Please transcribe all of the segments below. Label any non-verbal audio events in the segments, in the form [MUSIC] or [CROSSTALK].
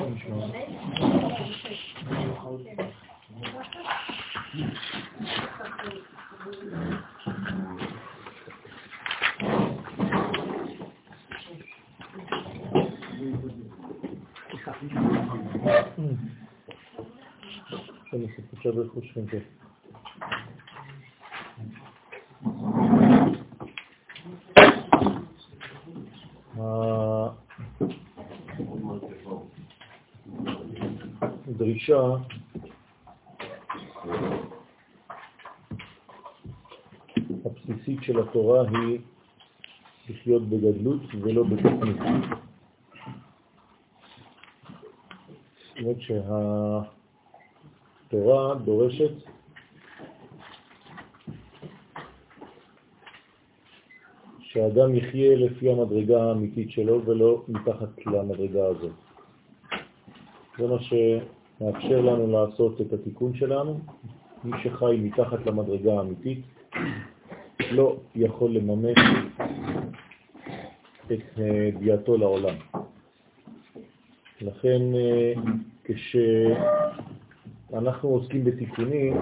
אני חושב בחוש חנקה. הדרישה הבסיסית של התורה היא לחיות בגדלות ולא בתוכנית. זאת אומרת שהתורה דורשת שהאדם יחיה לפי המדרגה האמיתית שלו ולא מתחת למדרגה הזאת. זה מה שמאפשר לנו לעשות את התיקון שלנו. מי שחי מתחת למדרגה האמיתית לא יכול לממש את אה, ביאתו לעולם. לכן אה, כשאנחנו עוסקים בתיקונים,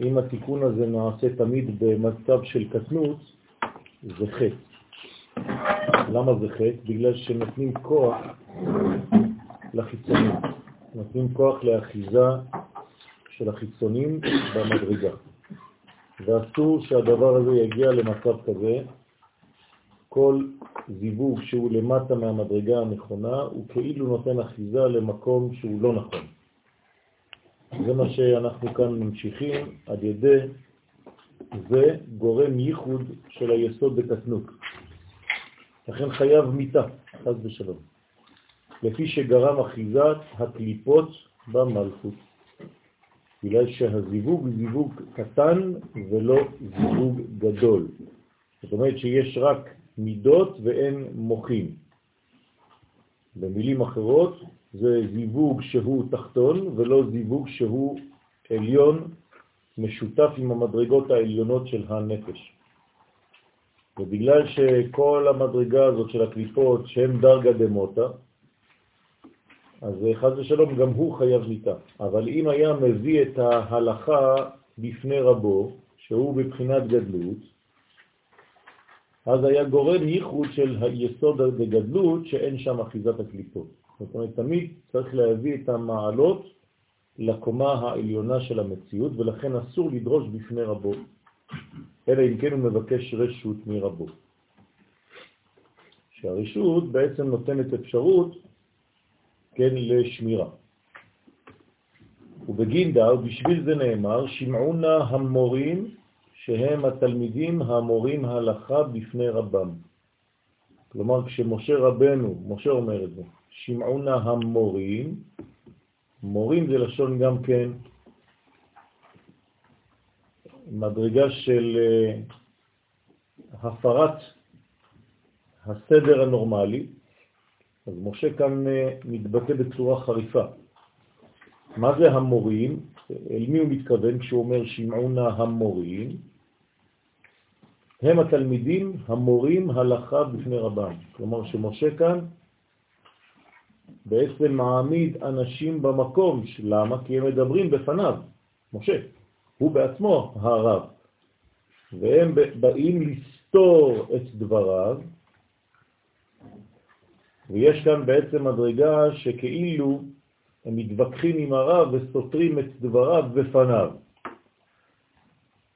אם התיקון הזה נעשה תמיד במצב של קטנות, זה חטא. למה זה חטא? בגלל שנותנים כוח לחיצונים, נותנים כוח לאחיזה של החיצונים במדרגה. ואסור שהדבר הזה יגיע למצב כזה. כל זיווג שהוא למטה מהמדרגה הנכונה הוא כאילו נותן אחיזה למקום שהוא לא נכון. זה מה שאנחנו כאן ממשיכים על ידי זה גורם ייחוד של היסוד בקטנות. לכן חייב מיטה, חז ושלום, לפי שגרם אחיזת הקליפות במלכות. בגלל שהזיווג זיווג קטן ולא זיווג גדול. זאת אומרת שיש רק מידות ואין מוחים. במילים אחרות, זה זיווג שהוא תחתון ולא זיווג שהוא עליון משותף עם המדרגות העליונות של הנפש. ובגלל שכל המדרגה הזאת של הקליפות שהן דרגה דמוטה, אז חז ושלום גם הוא חייב מיטה. אבל אם היה מביא את ההלכה בפני רבו, שהוא בבחינת גדלות, אז היה גורם ייחוד של היסוד בגדלות שאין שם אחיזת הקליפות. זאת אומרת, תמיד צריך להביא את המעלות לקומה העליונה של המציאות, ולכן אסור לדרוש בפני רבו, אלא אם כן הוא מבקש רשות מרבו. שהרשות בעצם נותנת אפשרות כן, לשמירה. ובגינדה, ובשביל זה נאמר, שמעונה המורים שהם התלמידים המורים הלכה בפני רבם. כלומר, כשמשה רבנו, משה אומר את זה, שמעונה המורים, מורים זה לשון גם כן מדרגה של אה, הפרת הסדר הנורמלי, אז משה כאן אה, מתבטא בצורה חריפה. מה זה המורים? אל מי הוא מתכוון כשהוא אומר שמעונה המורים? הם התלמידים המורים הלכה בפני רבם. כלומר שמשה כאן בעצם מעמיד אנשים במקום. למה? כי הם מדברים בפניו, משה. הוא בעצמו הרב. והם באים לסתור את דבריו, ויש כאן בעצם מדרגה שכאילו הם מתווכחים עם הרב וסותרים את דבריו בפניו.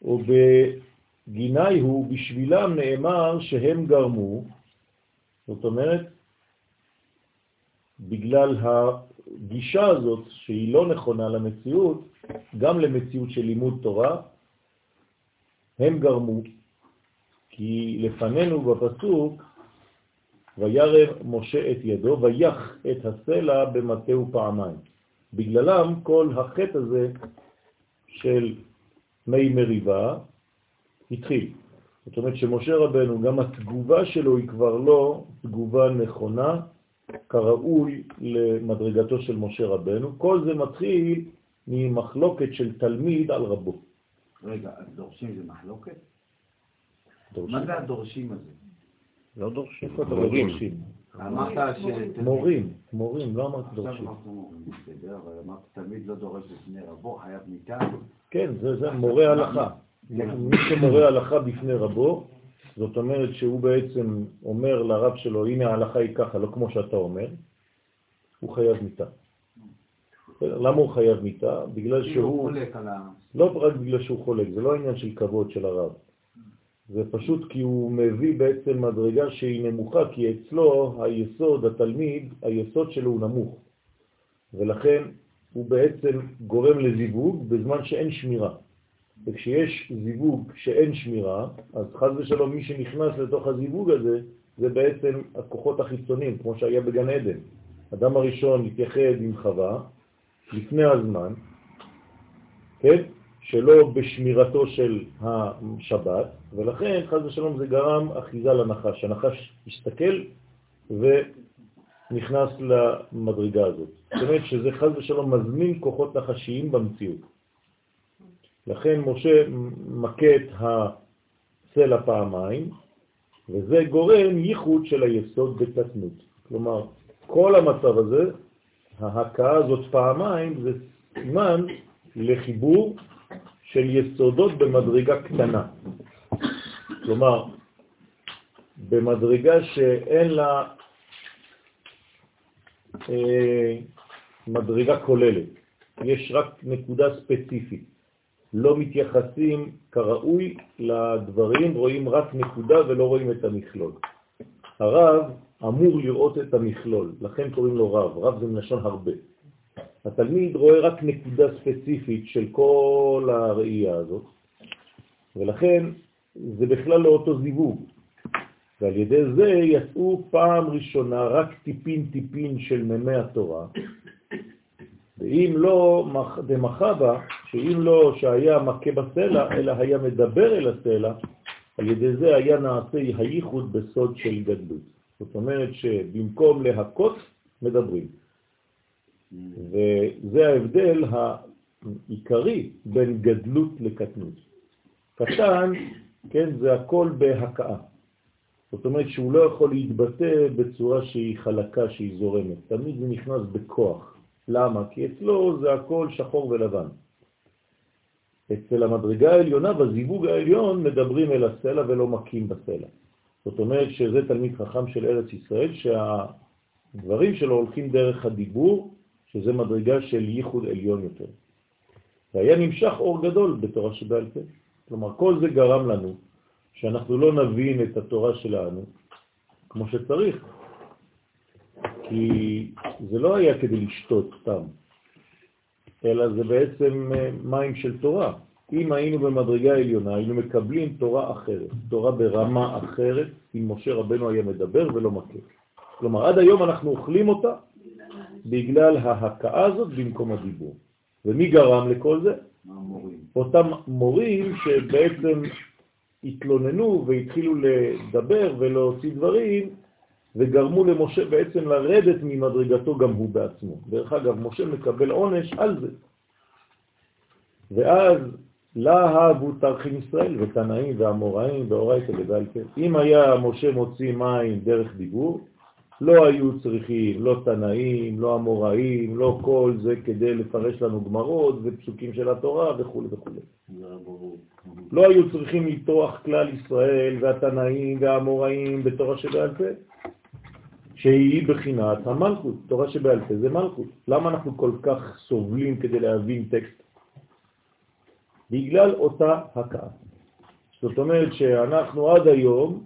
ובגיני הוא, בשבילם נאמר שהם גרמו, זאת אומרת, בגלל הגישה הזאת שהיא לא נכונה למציאות, גם למציאות של לימוד תורה, הם גרמו, כי לפנינו בפסוק וירם משה את ידו ויח את הסלע במטהו פעמיים. בגללם כל החטא הזה של מי מריבה התחיל. זאת אומרת שמשה רבנו, גם התגובה שלו היא כבר לא תגובה נכונה, כראוי למדרגתו של משה רבנו. כל זה מתחיל ממחלוקת של תלמיד על רבו. רגע, דורשים זה מחלוקת? דורשים. מה זה הדורשים הזה? לא דורשים. דורשים? אמרת ש... מורים, מורים, לא אמרתי עכשיו דורשים. אמרת מורים, בסדר, אבל אמרת תמיד לא דורש בפני רבו, חייב מיתה. כן, זה, זה מורה הלכה. מי שמורה הלכה בפני רבו, זאת אומרת שהוא בעצם אומר לרב שלו, הנה ההלכה היא ככה, לא כמו שאתה אומר, הוא חייב מיתה. למה הוא חייב מיתה? בגלל כאילו הוא שהוא, חולק על ה... לא רק בגלל שהוא חולק, זה לא עניין של כבוד של הרב. זה פשוט כי הוא מביא בעצם מדרגה שהיא נמוכה, כי אצלו היסוד, התלמיד, היסוד שלו הוא נמוך. ולכן הוא בעצם גורם לזיווג בזמן שאין שמירה. וכשיש זיווג שאין שמירה, אז חז ושלום מי שנכנס לתוך הזיווג הזה, זה בעצם הכוחות החיצוניים, כמו שהיה בגן עדן. אדם הראשון התייחד עם חווה לפני הזמן, כן? שלא בשמירתו של השבת, ולכן חז ושלום זה גרם אחיזה לנחש. הנחש הסתכל ונכנס למדרגה הזאת. זאת אומרת שזה חז ושלום מזמין כוחות נחשיים במציאות. לכן משה מכה את הסלע פעמיים, וזה גורם ייחוד של היסוד בקטנות. כלומר, כל המצב הזה, ההכאה הזאת פעמיים, זה סימן לחיבור של יסודות במדרגה קטנה. כלומר, במדרגה שאין לה אה, מדרגה כוללת, יש רק נקודה ספציפית. לא מתייחסים כראוי לדברים, רואים רק נקודה ולא רואים את המכלול. הרב אמור לראות את המכלול, לכן קוראים לו רב, רב זה מלשון הרבה. התלמיד רואה רק נקודה ספציפית של כל הראייה הזאת, ולכן זה בכלל לא אותו זיווג. ועל ידי זה יצאו פעם ראשונה רק טיפין טיפין של ממי התורה, ואם לא דמחבה, שאם לא שהיה מכה בסלע, אלא היה מדבר אל הסלע, על ידי זה היה נעשה הייחוד בסוד של גדלות. זאת אומרת שבמקום להכות, מדברים. וזה ההבדל העיקרי בין גדלות לקטנות. קטן, כן, זה הכל בהכאה. זאת אומרת שהוא לא יכול להתבטא בצורה שהיא חלקה, שהיא זורמת. תמיד זה נכנס בכוח. למה? כי אצלו זה הכל שחור ולבן. אצל המדרגה העליונה, בזיווג העליון, מדברים אל הסלע ולא מכים בסלע. זאת אומרת שזה תלמיד חכם של ארץ ישראל, שהדברים שלו הולכים דרך הדיבור, שזה מדרגה של ייחוד עליון יותר. והיה נמשך אור גדול בתורה שבעל פה. כלומר, כל זה גרם לנו שאנחנו לא נבין את התורה שלנו כמו שצריך, כי זה לא היה כדי לשתות סתם, אלא זה בעצם אה, מים של תורה. אם היינו במדרגה העליונה, היינו מקבלים תורה אחרת, תורה ברמה אחרת, אם משה רבנו היה מדבר ולא מכה. כלומר, עד היום אנחנו אוכלים אותה בגלל ההכאה הזאת במקום הדיבור. ומי גרם לכל זה? המורים. אותם מורים שבעצם התלוננו והתחילו לדבר ולהוציא דברים וגרמו למשה בעצם לרדת ממדרגתו גם הוא בעצמו. דרך אגב, משה מקבל עונש על זה. ואז להבו תרחים ישראל ותנאים והמוראים ואורייתא ובעל פה. אם היה משה מוציא מים דרך דיבור, לא היו צריכים, לא תנאים, לא המוראים, לא כל זה כדי לפרש לנו גמרות ופסוקים של התורה וכו' וכו'. לא היו צריכים לטרוח כלל ישראל והתנאים והמוראים בתורה שבעל פה, שהיא בחינת המלכות, תורה שבעל פה זה מלכות. למה אנחנו כל כך סובלים כדי להבין טקסט? בגלל אותה הכאה. זאת אומרת שאנחנו עד היום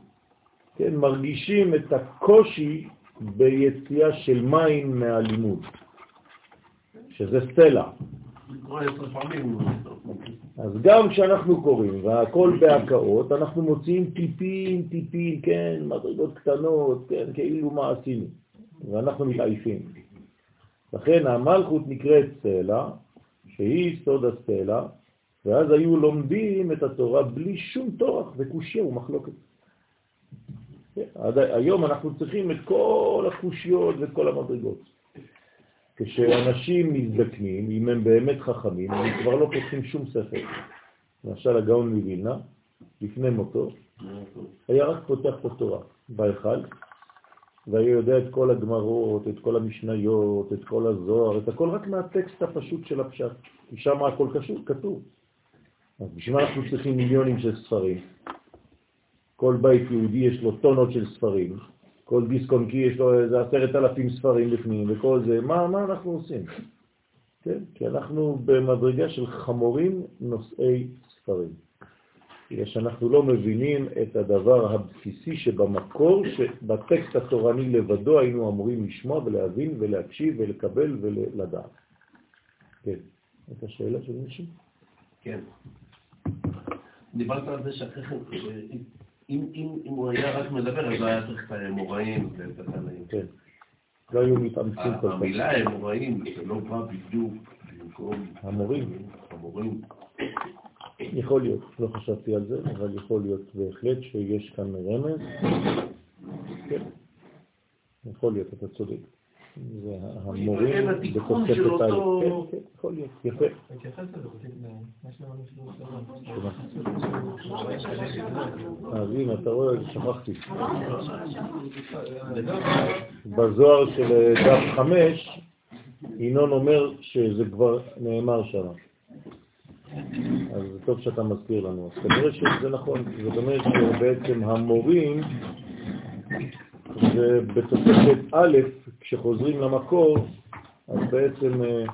כן, מרגישים את הקושי ביציאה של מים מהלימוד, שזה סלע. אז גם כשאנחנו קוראים והכל בהקאות, אנחנו מוציאים טיפין, טיפין, כן, מדרגות קטנות, כן, כאילו מה עשינו, ואנחנו מתעייפים. לכן המלכות נקראת סלע, שהיא סוד הסלע, ואז היו לומדים את התורה בלי שום תורך וקושיה ומחלוקת. היום אנחנו צריכים את כל הקושיות ואת כל המדרגות. כשאנשים מזדקנים, אם הם באמת חכמים, הם כבר לא פותחים שום ספר. למשל הגאון מווילנה, לפני מותו, היה רק פותח את התורה בהיכל, והיה יודע את כל הגמרות, את כל המשניות, את כל הזוהר, את הכל רק מהטקסט הפשוט של הפשט, כי שם הכל קשור, כתוב. אז בשביל מה אנחנו צריכים מיליונים של ספרים? כל בית יהודי יש לו טונות של ספרים, כל דיסק אונקי יש לו איזה עשרת אלפים ספרים בפנים, וכל זה, מה, מה אנחנו עושים? כן? כי אנחנו במדרגה של חמורים נושאי ספרים. בגלל שאנחנו לא מבינים את הדבר הבסיסי שבמקור, שבטקסט התורני לבדו היינו אמורים לשמוע ולהבין ולהקשיב ולקבל ולדעת. כן, את השאלה של מישהו? כן. דיברת על זה שאחרי כן, אם, אם, אם הוא היה רק מדבר, אז לא היה צריך את האמוראים ואת התנאים. כן. לא היו מתאמצים כל כך. המילה אמוראים, זה לא בא בדיוק במקום... המורים. המורים. יכול להיות, לא חשבתי על זה, אבל יכול להיות בהחלט שיש כאן רמז. כן, יכול להיות, אתה צודק. זה המורים בתוספת א', כן, כן, יכול להיות, יפה. אז הנה, אתה רואה, שכחתי. בזוהר של דף חמש, ינון אומר שזה כבר נאמר שם. אז זה טוב שאתה מזכיר לנו. אז כנראה שזה נכון, זאת אומרת שבעצם המורים ובתוספת א', כשחוזרים למקור, אז בעצם אה,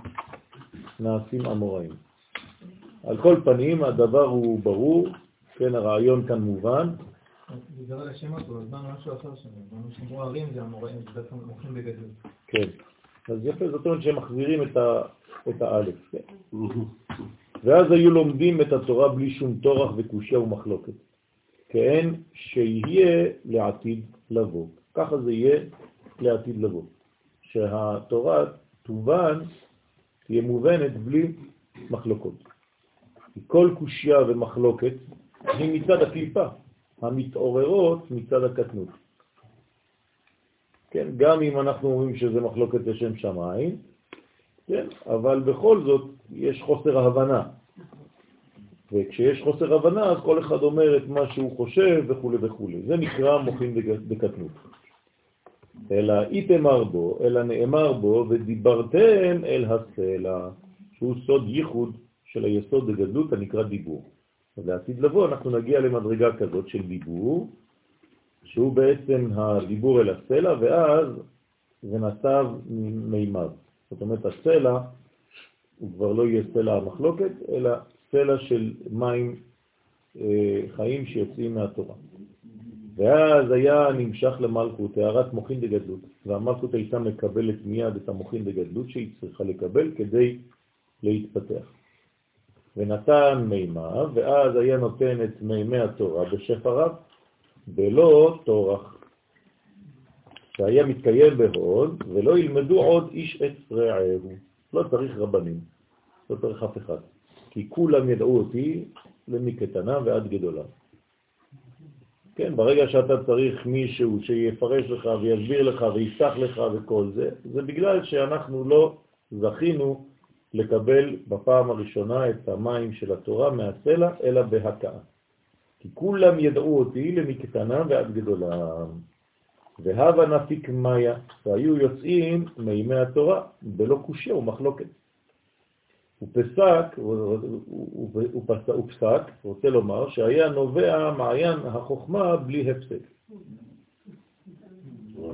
נעשים אמוראים. על כל פנים, הדבר הוא ברור, כן, הרעיון כאן מובן. בגלל השמות, הוא הזמן משהו אחר שם, אמרו ערים זה אמוראים, זה בעצם מוכנים בגדול. כן, אז יפה, זאת אומרת שהם מחזירים את האלף. כן. ואז היו לומדים את התורה בלי שום תורח וקושיה ומחלוקת. כן, שיהיה לעתיד לבוא. ככה זה יהיה לעתיד לבוא. שהתורה תובן, תהיה מובנת בלי מחלוקות. כל קושיה ומחלוקת היא מצד הקליפה, המתעוררות מצד הקטנות. כן, גם אם אנחנו אומרים שזה מחלוקת לשם שמיים, כן, אבל בכל זאת יש חוסר הבנה. וכשיש חוסר הבנה, אז כל אחד אומר את מה שהוא חושב וכו' וכו'. זה נקרא מוחין בקטנות. אלא איתמר בו, אלא נאמר בו, ודיברתם אל הסלע, שהוא סוד ייחוד של היסוד בגדלות הנקרא דיבור. אז לעתיד לבוא אנחנו נגיע למדרגה כזאת של דיבור, שהוא בעצם הדיבור אל הסלע, ואז זה נצב מימד. זאת אומרת, הסלע הוא כבר לא יהיה סלע המחלוקת, אלא סלע של מים אה, חיים שיוצאים מהתורה. ואז היה נמשך למלכות, הערת מוכין דגדלות, והמלכות הייתה מקבלת מיד את המוכין דגדלות שהיא צריכה לקבל כדי להתפתח. ונתן מימה, ואז היה נותן את מימי התורה בשפריו, בלא תורח, שהיה מתקיים בהוד, ולא ילמדו עוד איש את רעהו. לא צריך רבנים, לא צריך אף אחד, כי כולם ידעו אותי למקטנה ועד גדולה. כן, ברגע שאתה צריך מישהו שיפרש לך ויסביר לך ויפתח לך וכל זה, זה בגלל שאנחנו לא זכינו לקבל בפעם הראשונה את המים של התורה מהסלע, אלא בהכאה. כי כולם ידעו אותי למקטנה ועד גדולה. והווה נפיק מאיה, והיו יוצאים מימי התורה בלא קושיה ומחלוקת. הוא פסק, הוא פסק, רוצה לומר, שהיה נובע מעיין החוכמה בלי הפסק.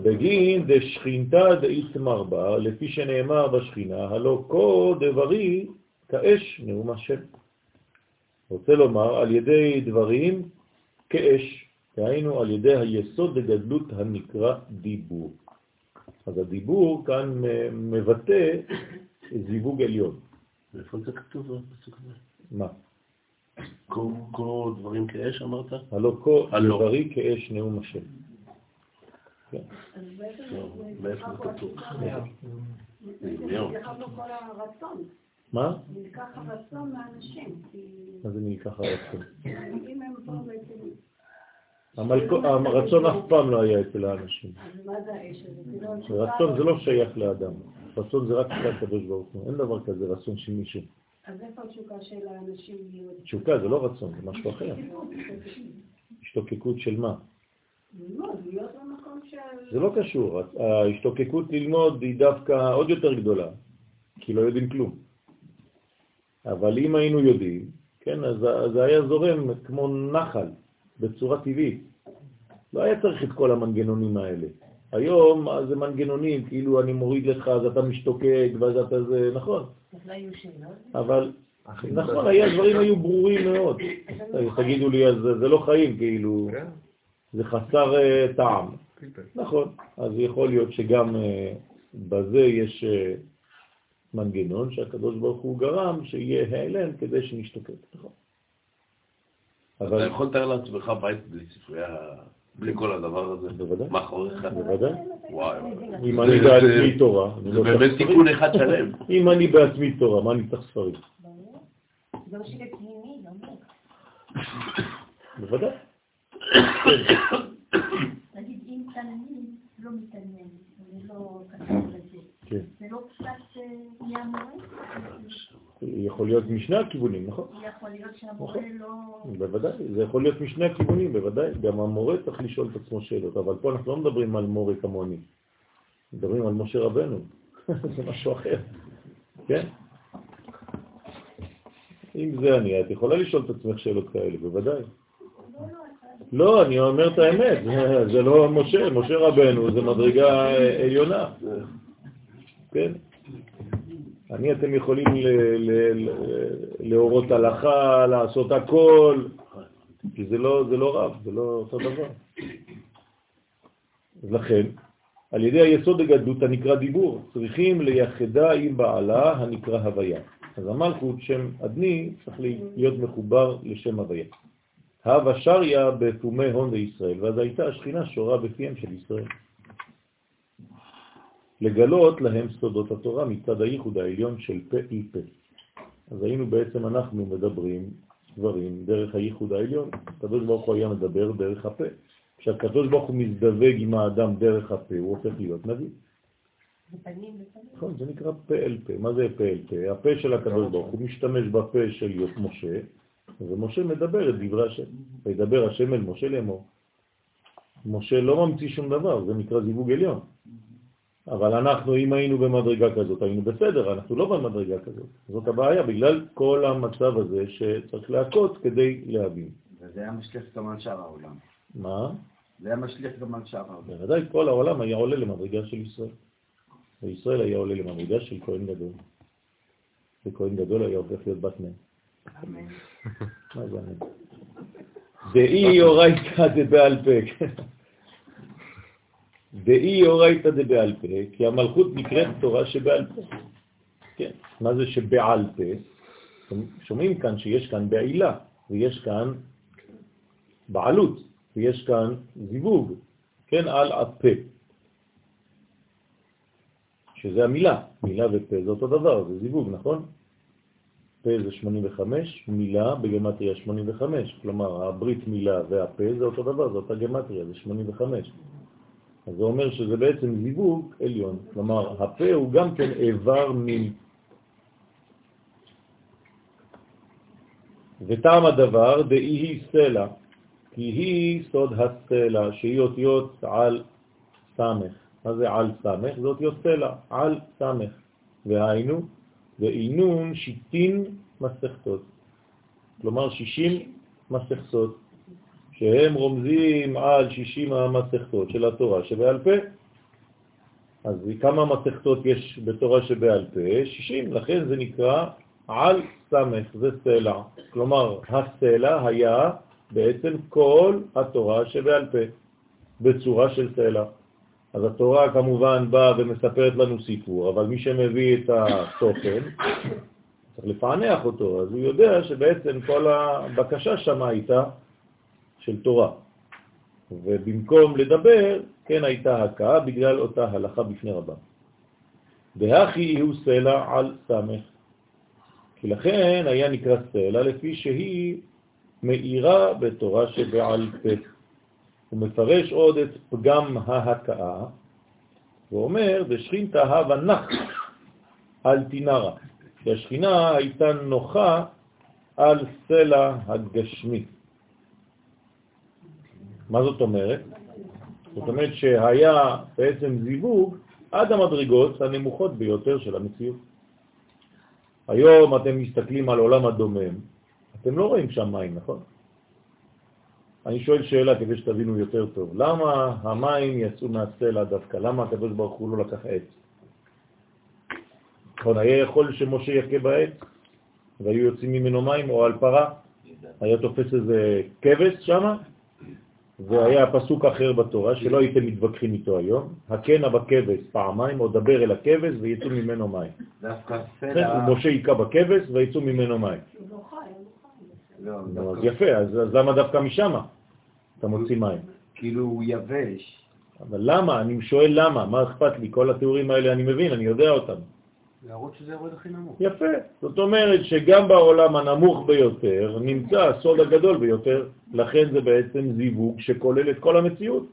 בגין דשכינתא דאיתמר בה, לפי שנאמר בשכינה, הלא כה דברי כאש נאום השם. רוצה לומר, על ידי דברים כאש, דהיינו על ידי היסוד לגדלות הנקרא דיבור. אז הדיבור כאן מבטא זיווג עליון. איפה זה כתוב בפסוק הזה? מה? כה דברים כאש אמרת? הלא כה דברי כאש נאום השם. כן. מאיפה זה כתוב? מה? נלקח הרצון מהאנשים. מה זה נלקח הרצון? אם הם פה. הרצון אף פעם לא היה אצל האנשים. אז מה זה האש הזה? רצון זה לא שייך לאדם. רצון זה רק של הקדוש ברוך הוא. אין דבר כזה רצון של מישהו. אז איפה התשוקה של האנשים? תשוקה זה לא רצון, זה משהו אחר. השתוקקות של מה? זה לא קשור, ההשתוקקות ללמוד היא דווקא עוד יותר גדולה, כי לא יודעים כלום. אבל אם היינו יודעים, כן, אז זה היה זורם כמו נחל, בצורה טבעית. לא היה צריך את כל המנגנונים האלה. היום זה מנגנונים, כאילו אני מוריד לך, אז אתה משתוקק, ואז אתה זה, נכון. אבל, נכון, היה, דברים היו ברורים מאוד. [LAUGHS] תגידו לי, אז זה לא חיים, כאילו, זה חסר אה, טעם. נכון, אז יכול להיות שגם אה, בזה יש אה, מנגנון שהקדוש ברוך הוא גרם שיהיה העלם כדי שנשתוקק, נכון. אתה יכול לתאר לעצמך בית בלי ספרייה, בלי כל הדבר הזה? בוודאי. מאחוריך? בוודאי. וואי. אם אני בעצמי תורה, אני זה לא צריך באמת. תיקון אחד שלם. [LAUGHS] אם אני בעצמי תורה, מה אני צריך ספרים? לא לא. בוודאי. נגיד, אם תלמיד לא מתעניין, ולא כתוב לזה, כן. זה לא קצת אה, נהיה מורה? יכול להיות משני הכיוונים, נכון? יכול להיות שהמורה לא... בוודאי, זה יכול להיות משני הכיוונים, בוודאי. גם המורה צריך לשאול את עצמו שאלות, אבל פה אנחנו לא מדברים על מורה כמוני. מדברים על משה רבנו. [LAUGHS] זה משהו אחר, כן? אם זה אני, את יכולה לשאול את עצמך שאלות כאלה, בוודאי. לא, אני אומר את האמת, [LAUGHS] זה- לא משה, משה רבנו זה מדרגה עליונה, כן? אני, אתם יכולים להורות הלכה, לעשות הכל, כי זה לא, זה לא רב, זה לא אותו דבר. אז לכן, על ידי היסוד הגדלות הנקרא דיבור, צריכים לייחדה עם בעלה הנקרא הוויה. אז המלכות, שם אדני, צריך להיות מחובר לשם הוויה. הווה שריה בפומי הון לישראל, ואז הייתה השכינה שורה בפיהם של ישראל. לגלות להם סודות התורה מצד הייחוד העליון של פה אל פה. אז היינו בעצם אנחנו מדברים דברים דרך הייחוד העליון, הקדוש ברוך הוא היה מדבר דרך הפה. כשהקדוש ברוך הוא מזדווג עם האדם דרך הפה, הוא הופך להיות נביא. נכון, זה נקרא פה אל פה. מה זה פה אל פה? הפה של הקדוש ברוך הוא משתמש בפה של משה, ומשה מדבר את דברי השם. וידבר השם אל משה לאמור. משה לא ממציא שום דבר, זה נקרא זיווג עליון. אבל אנחנו, אם היינו במדרגה כזאת, היינו בסדר, אנחנו לא במדרגה כזאת. זאת הבעיה, בגלל כל המצב הזה שצריך להכות כדי להבין. וזה היה משליך גם על שאר העולם. מה? זה היה משליך גם על שאר העולם. בוודאי כל העולם היה עולה למדרגה של ישראל. וישראל היה עולה למדרגה של כהן גדול. וכהן גדול היה הופך להיות בת מהם. מה זה אמן? דאי אורייתא דבעל פה. דאי אורייתא דבעל פה, כי המלכות נקראת תורה שבעל פה. כן, מה זה שבעל פה? שומעים כאן שיש כאן בעילה, ויש כאן בעלות, ויש כאן זיווג, כן, על הפה. שזה המילה, מילה ופה זה אותו דבר, זה זיווג, נכון? פה זה 85, מילה בגמטריה 85, כלומר הברית מילה והפה זה אותו דבר, זה אותה גמטריה, זה 85. אז זה אומר שזה בעצם זיווג עליון, כלומר הפה הוא גם כן איבר מין. וטעם הדבר דאי היא סלע, כי היא סוד הסלע, שהיא אותיות על סמך. מה זה על סמך? זה אותיות סלע, על סמך. והיינו, ואינון שיטין מסכתות. כלומר 60 מסכתות, שהם רומזים על 60 המסכתות של התורה שבעל פה. אז כמה מסכתות יש בתורה שבעל פה? 60, לכן זה נקרא על סמך, זה סלע. כלומר, הסלע היה בעצם כל התורה שבעל פה, בצורה של סלע. אז התורה כמובן באה ומספרת לנו סיפור, אבל מי שמביא את התוכן, צריך לפענח אותו, אז הוא יודע שבעצם כל הבקשה שם הייתה של תורה. ובמקום לדבר, כן הייתה הקאה בגלל אותה הלכה בפני רבה. והכי הוא סלע על סמך. כי לכן היה נקרא סלע לפי שהיא מאירה בתורה שבעל פה. הוא מפרש עוד את פגם ההקאה, ואומר, ושכינתה הווה נח על תינרה, שהשכינה הייתה נוחה על סלע הגשמי. מה זאת אומרת? זאת אומרת שהיה בעצם זיווג עד המדרגות הנמוכות ביותר של המציאות. היום אתם מסתכלים על עולם הדומם, אתם לא רואים שם מים, נכון? אני שואל שאלה כדי שתבינו יותר טוב. למה המים יצאו מהסלע דווקא? למה הקדוש ברוך הוא לא לקח עץ? נכון, היה יכול שמשה יכה בעץ והיו יוצאים ממנו מים או על פרה? היה תופס איזה כבש שם? והיה פסוק אחר בתורה שלא הייתם מתווכחים איתו היום, הקנה בכבש פעמיים או דבר אל הכבש ויצאו ממנו מים. דווקא כן, סלע... משה היכה בכבש ויצאו ממנו מים. הוא לא חי, הוא לא חי. יפה, אז למה דווקא משם אתה מוציא מים? כאילו הוא יבש. אבל למה? אני שואל למה, מה אכפת לי? כל התיאורים האלה אני מבין, אני יודע אותם. להראות שזה יורד הכי נמוך. יפה. זאת אומרת שגם בעולם הנמוך ביותר נמצא הסוד הגדול ביותר, לכן זה בעצם זיווג שכולל את כל המציאות.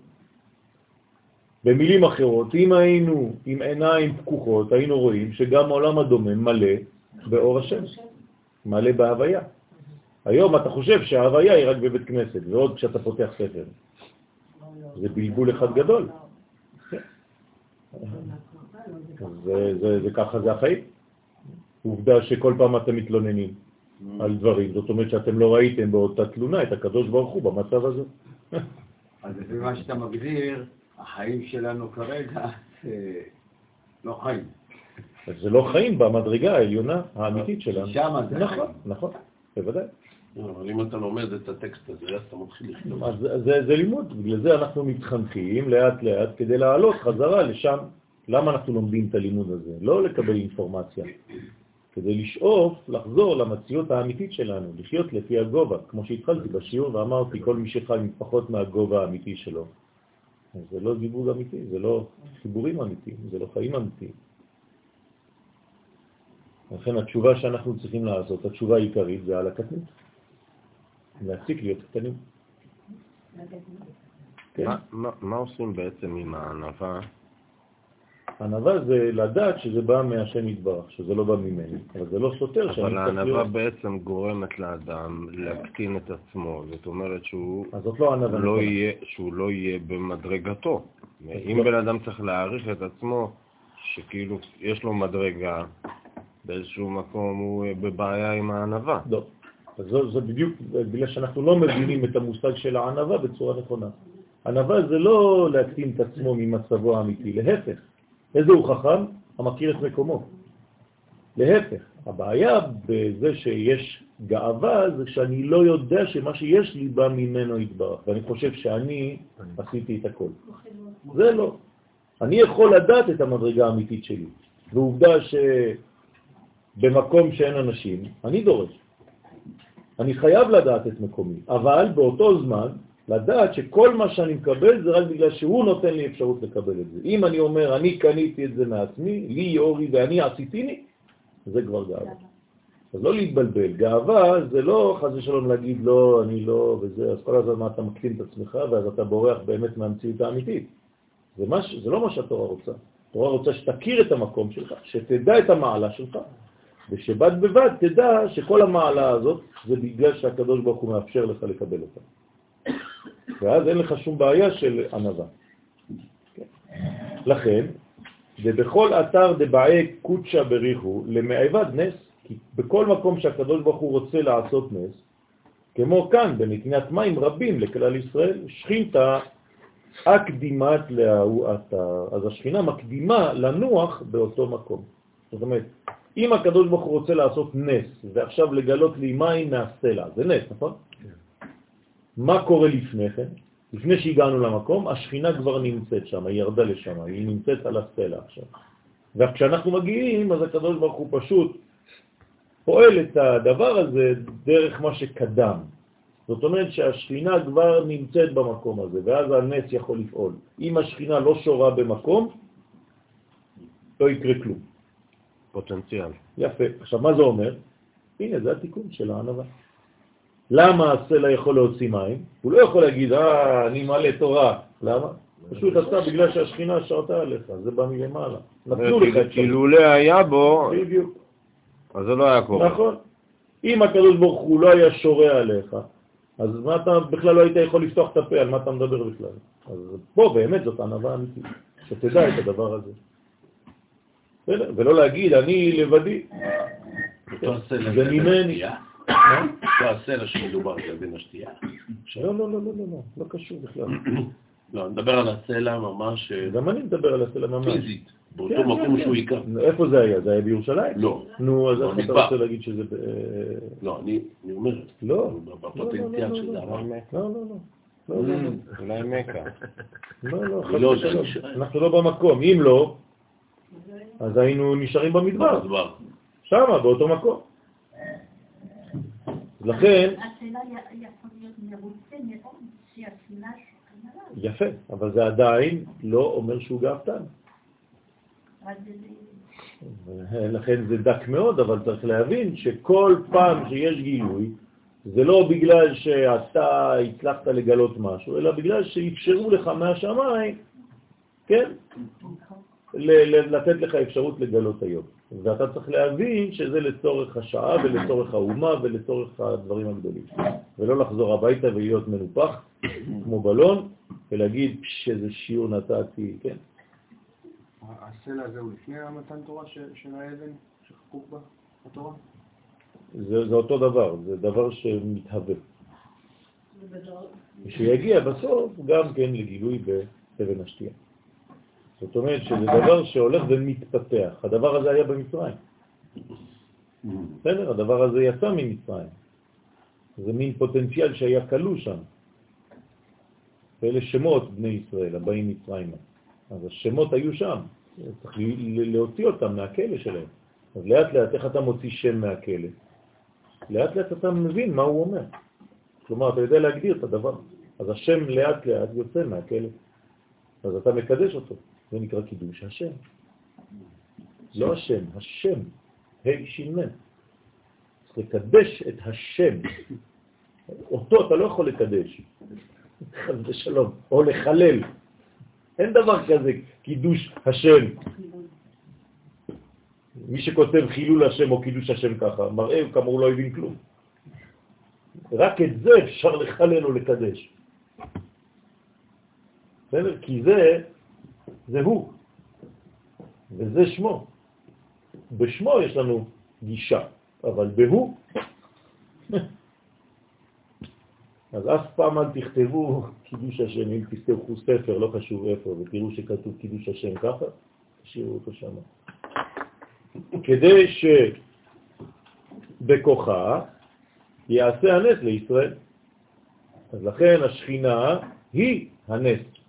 במילים אחרות, אם היינו עם עיניים פקוחות, היינו רואים שגם העולם הדומם מלא באור השם, מלא בהוויה. היום אתה חושב שההוויה היא רק בבית כנסת, ועוד כשאתה פותח ספר. זה בלבול אחד גדול. זה, זה, זה ככה זה החיים. עובדה שכל פעם אתם מתלוננים על דברים, זאת אומרת שאתם לא ראיתם באותה תלונה את הקדוש ברוך הוא במצב הזה. [LAUGHS] אז לפי מה שאתה מגדיר, החיים שלנו כרגע לא חיים. אז זה לא חיים במדרגה העליונה האמיתית שלנו. שמה זה נכון, חיים. נכון, בוודאי. לא, אבל אם אתה לומד את הטקסט הזה, אז אתה מתחיל לכתוב. זה, זה לימוד, בגלל זה אנחנו מתחנכים לאט לאט כדי לעלות חזרה לשם. למה אנחנו לומדים את הלימוד הזה? לא לקבל אינפורמציה, כדי לשאוף לחזור למציאות האמיתית שלנו, לחיות לפי הגובה, כמו שהתחלתי בשיעור ואמרתי, כל מי שחי פחות מהגובה האמיתי שלו. זה לא זיווג אמיתי, זה לא חיבורים אמיתיים, זה לא חיים אמיתיים. לכן התשובה שאנחנו צריכים לעשות, התשובה העיקרית זה על הקטנות. להפסיק להיות קטנים. כן. מה- מה- מה עושים בעצם עם הענווה? ענווה זה לדעת שזה בא מהשם יתברך, שזה לא בא ממני, אבל זה לא סותר שאני אבל הענווה. בעצם גורמת לאדם להקטין את עצמו, זאת אומרת שהוא לא. לא. יהיה, שהוא לא יהיה במדרגתו. אם לא. בן אדם צריך להעריך את עצמו, שכאילו יש לו מדרגה, באיזשהו מקום הוא בבעיה עם הענווה. לא. אז זו- זה בדיוק בגלל שאנחנו לא מבינים את המושג של הענווה בצורה נכונה. ענווה זה לא להקטין את עצמו ממצבו האמיתי, להפך. איזה הוא חכם? המכיר את מקומו. להפך, הבעיה בזה שיש גאווה זה שאני לא יודע שמה שיש לי בא ממנו יתברך, ואני חושב שאני עשיתי את הכל. זה לא. אני יכול לדעת את המדרגה האמיתית שלי, ועובדה שבמקום שאין אנשים, אני דורש. אני חייב לדעת את מקומי, אבל באותו זמן לדעת שכל מה שאני מקבל זה רק בגלל שהוא נותן לי אפשרות לקבל את זה. אם אני אומר, אני קניתי את זה מעצמי, לי אורי ואני עשיתיני, זה כבר גאווה. אז לא להתבלבל. גאווה זה לא חס ושלום להגיד לא, אני לא, וזה, אז כל הזמן אתה מקטין את עצמך ואז אתה בורח באמת מהמציאות האמיתית. זה, מה, זה לא מה שהתורה רוצה. התורה רוצה שתכיר את המקום שלך, שתדע את המעלה שלך, ושבד בבד תדע שכל המעלה הזאת זה בגלל שהקדוש ברוך הוא מאפשר לך לקבל אותה. ואז אין לך שום בעיה של. כן. לכן, ובכל אתר דבעי קודשה בריחו למעבד נס, כי בכל מקום שהקדוש ברוך הוא רוצה לעשות נס, כמו כאן בנתינת מים רבים לכלל ישראל, שכינתה אקדימת להוא אתר. אז השכינה מקדימה לנוח באותו מקום. זאת אומרת, אם הקדוש ברוך הוא רוצה לעשות נס, ועכשיו לגלות לי מים מהסלע, זה נס, נכון? מה קורה לפני כן? לפני שהגענו למקום, השכינה כבר נמצאת שם, היא ירדה לשם, היא נמצאת על הסלע עכשיו. וכשאנחנו מגיעים, אז הקדוש ברוך הוא פשוט פועל את הדבר הזה דרך מה שקדם. זאת אומרת שהשכינה כבר נמצאת במקום הזה, ואז הנס יכול לפעול. אם השכינה לא שורה במקום, לא יקרה כלום. פוטנציאל. יפה. עכשיו, מה זה אומר? הנה, זה התיקון של הענווה. למה הסלע יכול להוציא מים? הוא לא יכול להגיד, אה, אני מלא תורה. למה? פשוט אתה, בגלל שהשכינה שרתה עליך, זה בא מלמעלה. נתנו לך את כי לולא היה בו, בדיוק. אז זה לא היה קורה. נכון. אם הקדוש ברוך הוא לא היה שורה עליך, אז מה אתה בכלל לא היית יכול לפתוח את הפה, על מה אתה מדבר בכלל? אז פה באמת זאת ענווה אמיתית, שתדע את הדבר הזה. ולא להגיד, אני לבדי. זה ממני. השתייה? מה? אותו הסלע שמדובר על בין השתייה. לא, לא, לא, לא, לא, לא, לא קשור בכלל. לא, אני מדבר על הסלע ממש אה, גם אני מדבר על הסלע ממש. פיזית, באותו כן, מקום כן, שהוא כן. היכה. איפה זה היה? זה היה בירושלים? לא, נו, אז לא, איך אתה. רוצה להגיד שזה... אה, לא, אני אומר, לא. בפוטנציאל לא, שזה לא, אמר. לא, לא, לא. לא, לא, לא. אולי מכה. לא, לא, לא. אנחנו לא במקום. אם לא, אז היינו נשארים במדבר, במדבר. שמה, באותו מקום. לכן, השאלה יכול להיות מרוצה מאוד שהשנאה. יפה, אבל זה עדיין לא אומר שהוא גאוותן. לכן זה דק מאוד, אבל צריך להבין שכל פעם שיש גילוי, זה לא בגלל שאתה הצלחת לגלות משהו, אלא בגלל שאפשרו לך מהשמיים, כן, לתת לך אפשרות לגלות היום. ואתה צריך להבין שזה לצורך השעה ולצורך האומה ולצורך הדברים הגדולים. ולא לחזור הביתה ולהיות מנופח כמו בלון, ולהגיד שאיזה שיעור נתתי, כן? הסלע הזה הוא לפני המתן תורה של האבן שחקוק בה, התורה? זה, זה אותו דבר, זה דבר שמתהווה. שיגיע בסוף גם כן לגילוי באבן השתייה. זאת אומרת שזה דבר שהולך ומתפתח. הדבר הזה היה במצרים. בסדר? הדבר הזה יצא ממצרים. זה מין פוטנציאל שהיה כלוא שם. ואלה שמות בני ישראל, הבאים מצרימה. אז השמות היו שם, צריך להוציא אותם מהכלא שלהם. אז לאט לאט, איך אתה מוציא שם מהכלא? לאט לאט אתה מבין מה הוא אומר. כלומר, אתה יודע להגדיר את הדבר. אז השם לאט לאט יוצא מהכלא. אז אתה מקדש אותו. זה נקרא קידוש השם. לא השם, השם. ה' ש"מ. צריך לקדש את השם. אותו אתה לא יכול לקדש. חס ושלום. או לחלל. אין דבר כזה קידוש השם. מי שכותב חילול השם או קידוש השם ככה, מראה כמה הוא לא הבין כלום. רק את זה אפשר לחלל או לקדש. בסדר? כי זה, זה הוא, וזה שמו. בשמו יש לנו גישה, אבל בהוא, [LAUGHS] אז אף פעם אל תכתבו קידוש השם, אם תכתבו ספר, לא חשוב איפה, ותראו שכתוב קידוש השם ככה, תשאירו אותו שם. כדי שבכוחה יעשה הנס לישראל. אז לכן השכינה היא הנס.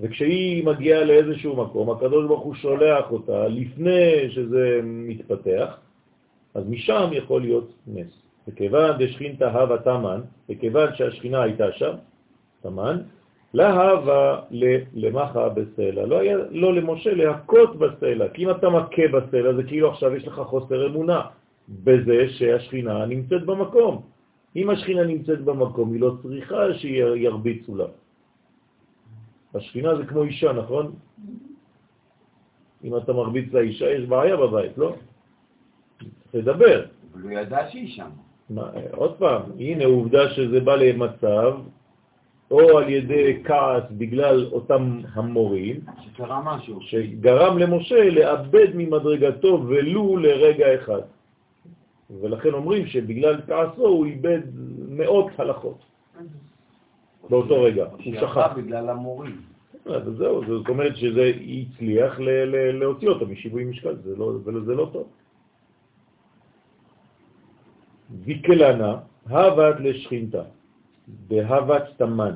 וכשהיא מגיעה לאיזשהו מקום, הקדוש ברוך הוא שולח אותה לפני שזה מתפתח, אז משם יכול להיות נס. וכיוון דשכינתא הווה תמן, וכיוון שהשכינה הייתה שם, תמן, להווה למחה בסלע. לא היה לא למשה להכות בסלע, כי אם אתה מכה בסלע זה כאילו עכשיו יש לך חוסר אמונה בזה שהשכינה נמצאת במקום. אם השכינה נמצאת במקום, היא לא צריכה שירביצו לה. השכינה זה כמו אישה, נכון? אם אתה מרביץ לאישה, יש בעיה בבית, לא? לדבר. אבל הוא ידע שהיא שם. מה, עוד פעם, הנה עובדה שזה בא למצב, או על ידי כעס בגלל אותם המורים, שקרה משהו. שגרם למשה לאבד ממדרגתו ולו לרגע אחד. ולכן אומרים שבגלל כעסו הוא איבד מאות הלכות באותו רגע, הוא שכח. בגלל המורים. זהו, זאת אומרת שזה הצליח להוציא אותו משיווי משקל, זה לא, לא טוב. ויקלנה, הוות לשכינתה, בהוות תמן,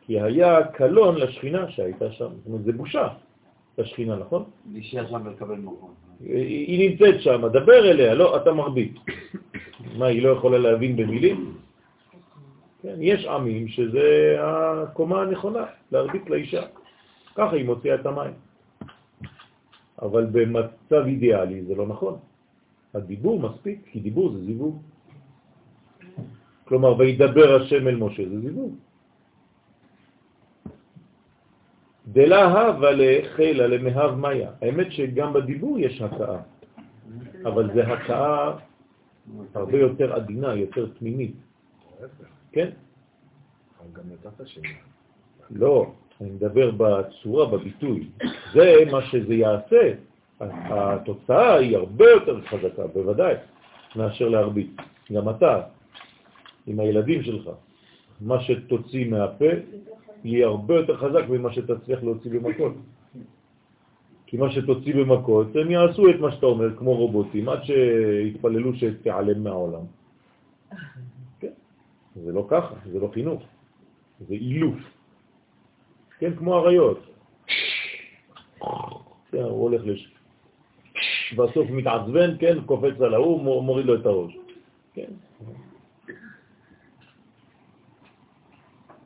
כי היה קלון לשכינה שהייתה שם, זאת אומרת, זה בושה לשכינה, נכון? להישאר שם ולקבל מקום. היא נמצאת שם, דבר אליה, לא, אתה מרביט. מה, היא לא יכולה להבין במילים? כן, יש עמים שזה הקומה הנכונה, להרביט לאישה. ככה היא מוציאה את המים. אבל במצב אידיאלי זה לא נכון. הדיבור מספיק, כי דיבור זה זיווג. כלומר, וידבר השם אל משה, זה זיווג. דלה הווה לחילה למהב מאיה. האמת שגם בדיבור יש הכאה, אבל זה הכאה הרבה יותר עדינה, יותר פנימית. כן? גם נתת שני. לא, אני מדבר בצורה, בביטוי. זה מה שזה יעשה. התוצאה היא הרבה יותר חזקה, בוודאי, מאשר להרביץ. גם אתה, עם הילדים שלך, מה שתוציא מהפה יהיה הרבה יותר חזק ממה שתצליח להוציא במכות. כי מה שתוציא במכות, הם יעשו את מה שאתה אומר, כמו רובוטים, עד שיתפללו שתיעלם מהעולם. זה לא ככה, זה לא חינוך, זה אילוף. כן, כמו אריות. כן, הוא הולך לש... בסוף מתעצבן, כן, קופץ על ההוא, מוריד לו את הראש. כן.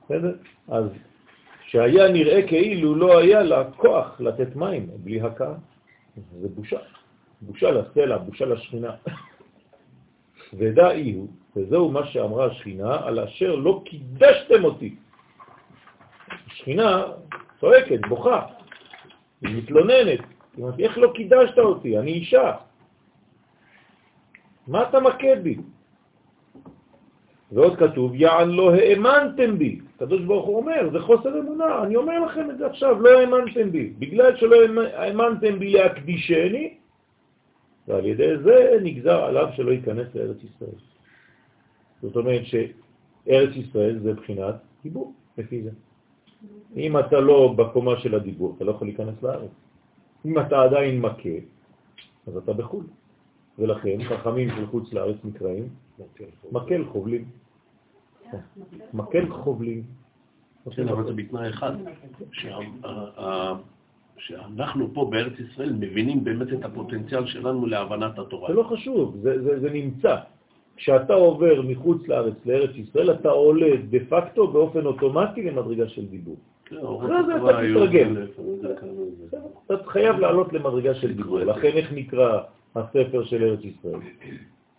בסדר? אז שהיה נראה כאילו לא היה לה כוח לתת מים בלי הקה, זה בושה. בושה לסלע, בושה לשכינה. [LAUGHS] ודאי הוא, וזהו מה שאמרה השכינה, על אשר לא קידשתם אותי. השכינה צועקת, בוכה, היא מתלוננת, היא אומרת, איך לא קידשת אותי? אני אישה. מה אתה מכה בי? ועוד כתוב, יען לא האמנתם בי. הקדוש ברוך הוא אומר, זה חוסר אמונה, אני אומר לכם את זה עכשיו, לא האמנתם בי. בגלל שלא האמנתם בי להקדישני, ועל ידי זה נגזר עליו שלא ייכנס לארץ ישראל. זאת אומרת שארץ ישראל זה בחינת דיבור, לפי זה. אם אתה לא בקומה של הדיבור, אתה לא יכול להיכנס לארץ. אם אתה עדיין מכה, אז אתה בחו"ל. ולכן חכמים של חוץ לארץ נקראים מקל חובלים. מקל חובלים. כן, אבל זה בתנאי אחד, שאנחנו פה בארץ ישראל מבינים באמת את הפוטנציאל שלנו להבנת התורה. זה לא חשוב, זה, נמצא. כשאתה עובר מחוץ לארץ לארץ ישראל, אתה עולה דה פקטו באופן אוטומטי למדרגה של דיבור. כן, אחרי זה אתה תתרגל. אתה חייב לעלות למדרגה של דיבור. לכן איך נקרא הספר של ארץ ישראל?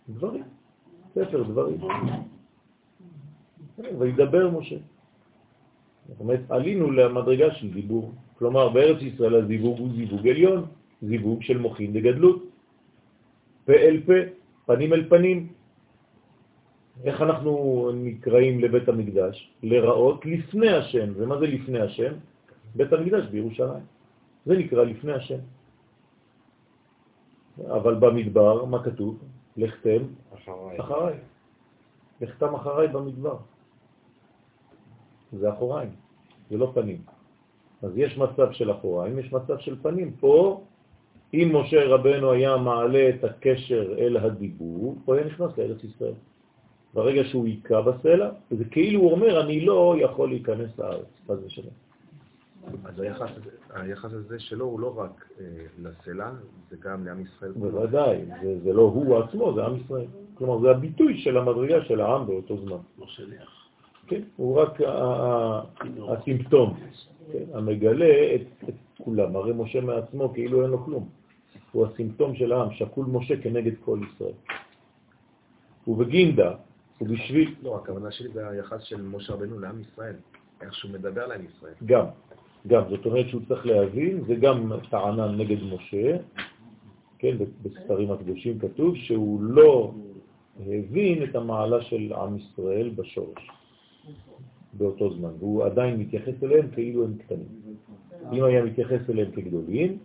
דברים. ספר דברים. וידבר משה. זאת אומרת, עלינו למדרגה של דיבור. כלומר, בארץ ישראל הזיווג הוא זיווג עליון, זיווג של מוחין וגדלות. פה אל פה, פנים אל פנים. איך אנחנו נקראים לבית המקדש? לראות לפני השם. ומה זה לפני השם? בית המקדש בירושלים. זה נקרא לפני השם. אבל במדבר, מה כתוב? לכתם אחריי. אחריי. לכתם אחריי במדבר. זה אחוריים, זה לא פנים. אז יש מצב של אחוריים, יש מצב של פנים. פה, אם משה רבנו היה מעלה את הקשר אל הדיבור, הוא היה נכנס לארץ ישראל. ברגע שהוא יקע בסלע, זה כאילו הוא אומר, אני לא יכול להיכנס לארץ, חס ושלום. אז היחס, היחס הזה שלו הוא לא רק אה, לסלע, זה גם לעם ישראל. בוודאי, זה, זה לא הוא עצמו, זה עם ישראל. כלומר, זה הביטוי של המדרגה של העם באותו זמן. לא שליח. כן, הוא רק הסימפטום, כן, המגלה את, את כולם. הרי משה מעצמו כאילו אין לו כלום. הוא הסימפטום של העם, שקול משה כנגד כל ישראל. ובגינדה, ובשביל... לא, הכוונה שלי זה היחס של משה רבנו לעם ישראל, איך שהוא מדבר לעם ישראל. גם, גם, זאת אומרת שהוא צריך להבין, זה גם טענה נגד משה, כן, בספרים הקדושים כתוב שהוא לא הבין את המעלה של עם ישראל בשורש. באותו זמן, והוא עדיין מתייחס אליהם כאילו הם קטנים. אם היה מתייחס אליהם כגדולים,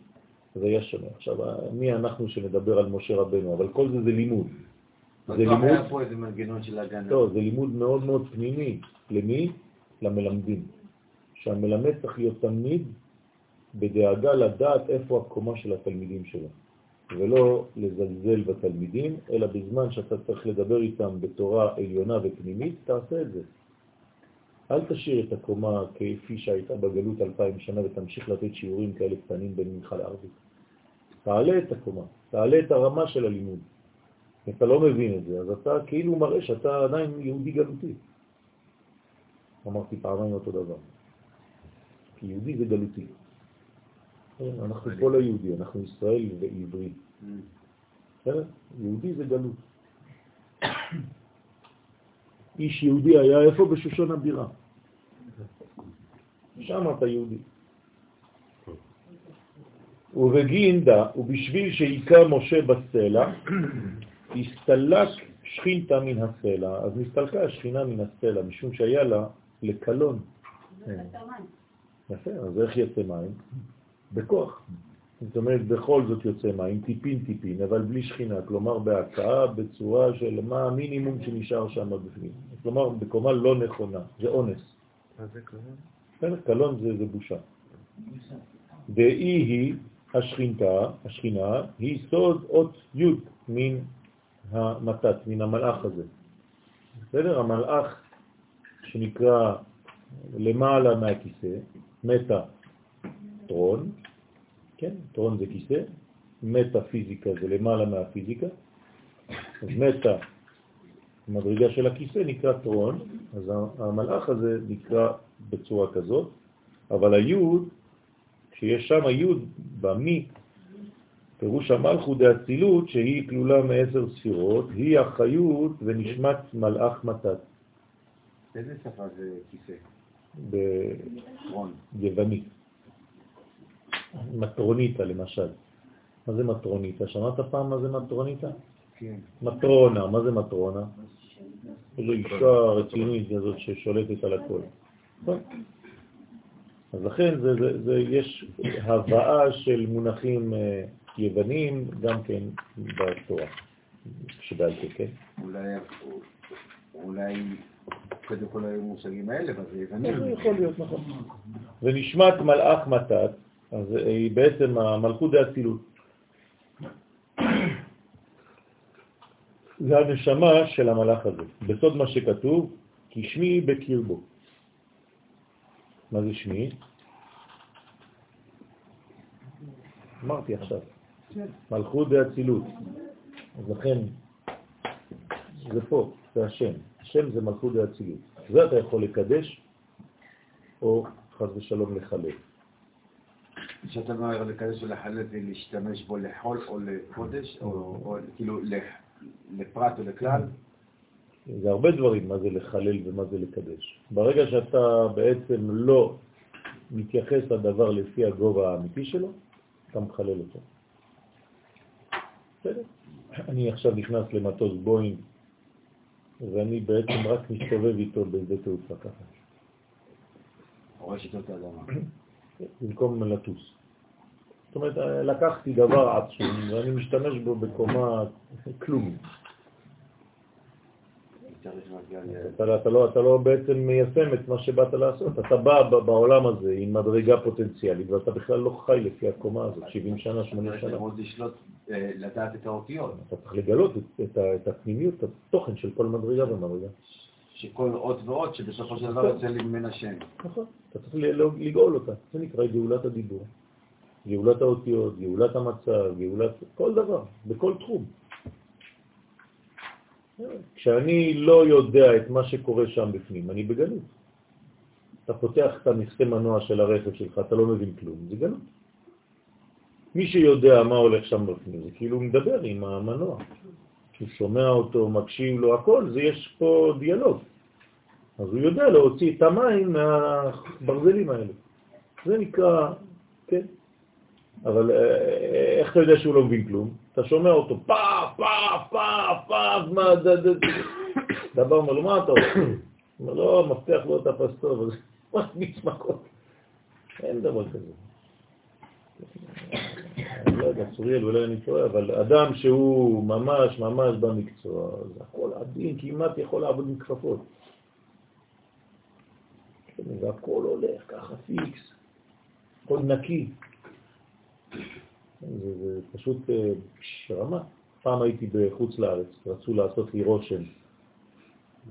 זה היה שונה. עכשיו, מי אנחנו שנדבר על משה רבנו? אבל כל זה זה לימוד. זה לימוד... היה פה איזה מנגנון של הגנה. לא, זה לימוד מאוד מאוד פנימי. למי? למלמדים. שהמלמד צריך להיות תמיד בדאגה לדעת איפה הקומה של התלמידים שלו, ולא לזלזל בתלמידים, אלא בזמן שאתה צריך לדבר איתם בתורה עליונה ופנימית, תעשה את זה. אל תשאיר את הקומה כפי שהייתה בגלות אלפיים שנה ותמשיך לתת שיעורים כאלה קטנים בין מנחה לערבית. תעלה את הקומה, תעלה את הרמה של הלימוד. אתה לא מבין את זה, אז אתה כאילו מראה שאתה עדיין יהודי גלותי. אמרתי פעמיים אותו דבר. כי יהודי זה גלותי. כן, אנחנו פה לא יהודי, אנחנו ישראל ועברי. Mm. יהודי זה גלות. [COUGHS] איש יהודי היה איפה? בשושון הבירה. שם אתה יהודי. ובגינדה, ובשביל שיקע משה בסלע, הסתלק שכינתה מן הסלע, אז נסתלקה השכינה מן הסלע, משום שהיה לה לקלון. מים. יפה, אז איך יוצא מים? בכוח. זאת אומרת, בכל זאת יוצא מים, טיפין טיפין, אבל בלי שכינה, כלומר בהקאה, בצורה של מה המינימום שנשאר שם בפנים. כלומר, בקומה לא נכונה, זה אונס. מה זה קלון? בסדר, קלון זה, זה בושה. דאי היא השכינתה, השכינה, היא סוד אות י' מן המתת, מן המלאך הזה. בסדר? המלאך שנקרא למעלה מהכיסא, מטה טרון, כן? טרון זה כיסא, מטה פיזיקה זה למעלה מהפיזיקה, אז מטה, המדרגה של הכיסא נקרא טרון, אז המלאך הזה נקרא בצורה כזאת, אבל היוד, כשיש שם היוד במי, פירוש המלכות דאצילות שהיא כלולה מעשר ספירות, היא החיות ונשמת מלאך מתת איזה שפה זה כיסא? ביוונית. מטרוניטה למשל. מה זה מטרוניטה? שמעת פעם מה זה מטרוניטה? כן. מטרונה, מה זה מטרונה? זו אישה רצינית כזאת ששולטת על הכל. נכון? אז לכן זה, זה, זה, יש הבאה של מונחים אה, יוונים גם כן בתורה, שבעל פה, כן? אולי, אולי קודם כל היו מושגים האלה, אבל זה יווני. זה יכול להיות, נכון. ונשמת מלאך מתת, אז היא בעצם המלכות דאצילות. זה הנשמה של המלאך הזה. בסוד מה שכתוב, כי שמי בקרבו. מה זה שמי? אמרתי עכשיו. מלכות דאצילות. אז לכן, זה פה, זה השם. השם זה מלכות דאצילות. זה אתה יכול לקדש, או חס ושלום לחלל. כשאתה אומר לקדש ולחלל זה להשתמש בו לחול או לקודש, או כאילו לפרט או לכלל? זה הרבה דברים, מה זה לחלל ומה זה לקדש. ברגע שאתה בעצם לא מתייחס לדבר לפי הגובה האמיתי שלו, אתה מחלל אותו. בסדר? אני עכשיו נכנס למטוס בואינג, ואני בעצם רק מסתובב איתו בשדה תעופה ככה, איתו את האדמה. במקום לטוס. זאת אומרת, לקחתי דבר עצום ואני משתמש בו בקומה כלום. צריך להגיע ל... אתה, אתה, לא, אתה לא בעצם מיישם את מה שבאת לעשות. אתה בא בעולם הזה עם מדרגה פוטנציאלית ואתה בכלל לא חי לפי הקומה הזאת, 70 שנה, 80 צריך שנה. ללמוד לשלוט, אה, לדעת את האותיות. אתה צריך לגלות את, הפנימיות, את התוכן של כל מדרגה ומדרגה. שכל אות ואות שבסופו של דבר יוצא לי ממנה שם. נכון. אתה צריך לגאול אותה. זה נקרא גאולת הדיבור. גאולת האותיות, גאולת המצב, גאולת כל דבר, בכל תחום. כשאני לא יודע את מה שקורה שם בפנים, אני בגלות. אתה פותח את המכסה מנוע של הרכב שלך, אתה לא מבין כלום, זה גלות. מי שיודע מה הולך שם בפנים, זה כאילו מדבר עם המנוע. הוא שומע אותו, מקשיב לו, הכל, זה יש פה דיאלוג. אז הוא יודע להוציא את המים מהברזלים האלה. זה נקרא, כן. אבל אה, איך אתה יודע שהוא לא מבין כלום? אתה שומע אותו פאף, פאף, פאף, פאף, מה, ד, ד, ד. דבר אומר לו, מה אתה? הוא אומר, לא, לו את הפסטור, אז הוא [LAUGHS] מקמיץ מכות. אין דבר כזה. אני לא יודע, צוריאל, אולי אני טועה, אבל אדם שהוא ממש ממש במקצוע, זה הכל עדין, כמעט יכול לעבוד עם כפפות. כן, והכל הולך ככה פיקס, הכל נקי. זה, זה פשוט אה, רמה. פעם הייתי בחוץ לארץ, רצו לעשות לי רושם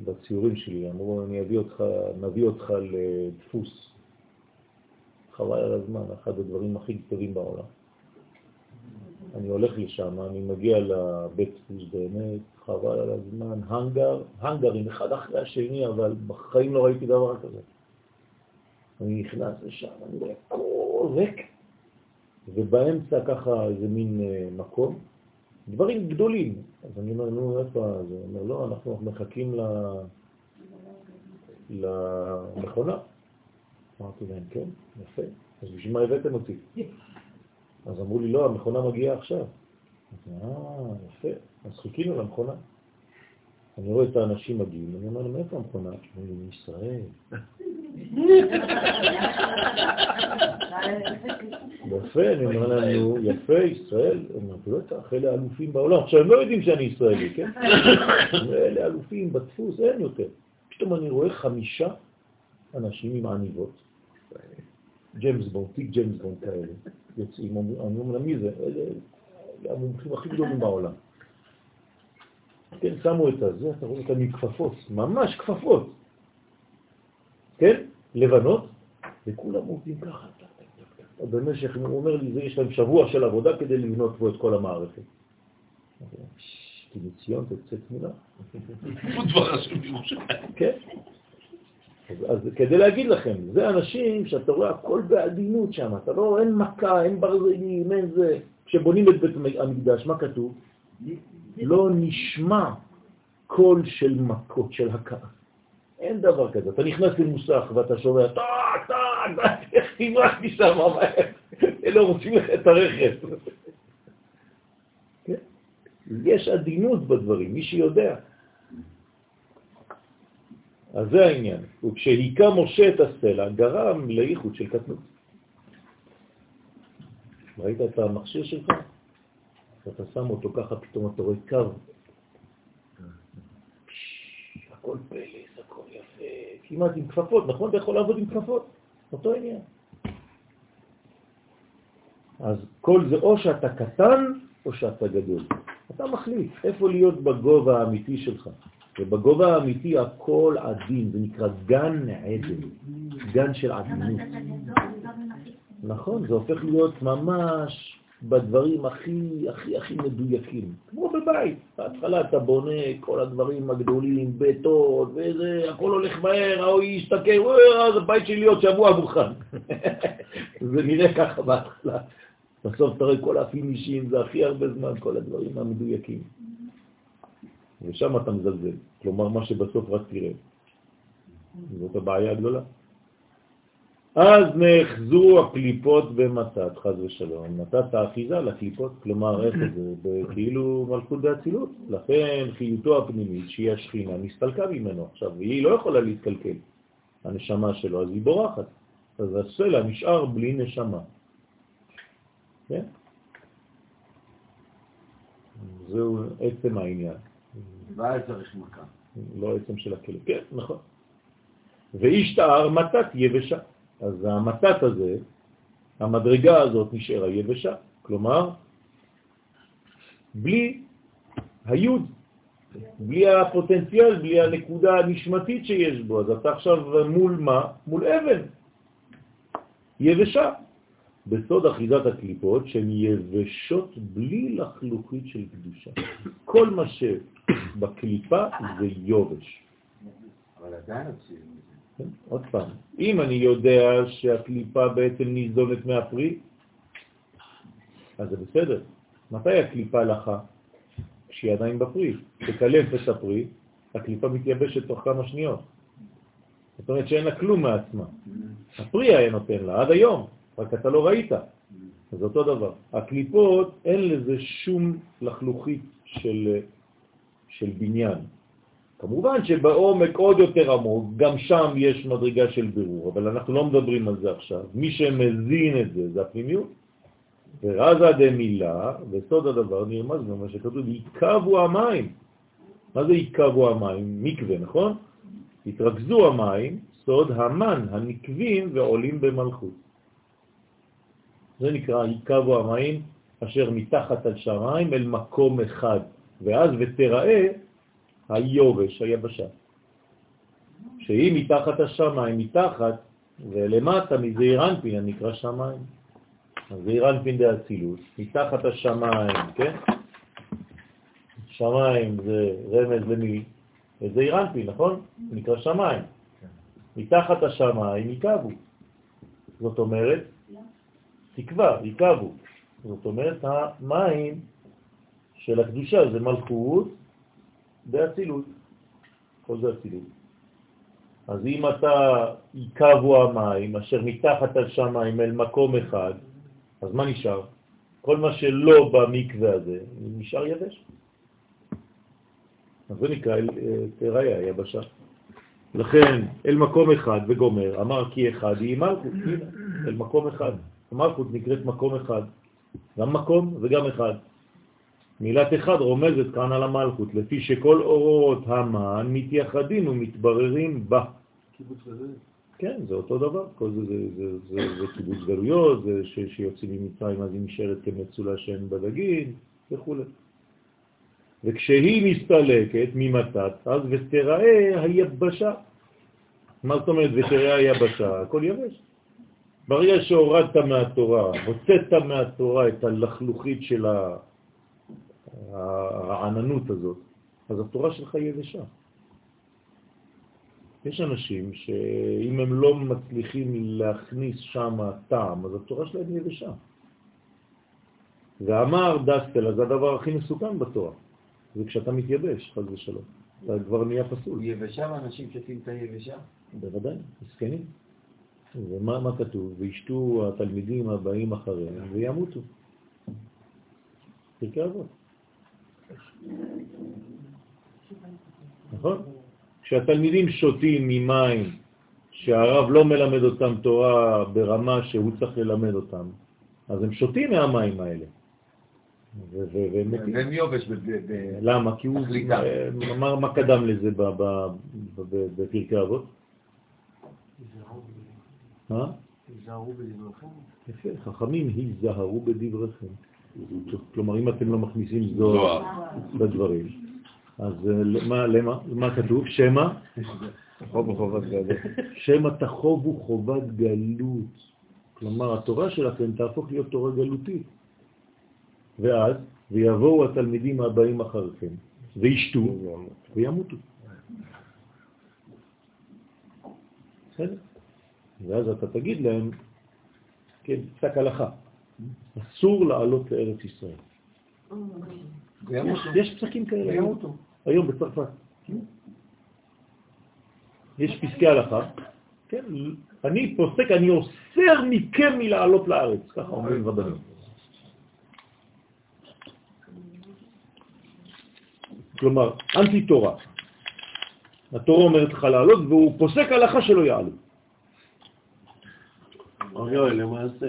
בציורים שלי, אמרו, אני אביא אותך, נביא אותך לדפוס. חבל על הזמן, אחד הדברים הכי טובים בעולם. אני הולך לשם, אני מגיע לבית דפוס באמת, חבל על הזמן, הנגר, הנגרים אחד אחרי השני, אבל בחיים לא ראיתי דבר כזה. אני נכנס לשם, אני רואה הכל ריק, ובאמצע ככה איזה מין אה, מקום, דברים גדולים. אז אני אומר, נו, איפה זה? הוא אומר, לא, אנחנו מחכים ל... למכונה. אמרתי להם, כן, יפה, אז בשביל מה הבאתם אותי? אז אמרו לי, לא, המכונה מגיעה עכשיו. אמרתי, אה, יפה, אז חיכינו למכונה. אני רואה את האנשים מגיעים, אני אומר להם, איפה המכונה? אומרים ישראל. יפה, אני אומר להם, נו, יפה, ישראל, בטח, אלה אלופים בעולם. עכשיו, הם לא יודעים שאני ישראלי, כן? אלה אלופים בדפוס, אין יותר. פתאום אני רואה חמישה אנשים עם עניבות, ג'יימס בונד, תיק ג'יימס בונד כאלה, יוצאים, אני אומר מי זה? אלה המומחים הכי גדולים בעולם. כן, שמו את הזה, אתה רואה אותם עם ממש כפפות, כן, לבנות, וכולם עובדים ככה, במשך, הוא אומר לי, יש להם שבוע של עבודה כדי לבנות פה את כל המערכת. כי מציון תצא תמונה. כן. אז כדי להגיד לכם, זה אנשים שאתה רואה הכל בעדינות שם, אתה לא, אין מכה, אין ברזלים, אין זה. כשבונים את בית המקדש, מה כתוב? לא נשמע קול של מכות, של הכאה. אין דבר כזה. אתה נכנס למוסך ואתה שומע, טאק, טאק, איך תברח משם, אלה רוצים לך את הרכב. כן? יש עדינות בדברים, מי שיודע. אז זה העניין. וכשהיכה משה את הסלע, גרם לאיחוד של קטנות. ראית את המכשיר שלך? כשאתה שם אותו ככה, פתאום אתה רואה קו. הכל יפה, כמעט עם כפפות, נכון? אתה יכול לעבוד עם כפפות, אותו עניין. אז כל זה או שאתה קטן או שאתה גדול. אתה מחליט איפה להיות בגובה האמיתי שלך. ובגובה האמיתי הכל עדין, זה נקרא גן עדן, גן של עדינות. נכון, זה הופך להיות ממש בדברים הכי הכי הכי מדויקים, כמו בבית. בהתחלה אתה בונה כל הדברים הגדולים, ביתות וזה, הכל הולך מהר, ההוא ישתכר, אז הבית שלי עוד שבוע מוכן. [LAUGHS] זה נראה ככה בהתחלה. בסוף אתה רואה כל הפינישים, זה הכי הרבה זמן, כל הדברים המדויקים. ושם אתה מזלזל, כלומר מה שבסוף רק תראה. זאת הבעיה הגדולה. אז נאחזו הקליפות במתת, חז ושלום. נתת האחיזה לקליפות, כלומר איך זה? כאילו מלכות באצילות. לכן חיותו הפנימית, שהיא השכינה, נסתלקה ממנו עכשיו, והיא לא יכולה להתקלקל, הנשמה שלו, אז היא בורחת. אז הסלע נשאר בלי נשמה. כן? זהו עצם העניין. ואז צריך מכה. לא עצם של הכלב, כן, נכון. ואיש תאר מתת יבשה. אז המתת הזה, המדרגה הזאת נשארה יבשה, כלומר, בלי היוד, בלי הפוטנציאל, בלי הנקודה הנשמתית שיש בו. אז אתה עכשיו מול מה? מול אבן, יבשה. בסוד אחיזת הקליפות שהן יבשות בלי לחלוכית של קדושה. כל מה שבקליפה זה יובש. אבל עדיין כן? עוד פעם, אם אני יודע שהקליפה בעצם ניזונת מהפרי, אז זה בסדר. מתי הקליפה לחה? כשהיא עדיין בפרי. תקלף את הפרי, הקליפה מתייבשת תוך כמה שניות. זאת אומרת שאין לה כלום מעצמה. הפרי היה נותן לה, עד היום, רק אתה לא ראית. אז אותו דבר. הקליפות, אין לזה שום לחלוכית של, של בניין. כמובן שבעומק עוד יותר עמוק, גם שם יש מדרגה של בירור, אבל אנחנו לא מדברים על זה עכשיו. מי שמזין את זה זה הפנימיות. ורזה דמילה, וסוד הדבר נרמז במה שכתוב, יקבו המים. מה זה יקבו המים? מקווה, נכון? התרכזו המים, סוד המן, הנקבים ועולים במלכות. זה נקרא יקבו המים אשר מתחת על שמיים אל מקום אחד, ואז ותראה היובש, היבשה, שהיא מתחת השמיים, מתחת ולמטה מזעיר אנפין הנקרא שמיים. זעיר אנפין דה אצילות, מתחת השמיים, כן? שמיים זה רמז למי? לזעיר אנפין, נכון? נקרא שמיים. מתחת השמיים יקבו. זאת אומרת, תקווה, יקבו. זאת אומרת, המים של הקדושה זה מלכות באצילות. כל זה אצילות. אז אם אתה יקבו המים אשר מתחת השמיים אל מקום אחד, אז מה נשאר? כל מה שלא במקווה הזה נשאר יבש. אז זה נקרא אל אה, תראה היבשה. לכן, אל מקום אחד וגומר, אמר כי אחד היא מלכות, אל מקום אחד. המלכות נקראת מקום אחד, גם מקום וגם אחד. מילת אחד רומזת כאן על המלכות, לפי שכל אורות המן מתייחדים ומתבררים בה. כן, זה אותו דבר, כל זה, זה, זה, זה, זה קיבוץ גלויות, זה ש, שיוצאים ממצרים אז היא נשארת כמצולה שאין בדגים וכו'. וכשהיא מסתלקת ממתת, אז ותראה היבשה. מה זאת אומרת ותראה היבשה? הכל יבש. ברגע שהורדת מהתורה, הוצאת מהתורה את הלחלוכית של העננות הזאת, אז התורה שלך יבשה. יש אנשים שאם הם לא מצליחים להכניס שם טעם, אז התורה שלהם יבשה. ואמר דסטל, אז הדבר הכי מסוכן בתורה, זה כשאתה מתייבש, חז ושלום. אתה כבר נהיה פסול. יבשה ואנשים שותים את היבשה? בוודאי, מסכנים. ומה מה כתוב? וישתו התלמידים הבאים אחריהם וימותו. פרקי אבות. נכון? כשהתלמידים שותים ממים שהרב לא מלמד אותם תורה ברמה שהוא צריך ללמד אותם, אז הם שותים מהמים האלה. והם יובש למה? כי הוא אמר מה קדם לזה בפרקי אבות? מה? היזהרו בדבריכם. יפה, חכמים היזהרו בדבריכם. כלומר, אם אתם לא מכניסים זוהר בדברים, אז אה, מה, למה? מה כתוב? שמא? תחובו חובת גלות. שמא תחובו חובת גלות. כלומר, התורה שלכם תהפוך להיות תורה גלותית. ואז, ויבואו התלמידים הבאים אחריכם, וישתו, וימותו. בסדר? ואז אתה תגיד להם, כן, פסק הלכה, אסור לעלות לארץ ישראל. יש פסקים כאלה היום, היום בצרפת. יש פסקי הלכה, כן, אני פוסק, אני אוסר מכם מלעלות לארץ, ככה אומרים רבנים. כלומר, אנטי תורה. התורה אומרת לך לעלות, והוא פוסק הלכה שלא יעלו. למעשה,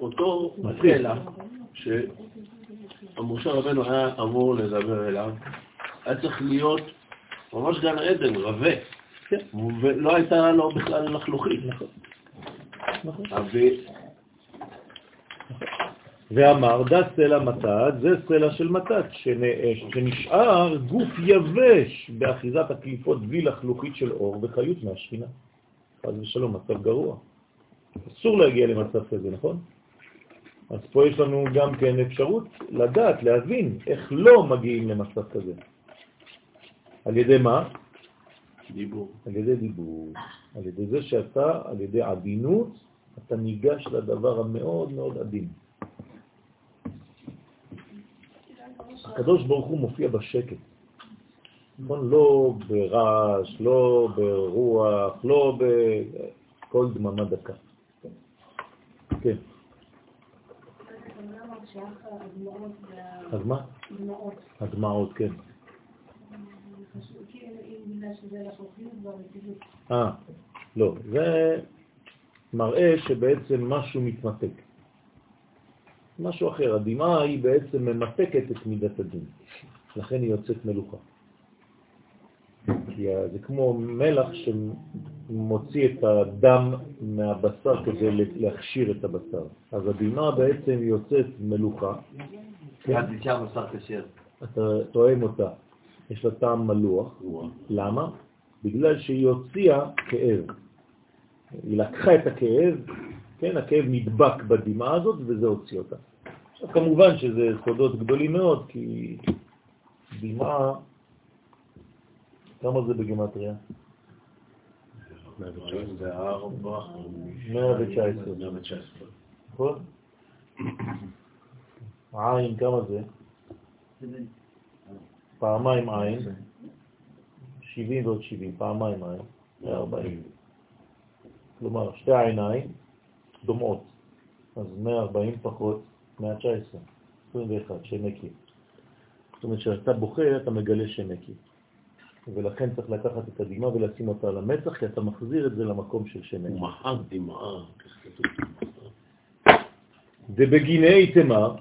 אותו סלע שהמשה רבנו היה אמור לדבר אליו, היה צריך להיות ממש גן עדן, רבה, ולא הייתה לו בכלל לחלוכית. ואמר, דה סלע מתת, זה סלע של מתת, שנשאר גוף יבש באחיזת הקליפות בלי לחלוכית של אור וחיות מהשכינה. חס ושלום, מצב גרוע. אסור להגיע למצב כזה, נכון? אז פה יש לנו גם כן אפשרות לדעת, להבין איך לא מגיעים למצב כזה. על ידי מה? דיבור. על ידי דיבור. על ידי זה שאתה, על ידי עדינות, אתה ניגש לדבר המאוד מאוד עדין. הקדוש ברוך הוא מופיע בשקט. נכון? לא ברעש, לא ברוח, לא בכל דממה דקה. כן. אז מה? הדמעות, כן. אה, לא, זה מראה שבעצם משהו מתמתק. משהו אחר, הדמעה היא בעצם ממתקת את מידת הדין, לכן היא יוצאת מלוכה. כי זה כמו מלח שמוציא את הדם מהבשר כדי להכשיר את הבשר. אז הבימה בעצם יוצאת מלוכה. כן? בשר כשר. אתה תואם אותה. יש לה טעם מלוח. למה? בגלל שהיא הוציאה כאב. היא לקחה את הכאב, כן, הכאב נדבק בדימה הזאת וזה הוציא אותה. עכשיו כמובן שזה סודות גדולים מאוד, כי דימה כמה זה בגימטריה? 119. נכון? עין, כמה זה? פעמיים עין, 70 ועוד 70, פעמיים עין, 140. כלומר, שתי עיניים דומעות, אז 140 פחות 119, 21, שנקי. זאת אומרת, כשאתה בוכה, אתה מגלה שנקי. ולכן צריך לקחת את הדמעה ולשים אותה על המצח, כי אתה מחזיר את זה למקום של שנקי. הוא מחק דמעה. דבגיני תמר,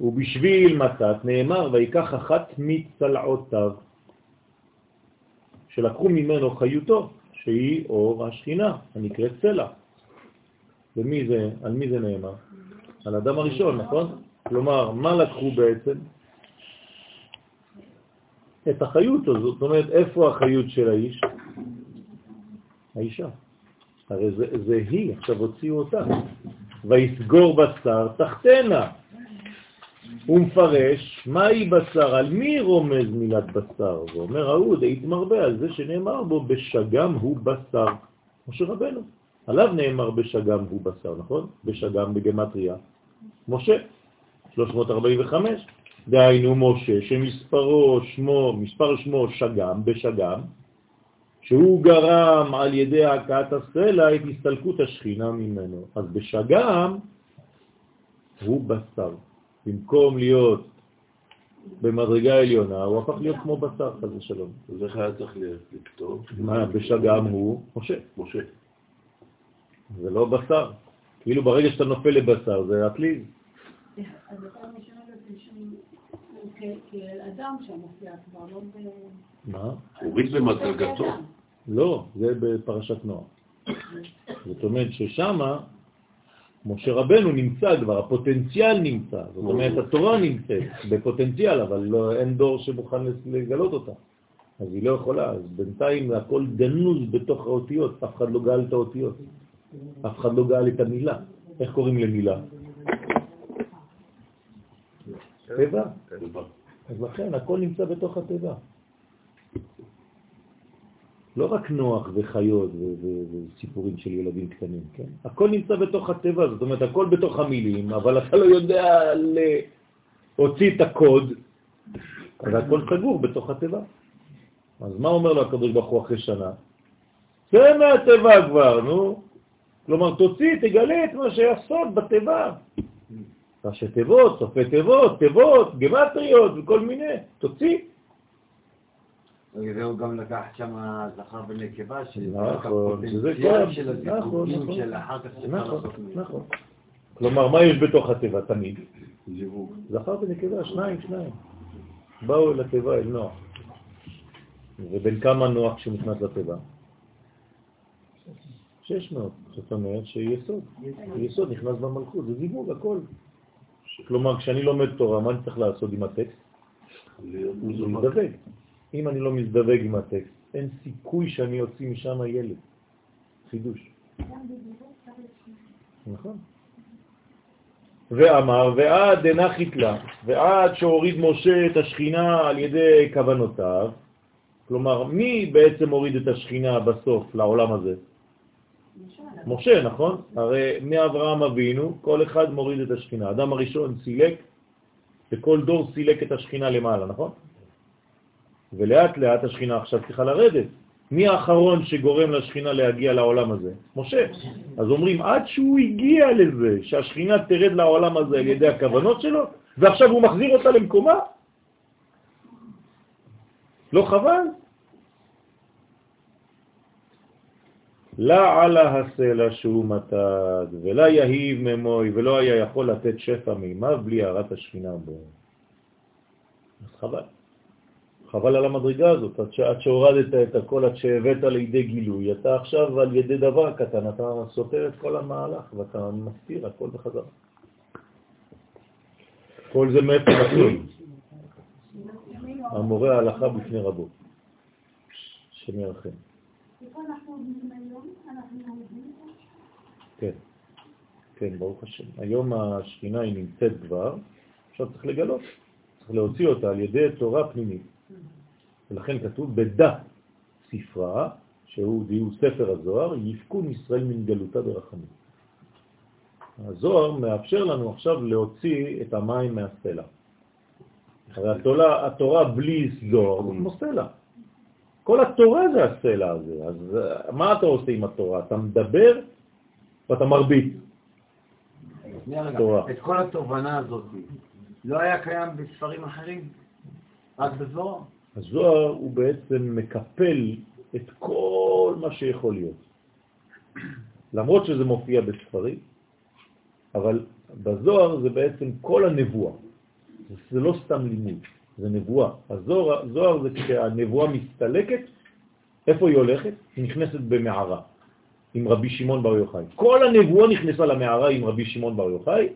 ובשביל מתת נאמר, ויקח אחת מצלעותיו, שלקחו ממנו חיותו, שהיא אור השכינה, הנקראת סלע. ומי זה, על מי זה נאמר? על אדם הראשון, נכון? כלומר, מה לקחו בעצם? את החיות הזאת. זאת אומרת, איפה החיות של האיש? האישה. הרי זה, זה היא, עכשיו הוציאו אותה. ויסגור בשר תחתנה. הוא מפרש, מהי בשר? על מי רומז מילת בשר? ואומר ההוא, דאית מרבה על זה שנאמר בו, בשגם הוא בשר. משה רבנו. עליו נאמר בשגם הוא בשר, נכון? בשגם בגמטריה. משה, 345. דהיינו משה, שמספרו שמו, מספר שמו שגם, בשגם, שהוא גרם על ידי הכאת הסלע את הסתלקות השכינה ממנו. אז בשגם הוא בשר. במקום להיות במדרגה עליונה, הוא הפך להיות כמו בשר, חס ושלום. אז איך היה צריך לכתוב? מה, בשגם הוא משה. משה. זה לא בשר. כאילו ברגע שאתה נופל לבשר זה הכלי. אז אתה משנה את זה שהוא כ- כאדם שם מופיע כבר, לא ב... מה? הוריד במדרגתו. לא, זה בפרשת נוח. זאת אומרת ששמה משה רבנו נמצא כבר, הפוטנציאל נמצא. זאת אומרת, התורה נמצאת בפוטנציאל, אבל לא, אין דור שמוכן לגלות אותה. אז היא לא יכולה, אז בינתיים הכל גנוז בתוך האותיות, אף אחד לא גאל את האותיות. אף אחד לא גאל את המילה. איך קוראים למילה? טבע. אז לכן הכל נמצא בתוך הטבע. לא רק נוח וחיות וסיפורים של ילדים קטנים, כן? הכל נמצא בתוך הטבע, זאת אומרת, הכל בתוך המילים, אבל אתה לא יודע להוציא את הקוד, אז הכל סגור בתוך הטבע. אז מה אומר לו הקדוש ברוך הוא אחרי שנה? צא מהטבע כבר, נו. כלומר, תוציא, תגלה את מה שהיה סוד בטבע. ראשי תיבות, סופי תיבות, תיבות, גמטריות וכל מיני, תוציא. זהו גם לקחת שם זכר ונקבה, שזה נכון, כל- של נכון, הזיווגים נכון. של אחר כך שאפשר נכון, לעשות. נכון. כלומר, מה יש בתוך הטבע תמיד? זכר ונקבה, שניים, שניים. באו אל התיבה, אל נוח. ובין כמה נוח כשנכנס לתיבה? 600. זאת אומרת שיסוד. יסוד נכנס במלכות, זה זיווג, הכל. כלומר, כשאני לומד תורה, מה אני צריך לעשות עם הטקסט? להזדווג. אם אני לא מזדווג עם הטקסט, אין סיכוי שאני אוציא משם ילד. חידוש. נכון. ואמר, ועד דנחית לה, ועד שהוריד משה את השכינה על ידי כוונותיו, כלומר, מי בעצם הוריד את השכינה בסוף לעולם הזה? משה, נכון? הרי מאברהם אבינו, כל אחד מוריד את השכינה. האדם הראשון סילק, וכל דור סילק את השכינה למעלה, נכון? ולאט לאט השכינה עכשיו צריכה לרדת. מי האחרון שגורם לשכינה להגיע לעולם הזה? משה. אז אומרים, עד שהוא הגיע לזה, שהשכינה תרד לעולם הזה על ידי הכוונות שלו, ועכשיו הוא מחזיר אותה למקומה? לא חבל? לה עלה הסלע שהוא מתד, ולה יהיב ממוי, ולא היה יכול לתת שפע מימיו בלי הערת השכינה בו. אז חבל. חבל על המדרגה הזאת, עד. עד שהורדת את הכל, עד שהבאת לידי גילוי, אתה עכשיו על ידי דבר קטן, אתה סותר את כל המהלך ואתה מסתיר הכל בחזרה. כל זה מאיפה מתחיל? המורה ההלכה בפני רבו. שמי כן, כן, ברוך השם. היום השכינה היא נמצאת כבר, עכשיו צריך לגלות, צריך להוציא אותה על ידי תורה פנימית. ולכן כתוב בדה ספרה, שהוא דיו ספר הזוהר, יפקון ישראל מן גלותה ברחמים. הזוהר מאפשר לנו עכשיו להוציא את המים מהסלע. הרי התורה, התורה בלי זוהר זה כמו סלע. כל התורה זה הסלע הזה, אז אה, מה אתה עושה עם התורה? אתה מדבר ואתה מרביץ. את כל התובנה הזאת, לא היה קיים בספרים אחרים? רק בזוהר? הזוהר הוא בעצם מקפל את כל מה שיכול להיות. למרות שזה מופיע בספרים, אבל בזוהר זה בעצם כל הנבואה. זה לא סתם לימוד, זה נבואה. הזוהר, הזוהר זה כשהנבואה מסתלקת, איפה היא הולכת? היא נכנסת במערה עם רבי שמעון בר יוחאי. כל הנבואה נכנסה למערה עם רבי שמעון בר יוחאי,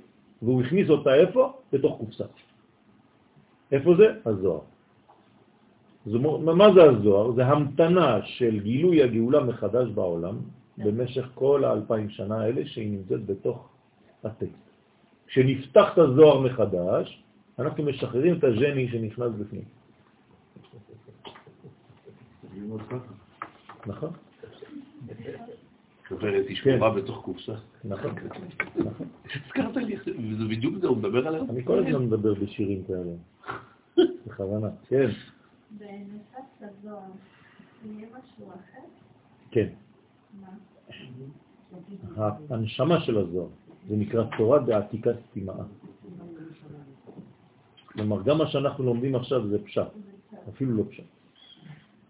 והוא הכניס אותה איפה? בתוך קופסה. איפה זה? הזוהר. זה, מה זה הזוהר? זה המתנה של גילוי הגאולה מחדש בעולם במשך כל האלפיים שנה האלה שהיא נמצאת בתוך הטקסט. כשנפתח את הזוהר מחדש, אנחנו משחררים את הג'ני שנכנס בפנים. נכון. עוברת היא שבורה בתוך קופסה. נכון. [LAUGHS] הזכרת לי, וזה בדיוק זה, הוא מדבר עליו. אני כל הזמן מדבר בשירים כאלה. [LAUGHS] בכוונה, כן. בנוסף לזוהר, יהיה משהו אחר? כן. מה? הנשמה של הזוהר, זה נקרא תורה בעתיקת סתימאה. כלומר, גם מה שאנחנו לומדים עכשיו זה פשט, אפילו לא פשט.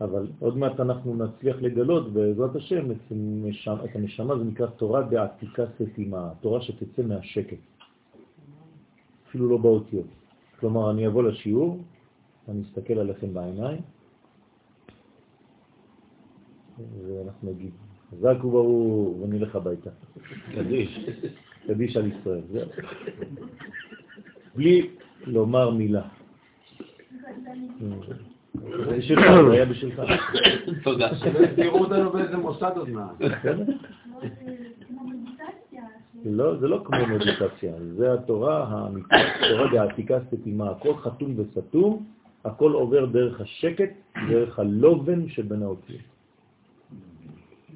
אבל עוד מעט אנחנו נצליח לגלות בעזרת השם את, הנשמה, את הנשמה, זה נקרא תורה בעתיקה סתימה, תורה שתצא מהשקט, אפילו לא באותיות. כלומר, אני אבוא לשיעור, אני אסתכל עליכם בעיניים, ואנחנו נגיד, חזק וברור, ונלך הביתה. קדיש. קדיש על ישראל, זהו. בלי לומר מילה. זה שלך, זה היה בשבילך. תודה. תראו אותנו באיזה מוסד עוד מעט. מדיטציה. לא, זה לא כמו מדיטציה, זה התורה האמיתית, תורה בעתיקה סתימה, הכל חתום וסתום, הכל עובר דרך השקט, דרך הלובן שבין האותיות.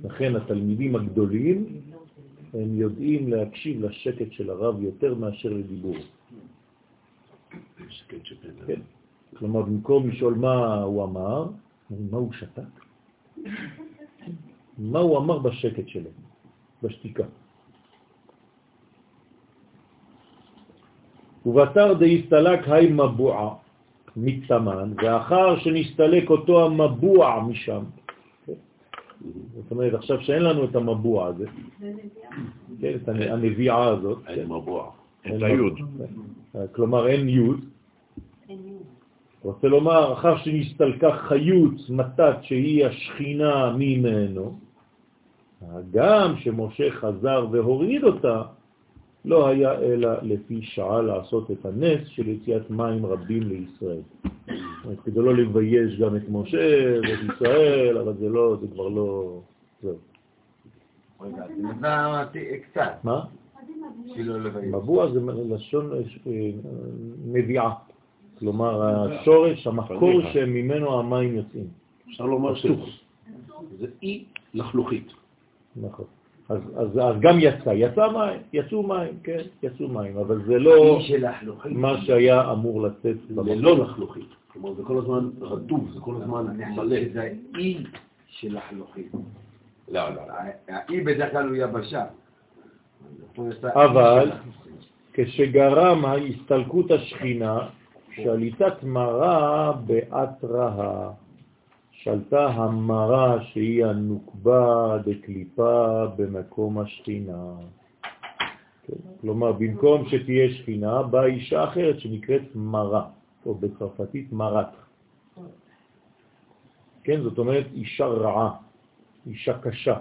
לכן התלמידים הגדולים, הם יודעים להקשיב לשקט של הרב יותר מאשר לדיבור. שקט שבין. כן. כלומר, במקום לשאול מה הוא אמר, מה הוא שתק? מה הוא אמר בשקט שלו, בשתיקה. ובתר דהסתלק היי מבוע מתמן, ואחר שנסתלק אותו המבוע משם. זאת אומרת, עכשיו שאין לנו את המבוע הזה, כן, את הנביעה הזאת, כן, אין מבוע. אין היוד. כלומר אין יוד, רוצה לומר, אחר שנסתלקה חיות מתת שהיא השכינה ממנו, גם שמשה חזר והוריד אותה, לא היה אלא לפי שעה לעשות את הנס של יציאת מים רבים לישראל. כדי לא לבייש גם את משה ואת ישראל, אבל זה לא, זה כבר לא... זהו. רגע, אז נתנה קצת, מה? מבוע זה לשון אה, נביעה. כלומר, השורש, המקור. שממנו המים יוצאים. אפשר לומר שזה זה אי לחלוכית. נכון. אז, אז, אז גם יצא, יצא מים, יצאו מים, כן, יצאו מים, אבל זה לא אי של החלוכים. מה שהיה אמור לצאת. ללא לחלוכית. כלומר, זה כל הזמן רדוב, זה כל הזמן מלא. חושב שזה אי של החלוכים. לא, לא. האי בדרך כלל הוא יבשה. האי אבל. כשגרם ההסתלקות השכינה, שליטת מרה באתרה, שלטה המרה שהיא הנוקבה דקליפה במקום השכינה. כן? כלומר, במקום שתהיה שכינה, באה אישה אחרת שנקראת מרה, או בצרפתית מרת. כן, זאת אומרת אישה רעה, אישה קשה.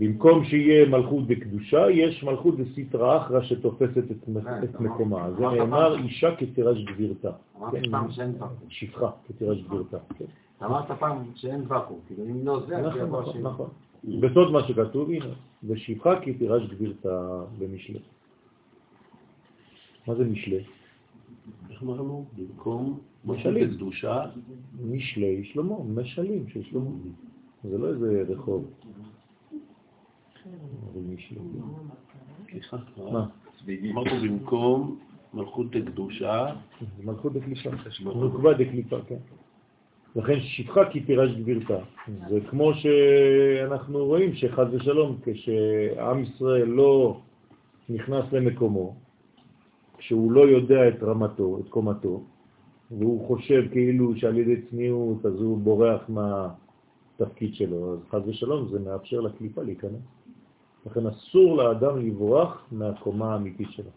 במקום שיהיה מלכות בקדושה, יש מלכות בסטרא אחרא שתופסת את, אמרת- מקומה. זה אמרת נאמר אישה כתירש גבירתה. אמרתי כן, פעם שאין ואקום. שפחה כתירש גבירתה. כן. אמרת פעם שאין ואקום. כאילו אם לא זה, אז נכון, נכון. נכון. בסוד מה שכתוב, הנה, ושפחה כתירש גבירתה במשלי. מה זה משלי? איך אמרנו? במקום משלים. בקדושה, משלי שלמה, משלים של שלמה. זה לא איזה רחוב. סליחה, מה? אמרת במקום מלכות לקדושה, זה מלכות דקליפה, נוקבה דקליפה, כן. לכן שפחה כי תירש גבירתה. זה כמו שאנחנו רואים שחד ושלום, כשעם ישראל לא נכנס למקומו, כשהוא לא יודע את רמתו, את קומתו, והוא חושב כאילו שעל ידי צניעות אז הוא בורח מהתפקיד שלו, אז חז ושלום זה מאפשר לקליפה להיכנס. לכן אסור לאדם לברוח מהקומה האמיתית שלו.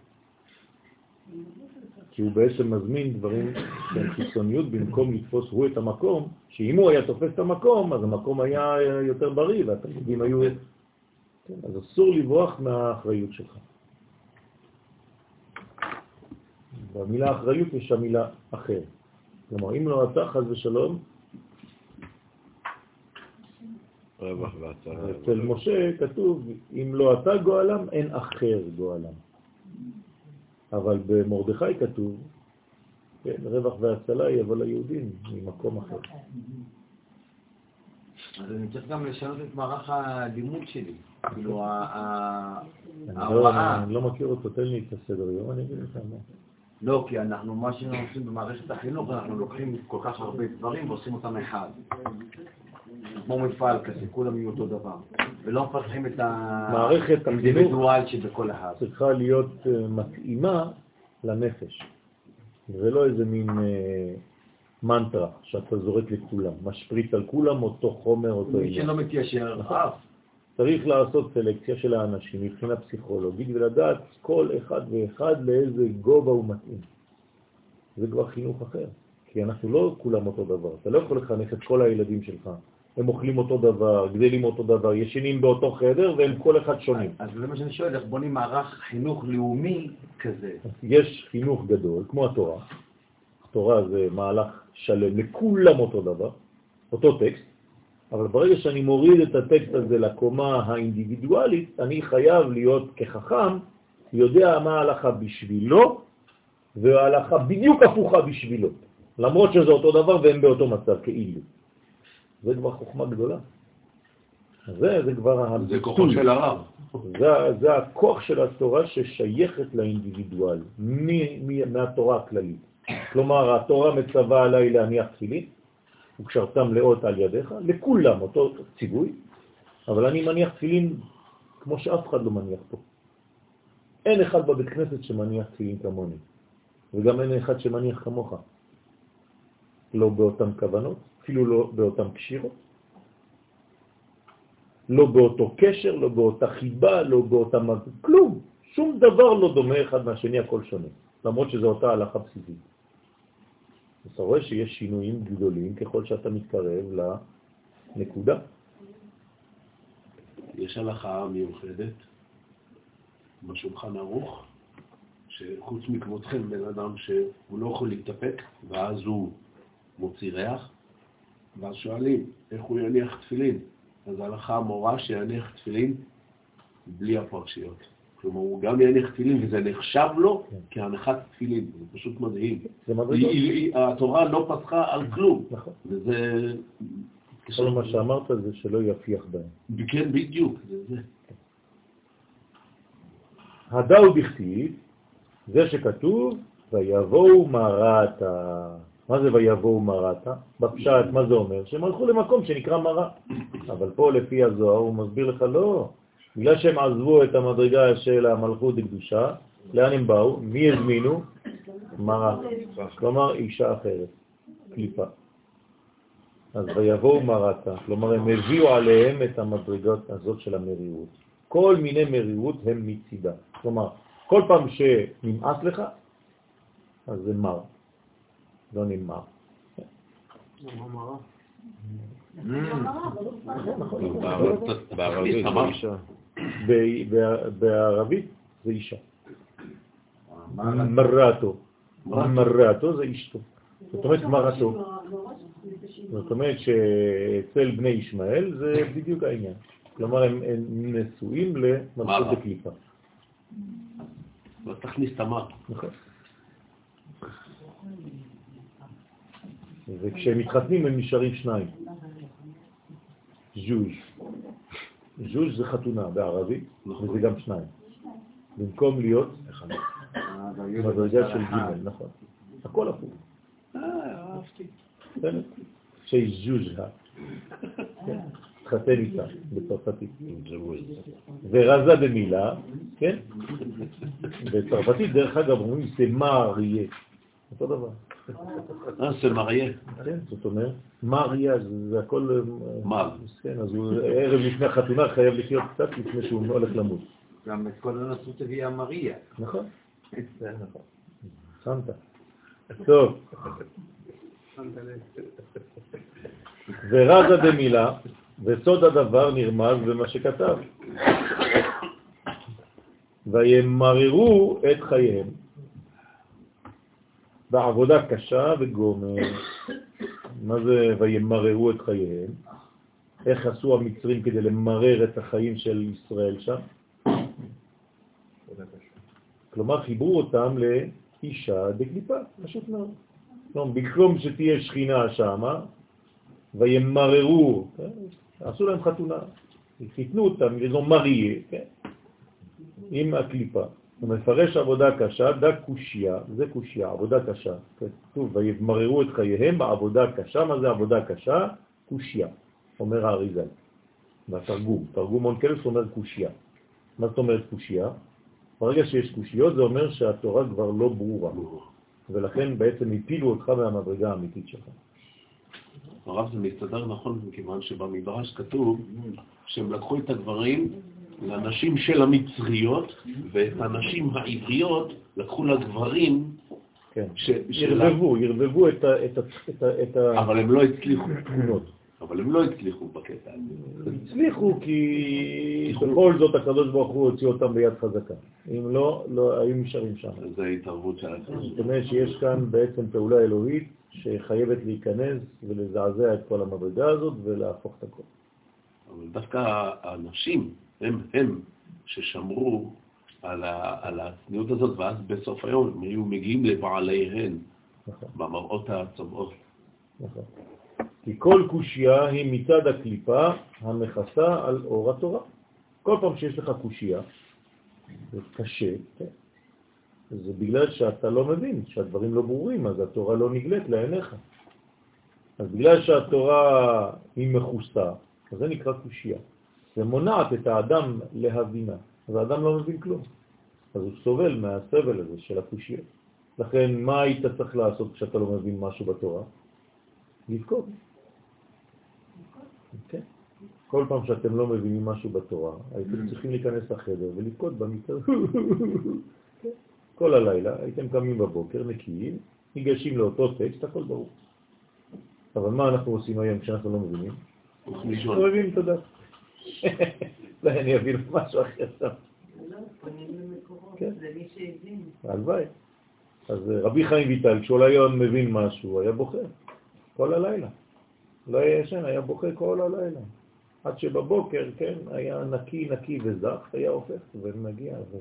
כי הוא בעצם מזמין דברים של חיצוניות במקום לתפוס הוא את המקום, שאם הוא היה תופס את המקום, אז המקום היה יותר בריא והתלמידים היו... כן, אז אסור לברוח מהאחריות שלך. במילה אחריות יש המילה אחר. כלומר, אם לא אתה, חז ושלום, רווח והצלה. אצל משה כתוב, אם לא אתה גואלם, אין אחר גואלם. אבל במרדכי כתוב, כן, רווח והצלה יבוא ליהודים ממקום אחר. אז אני צריך גם לשנות את מערך הלימוד שלי. כאילו, לא- ההוראה. אני לא מכיר אותו, תן לי את הסדר יום, אני אגיד לך מה. לא, כי אנחנו, מה שאנחנו עושים במערכת החינוך, אנחנו לוקחים כל כך הרבה דברים ועושים אותם אחד. כמו מפעל כזה, כולם יהיו אותו דבר. ולא מפתחים את מערכת החינוך האינדיבידואל שבכל אחד. צריכה להיות אה, מתאימה לנפש. זה לא איזה מין אה, מנטרה שאתה זורק לכולם, משפריץ על כולם אותו חומר, אותו מי עניין. שלא מתיישר, אף. צריך לעשות סלקציה של האנשים מבחינה פסיכולוגית ולדעת כל אחד ואחד לאיזה גובה הוא מתאים. זה כבר חינוך אחר, כי אנחנו לא כולם אותו דבר. אתה לא יכול לחנך את כל הילדים שלך. הם אוכלים אותו דבר, גדלים אותו דבר, ישנים באותו חדר והם כל אחד שונים. אז זה מה שאני שואל, איך בונים מערך חינוך לאומי כזה? יש חינוך גדול, כמו התורה. התורה זה מהלך שלם, לכולם אותו דבר, אותו טקסט, אבל ברגע שאני מוריד את הטקסט הזה לקומה האינדיבידואלית, אני חייב להיות כחכם, יודע מה ההלכה בשבילו, וההלכה בדיוק הפוכה בשבילו, למרות שזה אותו דבר והם באותו מצב, כאילו. זה כבר חוכמה גדולה. זה, זה כבר זה כוחו של הרב. זה, זה הכוח של התורה ששייכת לאינדיבידואל, מ, מ, מהתורה הכללית. כלומר, התורה מצווה עליי להניח תפילין, וקשרתם לאות על ידיך, לכולם אותו ציווי, אבל אני מניח תפילין כמו שאף אחד לא מניח פה. אין אחד בבית כנסת שמניח תפילין כמוני, וגם אין אחד שמניח כמוך. לא באותן כוונות, אפילו לא באותן קשירות, לא באותו קשר, לא באותה חיבה, לא באותה... כלום. שום דבר לא דומה אחד מהשני, הכל שונה, למרות שזו אותה הלכה בסיסית. אתה רואה שיש שינויים גדולים ככל שאתה מתקרב לנקודה. יש הלכה מיוחדת בשולחן ערוך, שחוץ מכבודכם, בן אדם שהוא לא יכול להתאפק, ואז הוא מוציא ריח, ואז שואלים איך הוא יניח תפילין. אז ההלכה מורה שיניח תפילין בלי הפרשיות. כלומר, הוא גם יניח תפילין, וזה נחשב לו כהנחת תפילין. זה פשוט מדהים. זה התורה לא פסחה על כלום. נכון. וזה... כל מה שאמרת זה שלא יפיח בהם. כן, בדיוק. זה זה. הדאו בכתיב, זה שכתוב, ויבואו מרתה. מה זה ויבואו מרתה? בפשט, מה זה אומר? שהם הלכו למקום שנקרא מרה. אבל פה לפי הזוהר הוא מסביר לך, לא, בגלל שהם עזבו את המדרגה של המלכות הקדושה, לאן הם באו? מי הזמינו? מרה. כלומר, אישה אחרת, קליפה. אז ויבואו מרתה, כלומר הם הביאו עליהם את המדרגות הזאת של המרירות. כל מיני מרירות הם מצידה. כלומר, כל פעם שנמאס לך, אז זה מר, לא נמר. בערבית זה אישה. ב- ב- בערבית זה אישה. מרתו. מרתו זה אשתו. זאת אומרת מרתו. זאת אומרת שאצל בני ישמעאל זה בדיוק העניין. כלומר הם נשואים למלכות. בקליפה. לא תכניס את המר. נכון. וכשהם מתחתנים הם נשארים שניים. ז'וז'. ז'וז' זה חתונה בערבית, וזה גם שניים. במקום להיות מדרגה של ג', נכון. הכל הפוך. אה, אהבתי. שז'וז'ה. כן. התחתן איתה בצרפתית. ורזה במילה, כן? בצרפתית, דרך אגב, אומרים זה מריה, אותו דבר. אה, זה מריה. כן, זאת אומרת, מריה, זה זה הכל... אה, מר. כן, אז הוא ערב לפני החתונה חייב לחיות קצת לפני שהוא הולך למות. גם את כל הנצרות הביאה מריה. נכון. [LAUGHS] שמת. טוב. ורזה דמילה, וסוד הדבר נרמז במה שכתב. וימררו את חייהם בעבודה קשה וגומר. מה זה וימררו את חייהם? איך עשו המצרים כדי למרר את החיים של ישראל שם? כלומר, חיברו אותם לאישה דקליפה, פשוט מאוד. כלומר, במקום שתהיה שכינה שמה, וימררו, כן? עשו להם חתונה, חיתנו אותם, איזו מריה, כן? עם הקליפה. הוא מפרש עבודה קשה, דה קושיה, זה קושיה, עבודה קשה. כתוב, וימררו את חייהם בעבודה קשה, מה זה עבודה קשה? קושיה, אומר האריזל, בתרגום. תרגום אונקלס אומר קושיה. מה זאת אומרת קושיה? ברגע שיש קושיות זה אומר שהתורה כבר לא ברורה, ולכן בעצם הפילו אותך מהמדרגה האמיתית שלך. הרב זה מסתדר נכון, מכיוון שבמדרש כתוב שהם לקחו את הגברים לנשים של המצריות, ואת הנשים העבריות לקחו לגברים כן. ערבבו את ה... את ה... את ה... את ה... אבל הם לא הצליחו. אבל הם לא הצליחו בקטע הזה. הצליחו כי בכל זאת הקדוש ברוך הוא הוציא אותם ביד חזקה. אם לא, לא היו נשארים שם. זו התערבות של זאת אומרת שיש כאן בעצם פעולה אלוהית שחייבת להיכנס ולזעזע את כל המדרגה הזאת ולהפוך את הכל. אבל דווקא האנשים הם הם ששמרו על, ה, על הצניעות הזאת, ואז בסוף היום הם היו מגיעים לבעליהן נכון, במראות הצומעות. נכון. כי כל קושייה היא מצד הקליפה המכסה על אור התורה. כל פעם שיש לך קושייה, זה קשה, כן? זה בגלל שאתה לא מבין, שהדברים לא ברורים, אז התורה לא נגלית לעיניך. אז בגלל שהתורה היא מכוסה, אז זה נקרא קושייה. זה מונעת את האדם להבינה, אז האדם לא מבין כלום. אז הוא סובל מהסבל הזה של הקושייה. לכן, מה היית צריך לעשות כשאתה לא מבין משהו בתורה? לבכות. כן. כל פעם שאתם לא מבינים משהו בתורה, הייתם צריכים להיכנס לחדר ולבכות במיטה. [LAUGHS] כן. כל הלילה הייתם קמים בבוקר, נקיים, ניגשים לאותו טקסט, הכל ברור. אבל מה אנחנו עושים היום כשאנחנו לא מבינים? הולכים לא לישון. מבינים תודה. אולי אני אבין משהו אחר שם. לא, פונים למקורות, כן. זה מי שהבין. הלוואי. אז אה, רבי חיים ויטל, כשהוא היה מבין משהו, היה בוכה כל הלילה. לא היה ישן, היה בוכה כל הלילה. עד שבבוקר, כן, היה נקי, נקי וזך, היה הופך ומגיע. ו...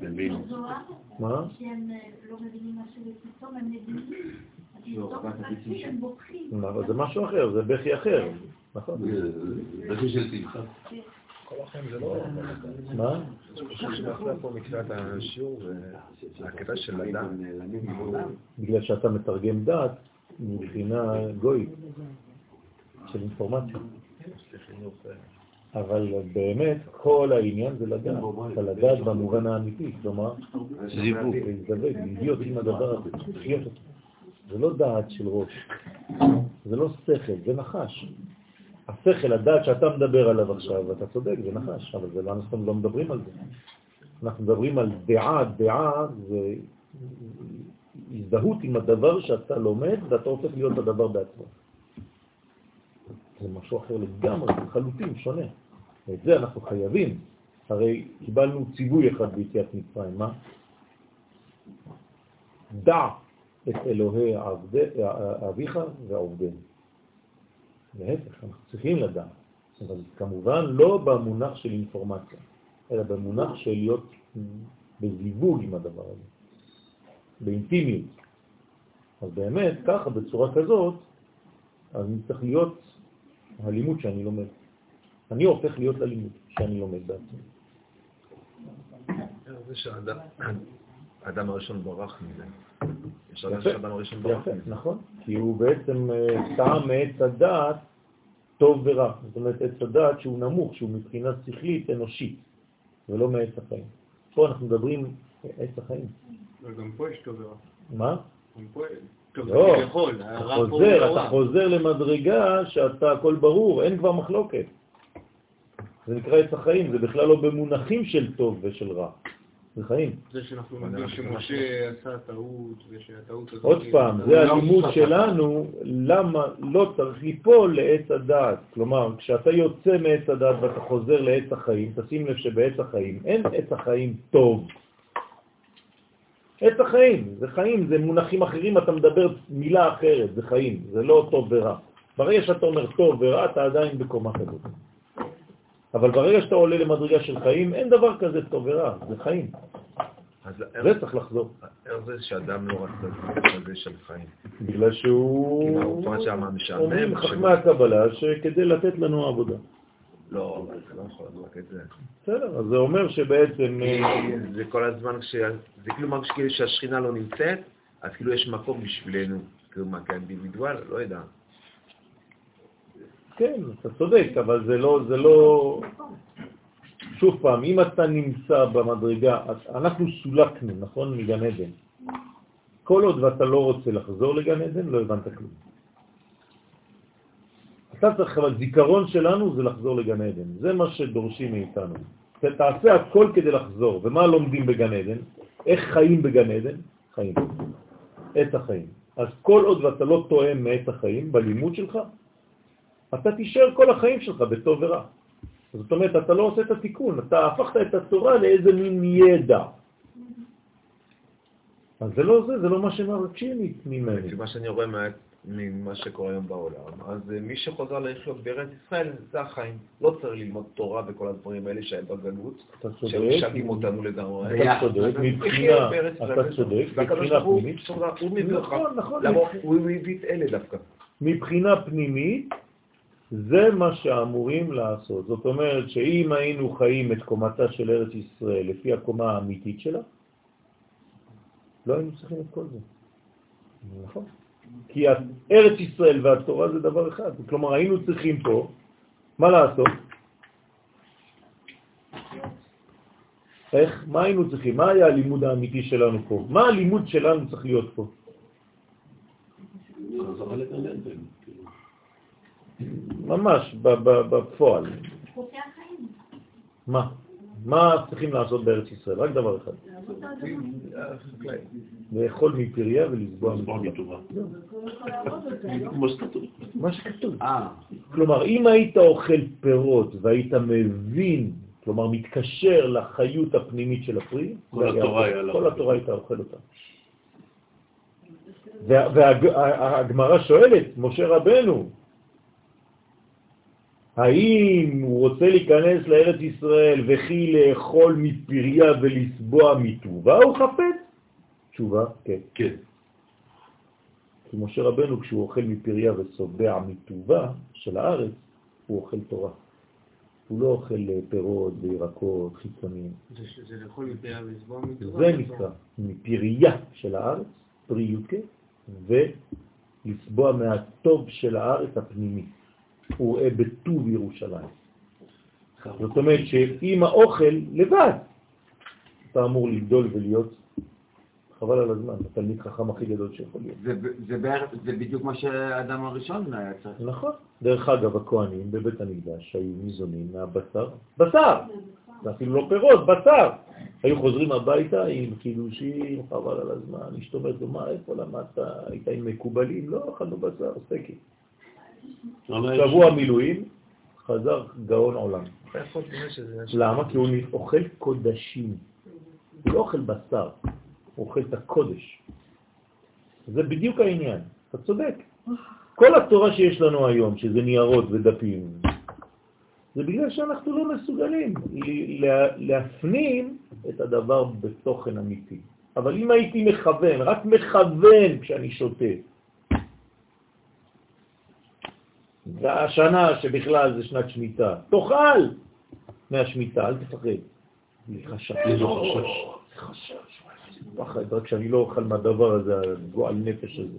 מבין. מה? שהם אה, לא מבינים משהו ופתאום הם מבינים. לא, זה משהו אחר, זה בכי אחר. נכון. זה בכי של שמחה. כל החיים זה לא... מה? בגלל שאתה מתרגם דעת מבחינה גויית של אינפורמציה. אבל באמת כל העניין זה לדעת, אתה לדעת במובן האמיתי, כלומר, זיווג. להזדווג, להיות עם הדבר הזה, לחיות אותו. זה לא דעת של ראש, זה לא שכל, זה נחש. השכל, הדעת שאתה מדבר עליו עכשיו, אתה צודק, זה נחש, אבל זה לא, אנחנו לא מדברים על זה. אנחנו מדברים על דעה, דעה זה הזדהות עם הדבר שאתה לומד ואתה הופך להיות הדבר בעצמו. זה משהו אחר לגמרי, חלוטין, שונה. ואת זה אנחנו חייבים. הרי קיבלנו ציווי אחד ביציאת מצרים, מה? דע את אלוהי עבדי, אביך ועובדינו. להפך, אנחנו צריכים לדעת, אבל כמובן לא במונח של אינפורמציה, אלא במונח של להיות בזיווג עם הדבר הזה, באינטימיות. אז באמת, ככה, בצורה כזאת, אז אני צריך להיות הלימוד שאני לומד. אני הופך להיות ללימוד שאני לומד בעצמי. זה שהאדם האדם הראשון ברח מזה. אפשר לדעת שהאדם הראשון ברח מזה. נכון, כי הוא בעצם אה, טעם מעץ הדעת טוב ורע. זאת אומרת, עץ הדעת שהוא נמוך, שהוא מבחינה שכלית אנושית, ולא מעץ החיים. פה אנחנו מדברים עץ החיים. גם פה יש טוב ורע. מה? גם פה טוב, לא, אתה חוזר, לא אתה. חוזר למדרגה שאתה הכל ברור, אין כבר מחלוקת. זה נקרא עץ החיים, זה בכלל לא במונחים של טוב ושל רע. זה חיים. זה שאנחנו נגיד שמשה עשה טעות, ושהטעות הזאת... עוד פעם, זה הלימוד שלנו, למה לא צריך ליפול לעץ הדעת. כלומר, כשאתה יוצא מעץ הדעת ואתה חוזר לעץ החיים, תשים לב שבעץ החיים אין עץ החיים טוב. עץ החיים, זה חיים, זה מונחים אחרים, אתה מדבר מילה אחרת, זה חיים, זה לא טוב ורע. ברגע שאתה אומר טוב ורע, אתה עדיין בקומה כזאת. אבל ברגע שאתה עולה למדרגה של חיים, אין דבר כזה טוב ורע, זה חיים. אז זה צריך לחזור. איך זה שאדם לא רצה זה של חיים? בגלל שהוא... כי הרופאה שמה משעמם, אומרים חכמי הקבלה שכדי לתת לנו עבודה. לא, אבל זה לא יכול רק את זה. בסדר, אז זה אומר שבעצם... זה כל הזמן. זה כאילו מרגיש כאילו שהשכינה לא נמצאת, אז כאילו יש מקום בשבילנו. כאילו מה, כאינדיבידואל? לא יודע. כן, אתה צודק, אבל זה לא, זה לא... שוב פעם, אם אתה נמצא במדרגה, אנחנו סולקנו, נכון? מגן עדן. כל עוד ואתה לא רוצה לחזור לגן עדן, לא הבנת כלום. אתה צריך, אבל זיכרון שלנו זה לחזור לגן עדן. זה מה שדורשים מאיתנו. תעשה הכל כדי לחזור. ומה לומדים בגן עדן? איך חיים בגן עדן? חיים. עץ החיים. אז כל עוד ואתה לא תואם מעץ החיים בלימוד שלך, אתה תישאר כל החיים שלך בטוב ורע. זאת אומרת, אתה לא עושה את התיקון, אתה הפכת את התורה לאיזה מין ידע. אז זה לא זה, זה לא מה שמרצ'ים ממני. לפי מה שאני רואה מה- ממה שקורה היום בעולם, אז אה, מי שחוזר לחיות בארץ ישראל זה החיים. לא צריך ללמוד תורה וכל הדברים האלה שהיה בגלות, אתה צודק. שמשגעים אותנו לגמרי. אתה צודק, מבחינה, אתה. צודק, מבחינה פנימית. הוא מביא אותך. נכון, נכון. למה הוא הביא את אלה דווקא? מבחינה פנימית, זה מה שאמורים לעשות. זאת אומרת שאם היינו חיים את קומתה של ארץ ישראל לפי הקומה האמיתית שלה, לא היינו צריכים את כל זה. נכון. כי ארץ ישראל והתורה זה דבר אחד. כלומר, היינו צריכים פה, מה לעשות? איך? מה היינו צריכים? מה היה הלימוד האמיתי שלנו פה? מה הלימוד שלנו צריך להיות פה? ממש ב- ב- בפועל. מה? מה צריכים לעשות בארץ ישראל? רק דבר אחד. לאכול מפריה ולסבוע לסבוע מטובה. כמו שכתוב. מה שכתוב. אה, כלומר, אם היית אוכל פירות והיית מבין, כלומר מתקשר לחיות הפנימית של הפרי, כל התורה טוב. היה לך. כל התורה היית אוכל אותה. והגמרא שואלת, משה רבנו, האם הוא רוצה להיכנס לארץ ישראל וכי לאכול מפריה ולסבוע מטובה, הוא חפץ? תשובה, כן. כן. כי משה רבנו כשהוא אוכל מפריה וסובע מטובה של הארץ, הוא אוכל תורה. הוא לא אוכל אה, פירות וירקות חיצוניים. זה זה לאכול מפריה ולסבוע מטובה. זה נקרא מפריה של הארץ, פרי י"ק, ולסבוע מהטוב של הארץ הפנימי. הוא רואה בטוב ירושלים. זאת אומרת שעם האוכל לבד, אתה אמור לגדול ולהיות, חבל על הזמן, התלמיד חכם הכי גדול שיכול להיות. זה, זה, בערך- זה בדיוק מה שהאדם הראשון היה צריך. נכון. דרך אגב, הכהנים בבית המקדש היו ניזונים מהבשר. בשר! זה אפילו לא פירות, בשר! היו חוזרים הביתה עם קידושים, חבל על הזמן, אשתו אומרת לו, מה, איפה למדת? היית עם מקובלים? לא, אכלנו בשר, סטייקים. שבוע מילואים, חזר גאון עולם. למה? כי הוא אוכל קודשים. הוא לא אוכל בשר, הוא אוכל את הקודש. זה בדיוק העניין, אתה צודק. כל התורה שיש לנו היום, שזה ניירות ודפים, זה בגלל שאנחנו לא מסוגלים להפנים את הדבר בתוכן אמיתי. אבל אם הייתי מכוון, רק מכוון כשאני שותה, והשנה שבכלל זה שנת שמיטה, תאכל מהשמיטה, אל תפחד. לי חשש. איזה חשש. זה חשש, פחד, רק שאני לא אוכל מהדבר הזה, הגועל נפש הזה.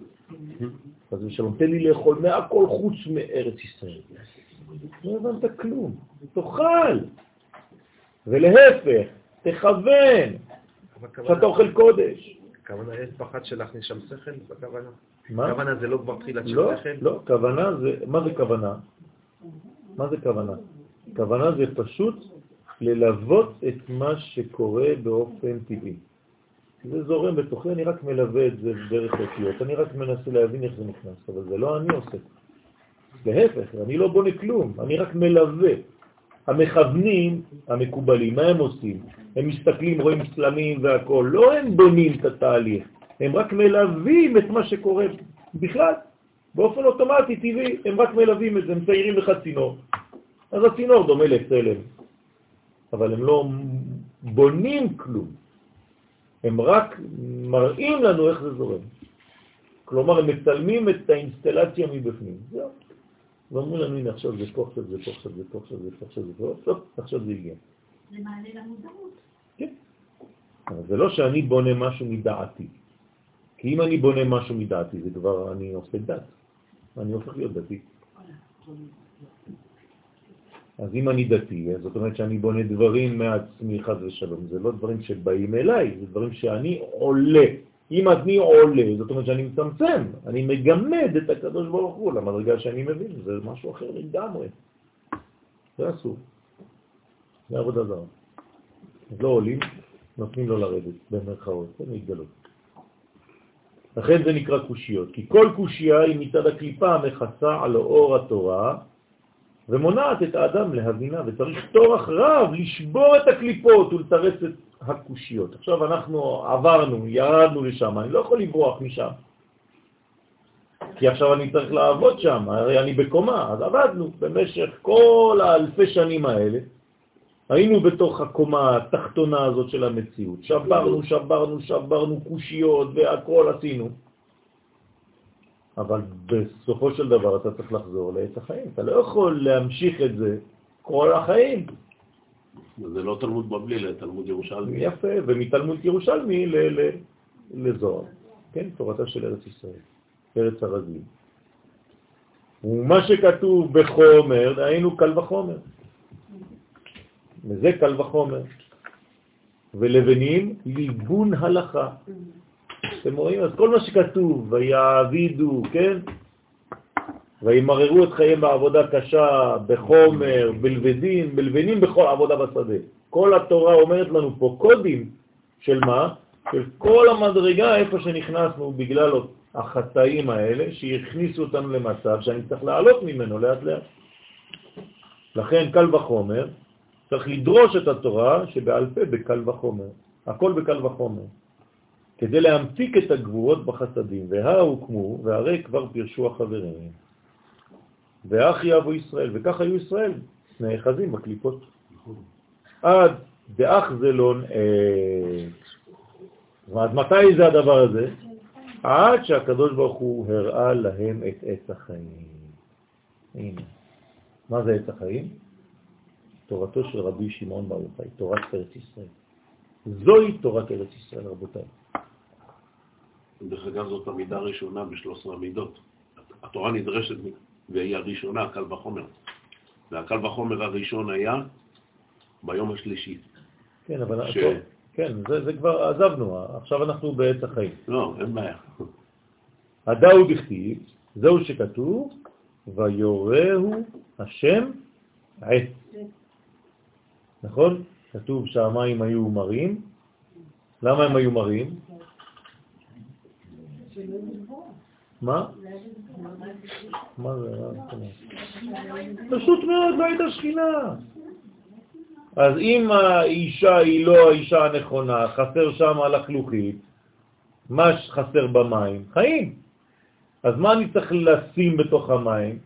אז ושלום, תן לי לאכול מהכל חוץ מארץ ישראל. לא הבנת כלום. תאכל. ולהפך, תכוון, שאתה אוכל קודש. הכוונה, יש פחד שלהכניס שם שכל בכוונה? מה? כוונה זה לא כבר תחילת של לא, שכל? לא, כוונה זה, מה זה כוונה? מה זה כוונה? כוונה זה פשוט ללוות את מה שקורה באופן טבעי. זה זורם בתוכי, אני רק מלווה את זה דרך אותיות, אני רק מנסה להבין איך זה נכנס, אבל זה לא אני עושה. להפך, אני לא בונה כלום, אני רק מלווה. המכוונים המקובלים, מה הם עושים? הם מסתכלים, רואים צלמים והכל, לא הם בונים את התהליך, הם רק מלווים את מה שקורה בכלל, באופן אוטומטי, טבעי, הם רק מלווים את זה, הם ציירים לך צינור. אז הצינור דומה לצלם, אבל הם לא בונים כלום, הם רק מראים לנו איך זה זורם. כלומר, הם מצלמים את האינסטלציה מבפנים. זהו. ואומרים לנו, הנה עכשיו זה פה, עכשיו זה פה, עכשיו זה פה, עכשיו זה פה, עכשיו זה פה, טוב, עכשיו זה הגיע. זה מעלה למודעות. כן. אבל זה לא שאני בונה משהו מדעתי. כי אם אני בונה משהו מדעתי, זה כבר אני עושה דת. אני הופך להיות דתי. אז אם אני דתי, זאת אומרת שאני בונה דברים מעצמי חד ושלום. זה לא דברים שבאים אליי, זה דברים שאני עולה. אם אני עולה, זאת אומרת שאני מצמצם, אני מגמד את הקדוש ברוך הוא למדרגה שאני מבין, זה משהו אחר לגמרי. זה אסור. זה עבודה זרה. לא עולים, נותנים לו לרדת, במרכאות, זה מתגלות. לכן זה נקרא קושיות, כי כל קושייה היא מצד הקליפה המכסה על אור התורה ומונעת את האדם להבינה, וצריך תורך רב לשבור את הקליפות ולתרס את הקושיות. עכשיו אנחנו עברנו, ירדנו לשם, אני לא יכול לברוח משם. כי עכשיו אני צריך לעבוד שם, הרי אני בקומה, אז עבדנו במשך כל האלפי שנים האלה. היינו בתוך הקומה התחתונה הזאת של המציאות, שברנו, שברנו, שברנו קושיות והכל עשינו. אבל בסופו של דבר אתה צריך לחזור לעץ החיים. אתה לא יכול להמשיך את זה כל החיים. זה לא תלמוד בבלי, זה תלמוד ירושלמי. יפה, ומתלמוד ירושלמי לזוהר. כן, תורתה של ארץ ישראל, ארץ הרגיל. ומה שכתוב בחומר, דהיינו קל וחומר. וזה קל וחומר. ולבנים, ליבון הלכה. אתם רואים? אז כל מה שכתוב, ויעבידו, כן? וימררו את חייהם בעבודה קשה, בחומר, בלבדים, בלבנים בכל עבודה בשדה. כל התורה אומרת לנו פה קודים של מה? של כל המדרגה איפה שנכנסנו בגלל החטאים האלה, שהכניסו אותנו למצב שאני צריך לעלות ממנו לאט לאט. לכן קל וחומר, צריך לדרוש את התורה שבעל פה בקל וחומר. הכל בקל וחומר. כדי להמתיק את הגבורות בחסדים, והא הוקמו, והרי כבר פירשו החברים. ואח יבוא ישראל, וכך היו ישראל, נאחזים בקליפות. עד דאח זלון עת. אז מתי זה הדבר הזה? עד שהקדוש ברוך הוא הראה להם את עץ החיים. הנה. מה זה עץ החיים? תורתו של רבי שמעון בר יוחאי, תורת ארץ ישראל. זוהי תורת ארץ ישראל, רבותיי. דרך אגב, זאת המידה הראשונה בשלוש המידות. התורה נדרשת והיא הראשונה, קל וחומר. והקל וחומר הראשון היה ביום השלישי. כן, אבל... ש... טוב, כן, זה, זה כבר עזבנו, עכשיו אנחנו בעץ החיים. לא, אין בעיה. הדאו דכתיב, זהו שכתוב, ויורהו השם עץ. נכון? כתוב שהמים היו מרים. למה הם היו מרים? מה? מה זה? פשוט מאוד, לא הייתה שכינה. אז אם האישה היא לא האישה הנכונה, חסר שם על החלוכית, מה חסר במים? חיים. אז מה אני צריך לשים בתוך המים?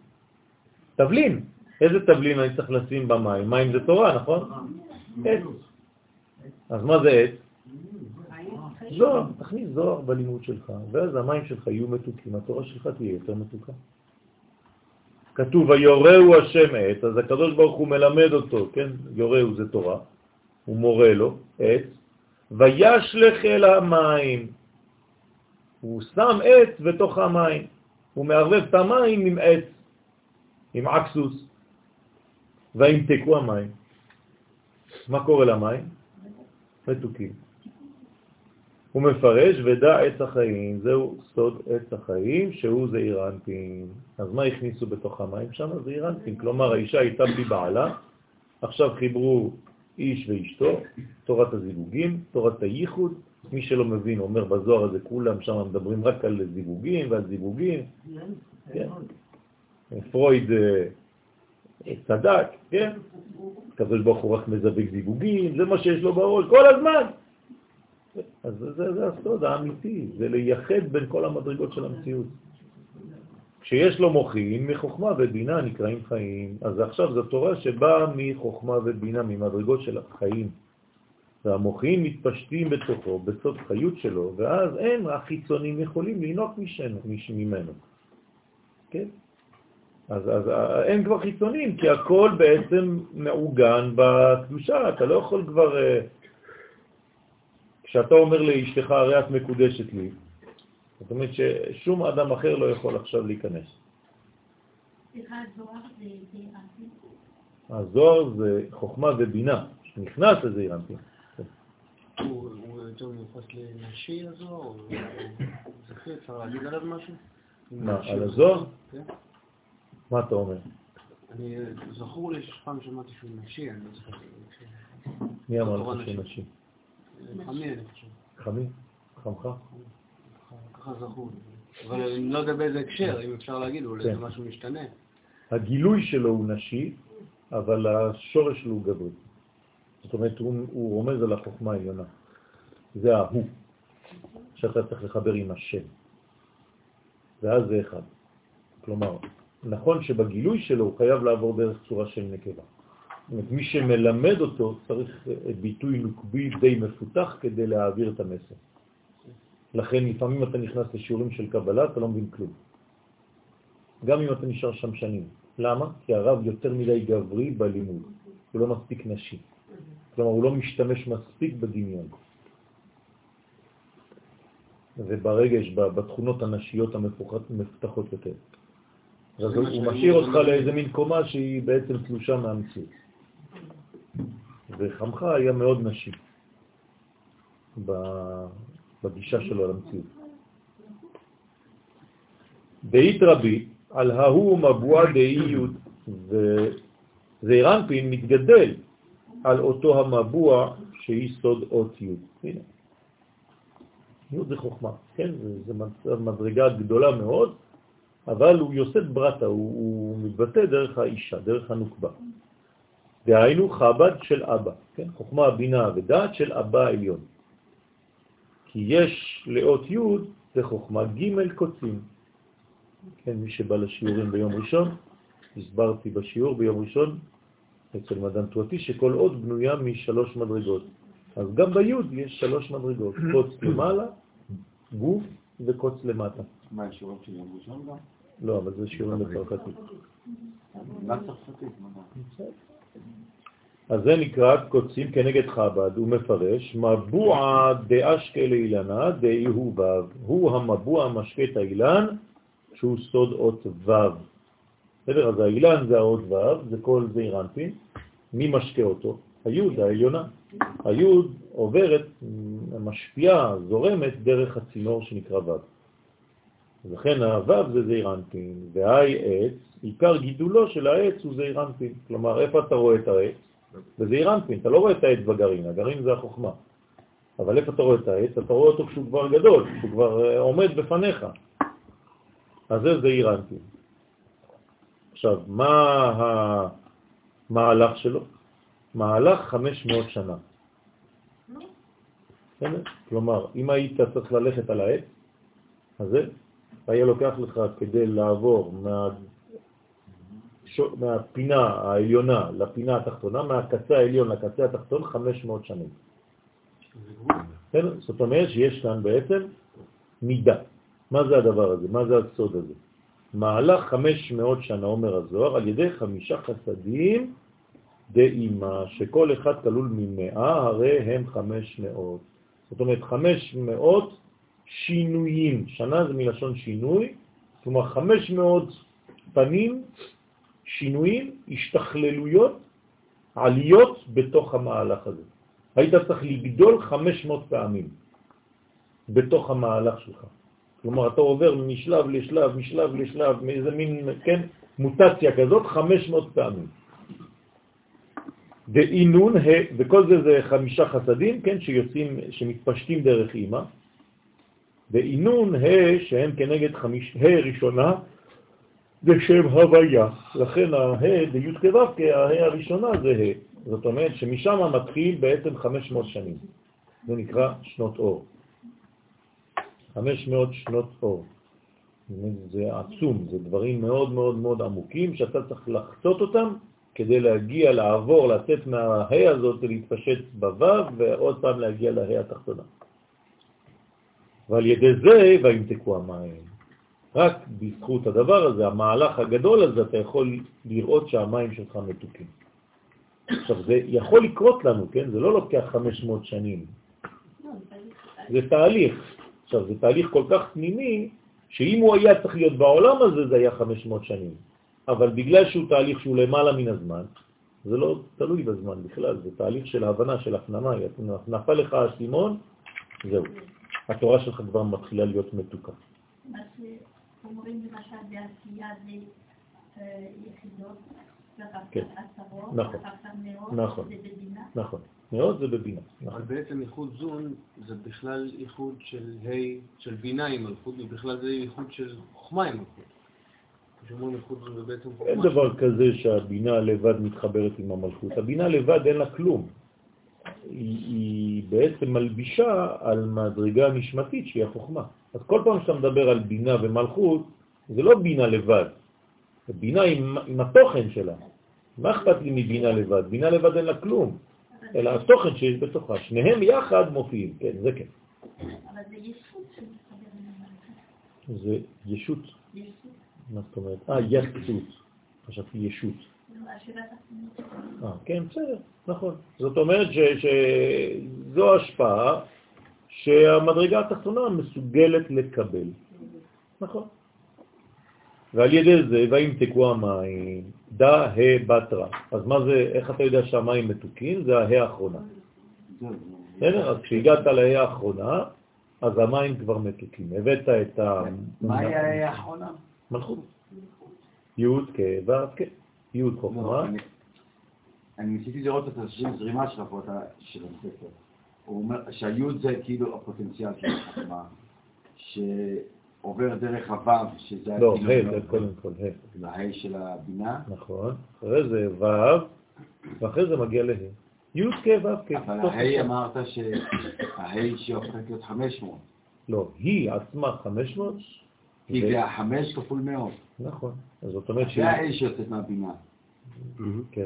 תבלין. איזה תבלין אני צריך לשים במים? מים זה תורה, נכון? עץ. אז מה זה עץ? זוהר, תכניס זוהר בלימוד שלך, ואז המים שלך יהיו מתוקים, התורה שלך תהיה יותר מתוקה. כתוב, ויורהו השם עץ, אז הקדוש ברוך הוא מלמד אותו, כן? יורהו זה תורה, הוא מורה לו, עץ, וישלך אל המים. הוא שם עץ בתוך המים, הוא מערבב את המים עם עץ, עם אקסוס. והימתקו המים. מה קורה למים? מתוקים. הוא מפרש ודע עץ החיים, זהו סוד עץ החיים שהוא זעיר אנפין. אז מה הכניסו בתוך המים שם? זעיר אנפין. כלומר האישה הייתה בלי בעלה, עכשיו חיברו איש ואשתו, תורת הזיווגים, תורת הייחוד. מי שלא מבין אומר בזוהר הזה, כולם שם מדברים רק על זיווגים ועל זיווגים. כן. פרויד אה, צדק, כן? הקדוש ברוך הוא רק מזווג זיווגים, זה מה שיש לו בראש כל הזמן. אז זה, זה הסוד האמיתי, זה לייחד בין כל המדרגות של המציאות. כשיש לו מוחין, מחוכמה ובינה נקראים חיים. אז עכשיו זו תורה שבאה מחוכמה ובינה, ממדרגות של החיים. והמוחין מתפשטים בתוכו, בסוד חיות שלו, ואז הם החיצונים יכולים לינוק ממנו. כן? אז, אז אין כבר חיצונים, כי הכל בעצם מעוגן בקדושה, אתה לא יכול כבר... אה, כשאתה אומר לאשתך, הרי את מקודשת לי, זאת אומרת ששום אדם אחר לא יכול עכשיו להיכנס. הזוהר זה חוכמה ובינה, שנכנס לזה אירנטי. הוא יותר מיוחס לנשי הזוהר? זכיר, אפשר להגיד עליו משהו? מה, על הזוהר? כן. מה אתה אומר? אני, זכור לי שפעם שמעתי שהוא נשי, אני לא זוכר. מי אמר לך שהוא נשי? חמי, אני חושב. חמי? חמך? ככה זכור. אבל אני לא יודע באיזה הקשר, אם אפשר להגיד, אולי זה כן. משהו משתנה. הגילוי שלו הוא נשי, אבל השורש שלו הוא גברי. זאת אומרת, הוא, הוא רומז על החוכמה העליונה. זה ההוא, שאתה צריך לחבר עם השם. ואז זה אחד. כלומר, נכון שבגילוי שלו הוא חייב לעבור דרך צורה של נקבה. אומרת, מי שמלמד אותו צריך ביטוי נוקבי די מפותח כדי להעביר את המסר. לכן לפעמים אתה נכנס לשיעורים של קבלה, אתה לא מבין כלום. גם אם אתה נשאר שם שנים. למה? כי הרב יותר מדי גברי בלימוד, הוא לא מספיק נשי. כלומר, הוא לא משתמש מספיק בדמיון. וברגש, בתכונות הנשיות המפותחות יותר. אז הוא משאיר אותך לאיזה מין קומה שהיא בעצם תלושה מהמציאות. וחמך היה מאוד נשי בגישה שלו למציאות. דאית רבי, על ההוא מבוע דאיות, וזעירנפין מתגדל על אותו המבוע שהיא סוד אות י'. הנה. י' זה חוכמה, כן? זו מדרגה גדולה מאוד, אבל הוא יוסד ברטה, הוא, הוא מתבטא דרך האישה, דרך הנוקבה. דהיינו חב"ד של אבא, כן? חוכמה, בינה ודעת של אבא העליון. כי יש לאות י' זה חוכמה ג' קוצים. כן, מי שבא לשיעורים ביום ראשון, הסברתי בשיעור ביום ראשון אצל מדען תורתי שכל אות בנויה משלוש מדרגות. אז גם ביוד יש שלוש מדרגות, קוץ למעלה, גוף וקוץ למטה. מה, שיעורים של יום ראשון גם? לא, אבל זה שיעורים בצרפתית. מה צרפתית? אז זה נקרא קוצים כנגד חב"ד, הוא מפרש, מבוע דאשכה לאילנה דאיהו וו, הוא המבוע המשקה את האילן, שהוא סוד אות וו. בסדר? אז האילן זה האות וו, זה כל זה אירנפין, מי משקה אותו? היוד, העליונה. היוד עוברת, משפיעה, זורמת דרך הצינור שנקרא וו. לכן הוו זה זעירנטין, והאי עץ, עיקר גידולו של העץ הוא זעירנטין. כלומר, איפה אתה רואה את העץ? בזעירנטין, אתה לא רואה את העץ בגרעין, הגרעין זה החוכמה. אבל איפה אתה רואה את העץ? אתה רואה אותו כשהוא כבר גדול, כשהוא כבר אה, עומד בפניך. אז זה זעירנטין. עכשיו, מה המהלך שלו? מהלך 500 שנה. כלומר, אם היית צריך ללכת על העץ הזה, היה לוקח לך כדי לעבור מה... מהפינה העליונה לפינה התחתונה, מהקצה העליון לקצה התחתון, 500 שנים. זאת אומרת שיש כאן בעצם מידה. מה זה הדבר הזה? מה זה הסוד הזה? מהלך 500 שנה, אומר הזוהר, על ידי חמישה חסדים דאימה, שכל אחד כלול ממאה, הרי הם 500. זאת אומרת, 500 שינויים. שנה זה מלשון שינוי, כלומר 500 פנים, שינויים, השתכללויות עליות בתוך המהלך הזה. היית צריך לגדול 500 פעמים בתוך המהלך שלך. כלומר, אתה עובר משלב לשלב, משלב לשלב, מאיזה מין, כן, מוטציה כזאת, 500 פעמים. ואינון, וכל זה זה חמישה חסדים, כן, שיוצאים, שמתפשטים דרך אימא, ואינון ה' שהם כנגד חמיש, ה' ראשונה, זה שם הוויה. לכן הה בי' כו' כהה הראשונה זה ה'. זאת אומרת שמשם מתחיל בעצם 500 שנים. זה נקרא שנות אור. 500 שנות אור. זה עצום, זה דברים מאוד מאוד מאוד עמוקים שאתה צריך לחצות אותם כדי להגיע, לעבור, לצאת מהה הזאת ולהתפשט בוו ועוד פעם להגיע להה התחתונה. ועל ידי זה וימתקו המים. רק בזכות הדבר הזה, המהלך הגדול הזה, אתה יכול לראות שהמים שלך מתוקים. עכשיו, זה יכול לקרות לנו, כן? זה לא לוקח 500 שנים. זה תהליך. עכשיו, זה תהליך כל כך פנימי, שאם הוא היה צריך להיות בעולם הזה, זה היה 500 שנים. אבל בגלל שהוא תהליך שהוא למעלה מן הזמן, זה לא תלוי בזמן בכלל, זה תהליך של הבנה, של הפנמה. נפל לך הסימון, זהו. התורה שלך כבר מתחילה להיות מתוקה. מה שאומרים למשל בעשייה זה אה, יחידות, כן. עשרות, נכון. מאות, נכון. זה בבינה. נכון. מאוד זה בבינה. אבל נכון. בעצם איחוד זון זה בכלל איחוד של ה' של בינה עם מלכות, ובכלל זה איחוד של חוכמה עם מלכות. כשאומרים איחוד זון זה בעצם חוכמה. אין דבר כזה שהבינה לבד מתחברת עם המלכות. הבינה לבד אין לה כלום. היא, היא בעצם מלבישה על מדרגה נשמתית שהיא החוכמה. אז כל פעם שאתה מדבר על בינה ומלכות, זה לא בינה לבד, זה בינה עם, עם התוכן שלה. מה אכפת לי מבינה לבד? בינה לבד אין לה כלום, אלא התוכן שיש בתוכה. שניהם יחד מופיעים, כן, זה כן. אבל זה ישות שמתחבר. זה ישות. ישות. מה זאת אומרת? אה, ישות. חשבתי ישות. אה, כן, בסדר, נכון. זאת אומרת שזו השפעה שהמדרגה התחתונה מסוגלת לקבל. נכון. ועל ידי זה, וימתקו המים, דה ה בתרה. אז מה זה, איך אתה יודע שהמים מתוקים? זה הה האחרונה. בסדר? אז כשהגעת להה האחרונה, אז המים כבר מתוקים. הבאת את ה... מה היה האחרונה? מלכות. י' כ' ו' כ'. י' לא, חוכמה. אני- ניסיתי לראות את הזרימה שלך פה, אתה- של הספר. הוא אומר שהיוד זה כאילו הפוטנציאל של החוכמה, שעובר דרך הוו, שזה לא, ה' זה קודם כל ה'. לה' של הבינה, נכון. אחרי זה ו', ואחרי זה מגיע לה'. י' כ' ו' כ'. אבל הה' טוב. אמרת שהה' שהופכת להיות 500, לא, היא עצמה 500. כי זה החמש כפול מאות. נכון. אז זאת אומרת זה הה' שיוצאת מהבינה. כן,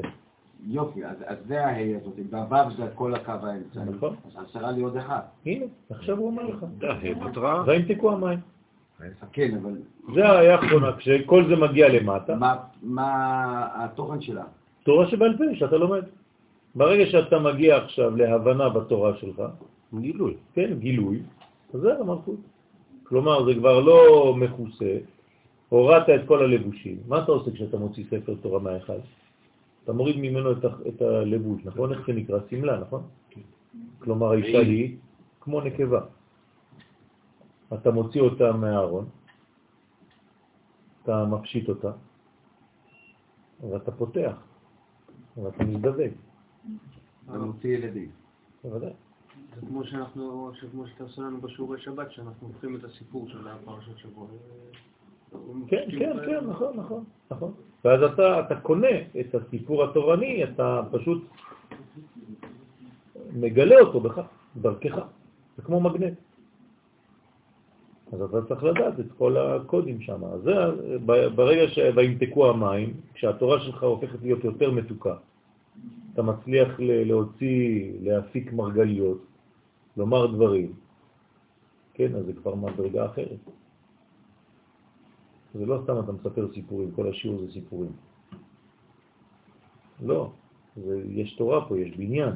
יופי, אז אז זה הה' הזאת, והו' זה כל הקו האמצעי. נכון. אז חסרה לי עוד אחד. הנה, עכשיו הוא אומר לך. דה, ה' בתרה. וימתקו המים. כן, אבל זה היה האחרונה, כשכל זה מגיע למטה, מה- מה התוכן שלה? תורה שבעל פה שאתה לומד. ברגע שאתה מגיע עכשיו להבנה בתורה שלך, גילוי. כן, גילוי, אז זה המלכות. כלומר, זה כבר לא מכוסה, הורדת את כל הלבושים. מה אתה עושה כשאתה מוציא ספר תורה מהאחד? אתה מוריד ממנו את, ה- את הלבוש, נכון? איך זה נקרא? סמלה, נכון? כלומר, האישה היא כמו נקבה. אתה מוציא אותה מהארון, אתה מפשיט אותה, ואתה פותח, ואתה מזדווג. ומוציא ילדים. בוודאי. זה כמו שאנחנו, כמו שאתה עושה לנו בשיעורי שבת, שאנחנו הופכים את הסיפור של הפרשת שבוע. כן, כן, כן, נכון, נכון, נכון. ואז אתה, אתה קונה את הסיפור התורני, אתה פשוט מגלה אותו בך, דרכך. זה כמו מגנט. אז אתה צריך לדעת את כל הקודים שם. אז זה, ברגע שימתקו המים, כשהתורה שלך הופכת להיות יותר מתוקה, אתה מצליח להוציא, להפיק מרגליות, לומר דברים, כן, אז זה כבר מדרגה אחרת. זה לא סתם אתה מספר סיפורים, כל השיעור זה סיפורים. לא, זה, יש תורה פה, יש בניין.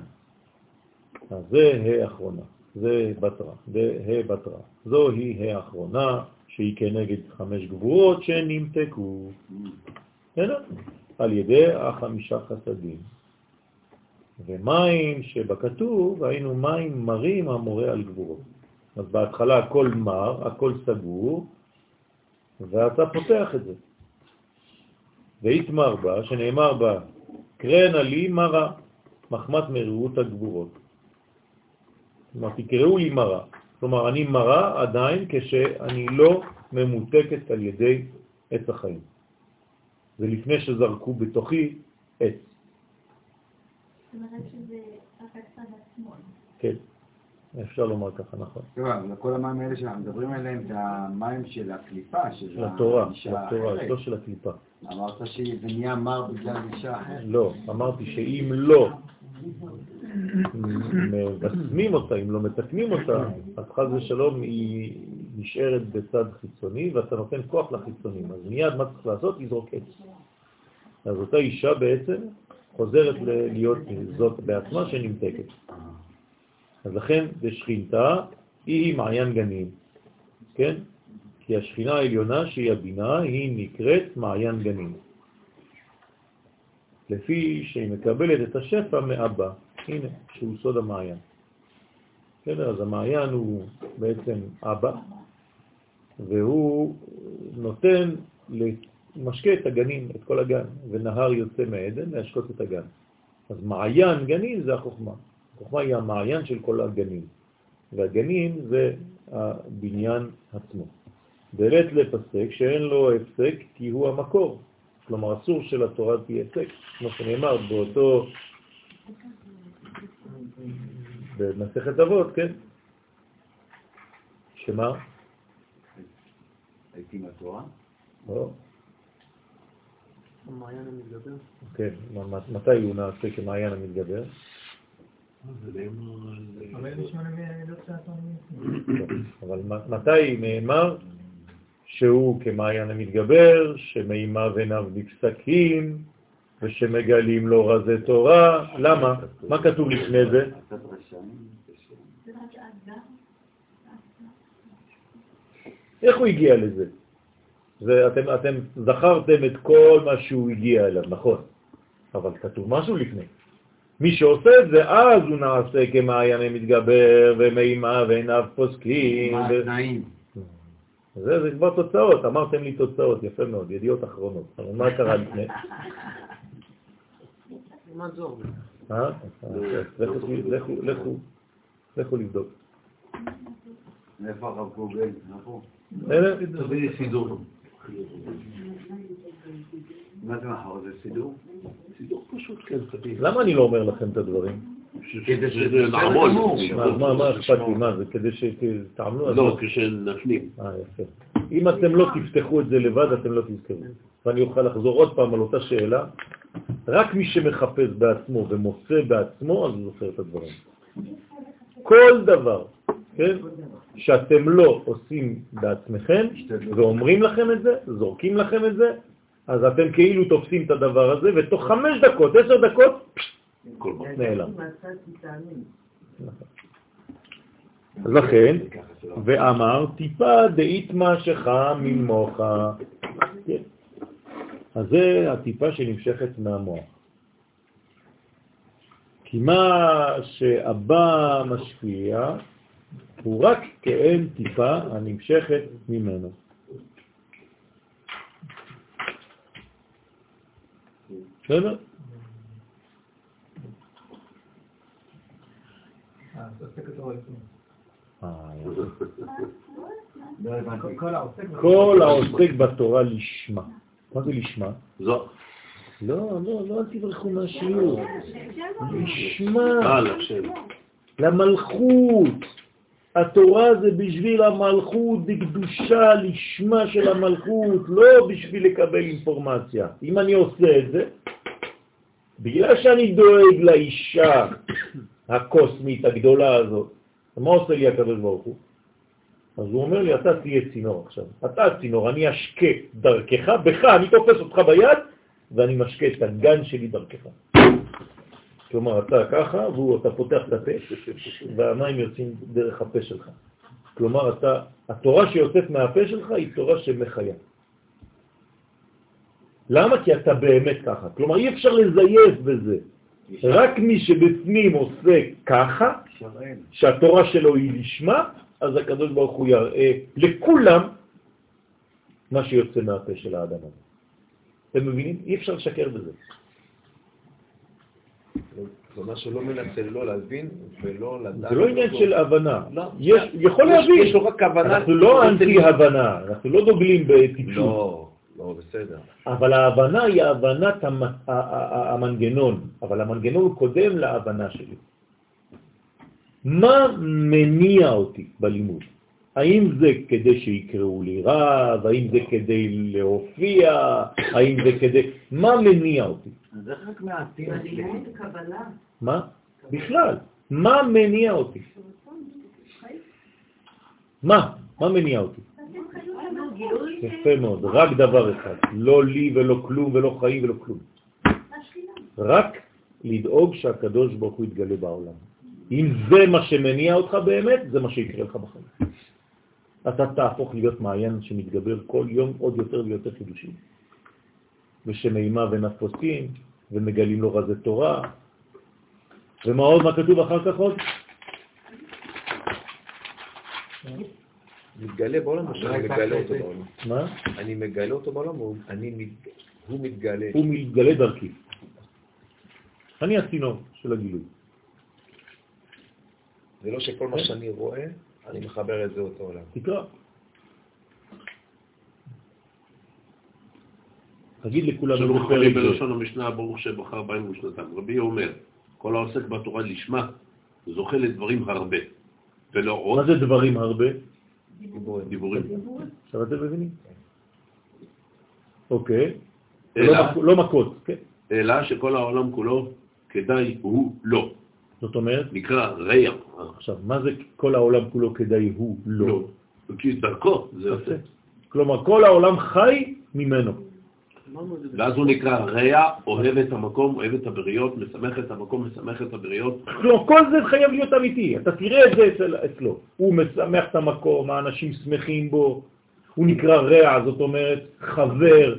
אז זה האחרונה, זה בתרה, זה הבתרה. זוהי האחרונה שהיא כנגד חמש גבורות שנמתקו. בסדר? על ידי החמישה חסדים. ומים שבכתוב היינו מים מרים המורה על גבורות. אז בהתחלה הכל מר, הכל סגור, ואתה פותח את זה. והתמר בה, שנאמר בה, קרנה לי מרה, מחמת מראות הגבורות. כלומר, תקראו לי מרה. כלומר, אני מרה עדיין כשאני לא ממותקת על ידי עץ החיים. זה לפני שזרקו בתוכי עץ. זאת אומרת שזה רק הצד השמאל. כן, אפשר לומר ככה, נכון. אבל כל המים האלה שאנחנו מדברים עליהם זה המים של הקליפה, של התורה, של התורה. לא של הקליפה. אמרת שזה נהיה מר בגלל אישה אחרת. לא, אמרתי שאם לא מבשמים אותה, אם לא מתקנים אותה, אז חז ושלום היא נשארת בצד חיצוני ואתה נותן כוח לחיצונים. אז מיד מה צריך לעשות? לזרוק עץ. אז אותה אישה בעצם חוזרת להיות זאת בעצמה שנמתקת. אז לכן בשכינתה היא מעיין גנים, כן? כי השכינה העליונה שהיא הבינה היא נקראת מעיין גנים. לפי שהיא מקבלת את השפע מאבא, הנה, שהוא סוד המעיין. בסדר, אז המעיין הוא בעצם אבא, והוא נותן למשקה את הגנים, את כל הגן, ונהר יוצא מעדן להשקות את הגן. אז מעיין גנים זה החוכמה. החוכמה היא המעיין של כל הגנים, והגנים זה הבניין עצמו. דלת לפסק שאין לו הפסק כי הוא המקור. כלומר, אסור שלתורה תהיה הפסק, כמו שנאמר באותו, במסכת אבות, כן? שמה? הייתי עם התורה. לא, המעיין המתגבר. כן, מתי הוא נעשה כמעיין המתגבר? זה נאמר על... 48 מידות שעתון. אבל מ- מתי נאמר שהוא כמעיין המתגבר, שמימיו עיניו נפסקים, ושמגלים לו רזי תורה? למה? מה כתוב לפני זה? איך הוא הגיע לזה? זה, אתם, אתם זכרתם את כל מה שהוא הגיע אליו, נכון, אבל כתוב משהו לפני. מי שעושה את זה, אז הוא נעשה כמעיין המתגבר, ומימיו עיניו פוסקים. מה ו... התנאים? זה, זה כבר תוצאות, אמרתם לי תוצאות, יפה מאוד, ידיעות אחרונות. אבל מה קרה לפני? מה זור? אה? לכו, לכו, לכו, לכו לבדוק. איפה הרב גוגל? איפה? מה זה מחר? זה סידור? סידור פשוט, כן, תביא. למה אני לא אומר לכם את הדברים? כדי שזה נעמוד. מה- אכפת לי? מה זה, כדי שתעמלו? אז לא, כשנפנים. אה, יפה. אם אתם לא תפתחו את זה לבד, אתם לא תזכרו. ואני אוכל לחזור עוד פעם על אותה שאלה. רק מי שמחפש בעצמו ומוצא בעצמו, אז הוא זוכר את הדברים. כל דבר, כן, שאתם לא עושים בעצמכם, ואומרים לכם את זה, זורקים לכם את זה, אז אתם כאילו תופסים את הדבר הזה, ותוך חמש דקות, עשר דקות. נעלם. אז לכן, ואמר, טיפה דאיתמה שכה ממוח. כן. אז זה הטיפה שנמשכת מהמוח. כי מה שהבא משפיע הוא רק כאין טיפה הנמשכת ממנו. בסדר? אה. אה. לא. כל העוסק בתורה לשמה. מה זה לשמה? זו. לא, לא, לא, אל תברחו מהשיעור. לשמה, אה, לשם. למלכות. התורה זה בשביל המלכות, זה קדושה לשמה של המלכות, לא בשביל לקבל אינפורמציה. אם אני עושה את זה, בגלל שאני דואג לאישה הקוסמית הגדולה הזאת, מה עושה לי הקדוש ברוך הוא? אז הוא אומר לי, אתה תהיה צינור עכשיו. אתה הצינור, אני אשקה דרכך, בך, אני תופס אותך ביד, ואני משקה את הגן שלי דרכך. כלומר, אתה ככה, והוא, אתה פותח את הפה, והמים יוצאים דרך הפה שלך. כלומר, אתה, התורה שיוצאת מהפה שלך היא תורה שמחיה. למה? כי אתה באמת ככה. כלומר, אי אפשר לזייף בזה. רק מי שבפנים עושה ככה. שהתורה שלו היא לשמה, אז הקדוש ברוך הוא יראה לכולם מה שיוצא מהפה של האדם הזה. אתם מבינים? אי אפשר לשקר בזה. זה אומר שלא מנסה לא להבין ולא לדעת. זה לא עניין של הבנה. לא. יש, יכול להבין. יש לו רק כוונה. אנחנו לא אנטי-הבנה, אנחנו לא דוגלים בטיפשות. לא, לא, בסדר. אבל ההבנה היא הבנת המנגנון, אבל המנגנון קודם להבנה שלי. מה מניע אותי בלימוד? האם זה כדי שיקראו לי רב? האם זה כדי להופיע? האם זה כדי... מה מניע אותי? זה רק מעטים. הלימוד קבלה. מה? בכלל. מה מניע אותי? מה? מה מניע אותי? יפה מאוד, רק דבר אחד, לא לי ולא כלום ולא חיים ולא כלום. רק לדאוג שהקדוש ברוך הוא יתגלה בעולם. אם זה מה שמניע אותך באמת, זה מה שיקרה לך בחיים. אתה תהפוך להיות מעיין שמתגבר כל יום עוד יותר ויותר חידושים. ושמימה ונפוסים, ומגלים לו רזי תורה. ומה עוד, מה כתוב אחר כך עוד? מתגלה בעולם או שאני מגלה אותו בעולם? מה? אני מגלה אותו בעולם אני הוא מתגלה? הוא מתגלה דרכי. אני הצינור של הגילוי. זה לא שכל מה שאני רואה, אני מחבר את זה אותו עולם. תקרא. תגיד בפרק חכמים זה. בלשון המשנה, ברוך שבחר בהם ושנתם. רבי אומר, כל העוסק בתורה לשמה, זוכה לדברים הרבה, ולא מה עוד זה דברים הרבה? דיבורים. דיבורים. עכשיו אתם מבינים? אוקיי. אלא, לא לא מכות, כן. אלא שכל העולם כולו כדאי הוא לא. זאת אומרת, נקרא ריח. עכשיו, מה זה כל העולם כולו כדאי הוא לא? לא. כי דרכו זה יפה. יוצא. כלומר, כל העולם חי ממנו. ואז הוא נקרא רע, אוהב את המקום, אוהב את הבריות, משמח את המקום, משמח את הבריות. כלומר, כל זה חייב להיות אמיתי. אתה תראה את זה אצל, אצלו. הוא משמח את המקום, האנשים שמחים בו. הוא נקרא רע, זאת אומרת, חבר.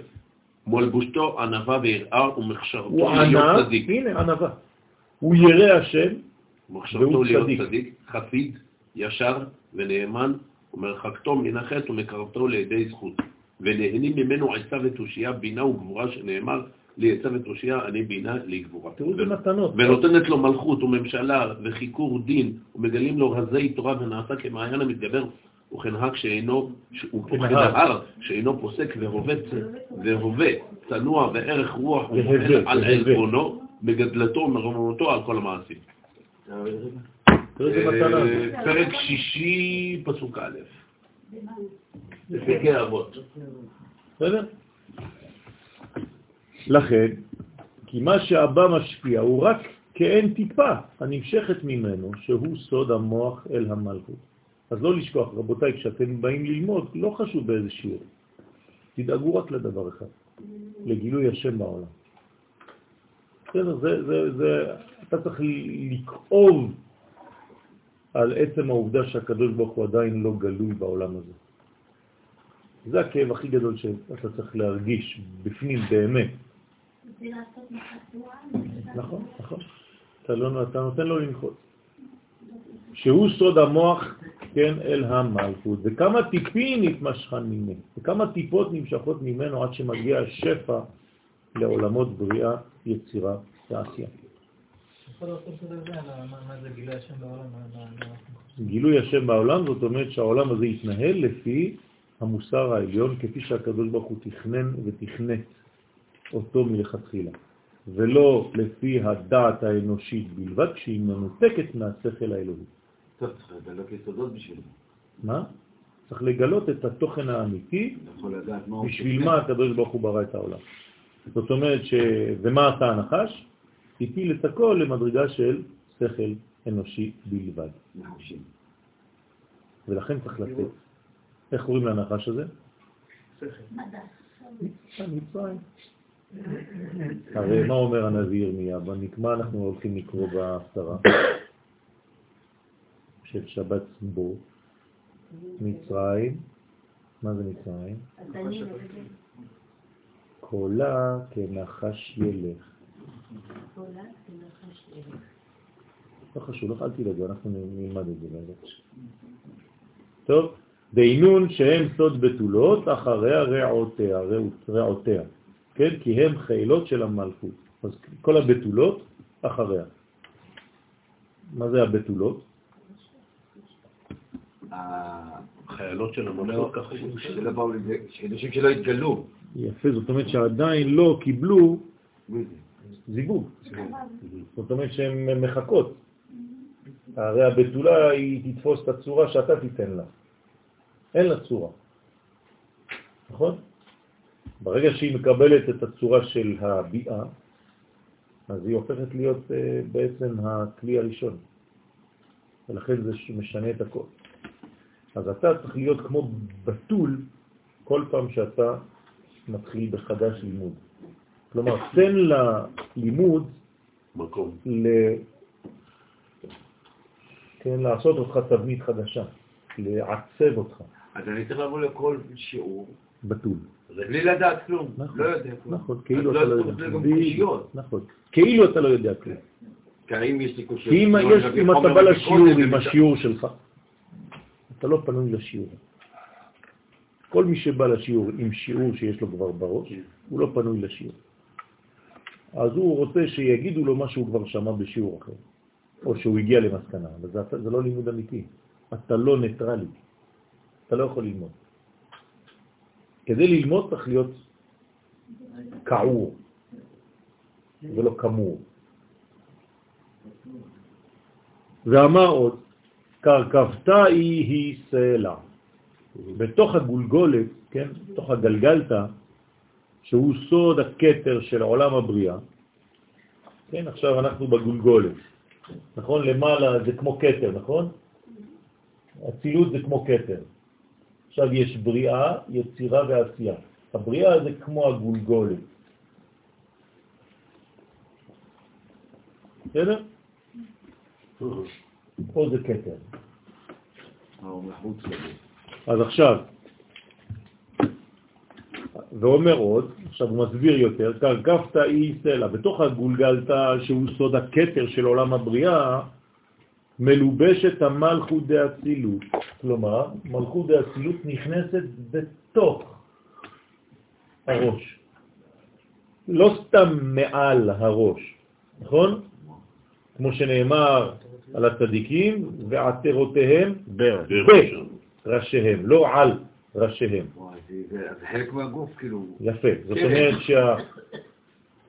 מלבושתו ענווה ויראה ומכשרתו הוא להיות ענה, צדיק. הנה, ענווה. הוא ירא השם, מחשבתו והוא להיות צדיק. צדיק, חסיד, ישר ונאמן, ומרחקתו מן החטא ומקרבתו לידי זכות. ונהנים ממנו עצה ותושייה, בינה וגבורה, שנאמר לי עצה ותושייה, אני בינה לי גבורה. תראו מתנות. ונותנת לו מלכות וממשלה וחיקור דין, ומגלים לו רזי תורה ונעשה כמעיין המתגבר, וכנהג שאינו, וכנהר שאינו פוסק והווה, והווה צנוע וערך רוח על. עלבונו, בגדלתו ומרוממותו על כל המעשים. אה, פרק שישי, פסוק א'. בפרקי אבות. בסדר? לכן, כי מה שהבא משפיע הוא רק כאין טיפה הנמשכת ממנו, שהוא סוד המוח אל המלכות. אז לא לשכוח, רבותיי, כשאתם באים ללמוד, לא חשוב באיזה שיר, תדאגו רק לדבר אחד, לגילוי השם בעולם. בסדר, זה, זה, זה, אתה צריך לכאוב על עצם העובדה שהקדוש ברוך הוא עדיין לא גלוי בעולם הזה. זה הכאב הכי גדול שאתה צריך להרגיש בפנים באמת. נכון, נכון. אתה, לא, אתה נותן לו לנחות. שהוא סוד המוח, כן, אל המלכות. וכמה טיפים נתמשכן ממנו, וכמה טיפות נמשכות ממנו עד שמגיע השפע לעולמות בריאה, יצירה ועשייה. גילוי השם בעולם, זאת אומרת שהעולם הזה יתנהל לפי המוסר העליון, כפי שהקדוש ברוך הוא תכנן ותכנת אותו מלכתחילה, ולא לפי הדעת האנושית בלבד, שהיא מנותקת מהשכל האלוהי. טוב, צריך לגלות יסודות בשביל. מה? צריך לגלות את התוכן האמיתי, אתה בשביל. מה הקדוש ברוך הוא ברא את העולם. זאת אומרת ש... ומה עשה הנחש? הפיל את הכל למדרגה של שכל אנושי בלבד. נחושים. ולכן צריך לתת. איך קוראים לנחש הזה? מצרים. הרי מה אומר הנביא ירמיה? מה אנחנו הולכים לקרוא בהפטרה של שבת בו? מצרים, מה זה מצרים? קולה כנחש ילך. קולה, כנחש. לא חשוב, אל תדאגו, אנחנו נלמד את זה השם. טוב, דהינון שהם סוד בתולות אחריה רעותיה, רעות- רעותיה, כן? כי הם חילות של המלכות. אז כל הבתולות אחריה. מה זה הבתולות? חיילות של המלכות ככה שאנשים שלא התגלו. יפה, זאת אומרת שעדיין לא קיבלו? זיווג. זאת אומרת שהן מחכות. הרי הבתולה היא תתפוס את הצורה שאתה תיתן לה. אין לה צורה. נכון? ברגע שהיא מקבלת את הצורה של הביאה, אז היא הופכת להיות אה, בעצם הכלי הראשון. ולכן זה משנה את הכל. אז אתה צריך להיות כמו בתול כל פעם שאתה מתחיל בחדש לימוד. כלומר, תן ללימוד מקום. ל... כן, לעשות אותך תבנית חדשה, לעצב אותך, אז אני צריך לבוא לכל שיעור, בתול. בלי לדעת כלום. נכון. לא יודע כלום. נכון, כאילו אתה לא יודע. קושיות. נכון, כאילו אתה לא יודע כלום. כי האם יש לי קושיות? כי אם לא, אם אתה בא לשיעור עם השיעור שלך, אתה לא פנוי לשיעור. כל מי שבא לשיעור עם שיעור שיש לו כבר בראש, הוא לא פנוי לשיעור. אז הוא רוצה שיגידו לו מה שהוא כבר שמע בשיעור אחר, או שהוא הגיע למסקנה, אבל זה, זה לא לימוד אמיתי. אתה לא ניטרלי, אתה לא יכול ללמוד. כדי ללמוד צריך להיות כעור, ולא כמור. ואמר עוד, קרקבתה היא היא סלע. בתוך הגולגולת, כן, בתוך הגלגלתא, שהוא סוד הכתר של עולם הבריאה, כן, עכשיו אנחנו בגולגולת, נכון? למעלה זה כמו כתר, נכון? הצילות זה כמו כתר. עכשיו יש בריאה, יצירה ועשייה. הבריאה זה כמו הגולגולת. בסדר? פה זה כתר. אז עכשיו, ואומר עוד, עכשיו הוא מסביר יותר, קרקפת אי סלע, בתוך הגולגלתא שהוא סוד הכתר של עולם הבריאה, מלובשת המלכות דאצילות. כלומר, מלכות דאצילות נכנסת בתוך הראש. לא סתם מעל הראש, נכון? כמו שנאמר על הצדיקים, ועטרותיהם בראשם. בראשיהם, לא על ראשיהם. זה- חלק מהגוף, כאילו. יפה. זאת כן. אומרת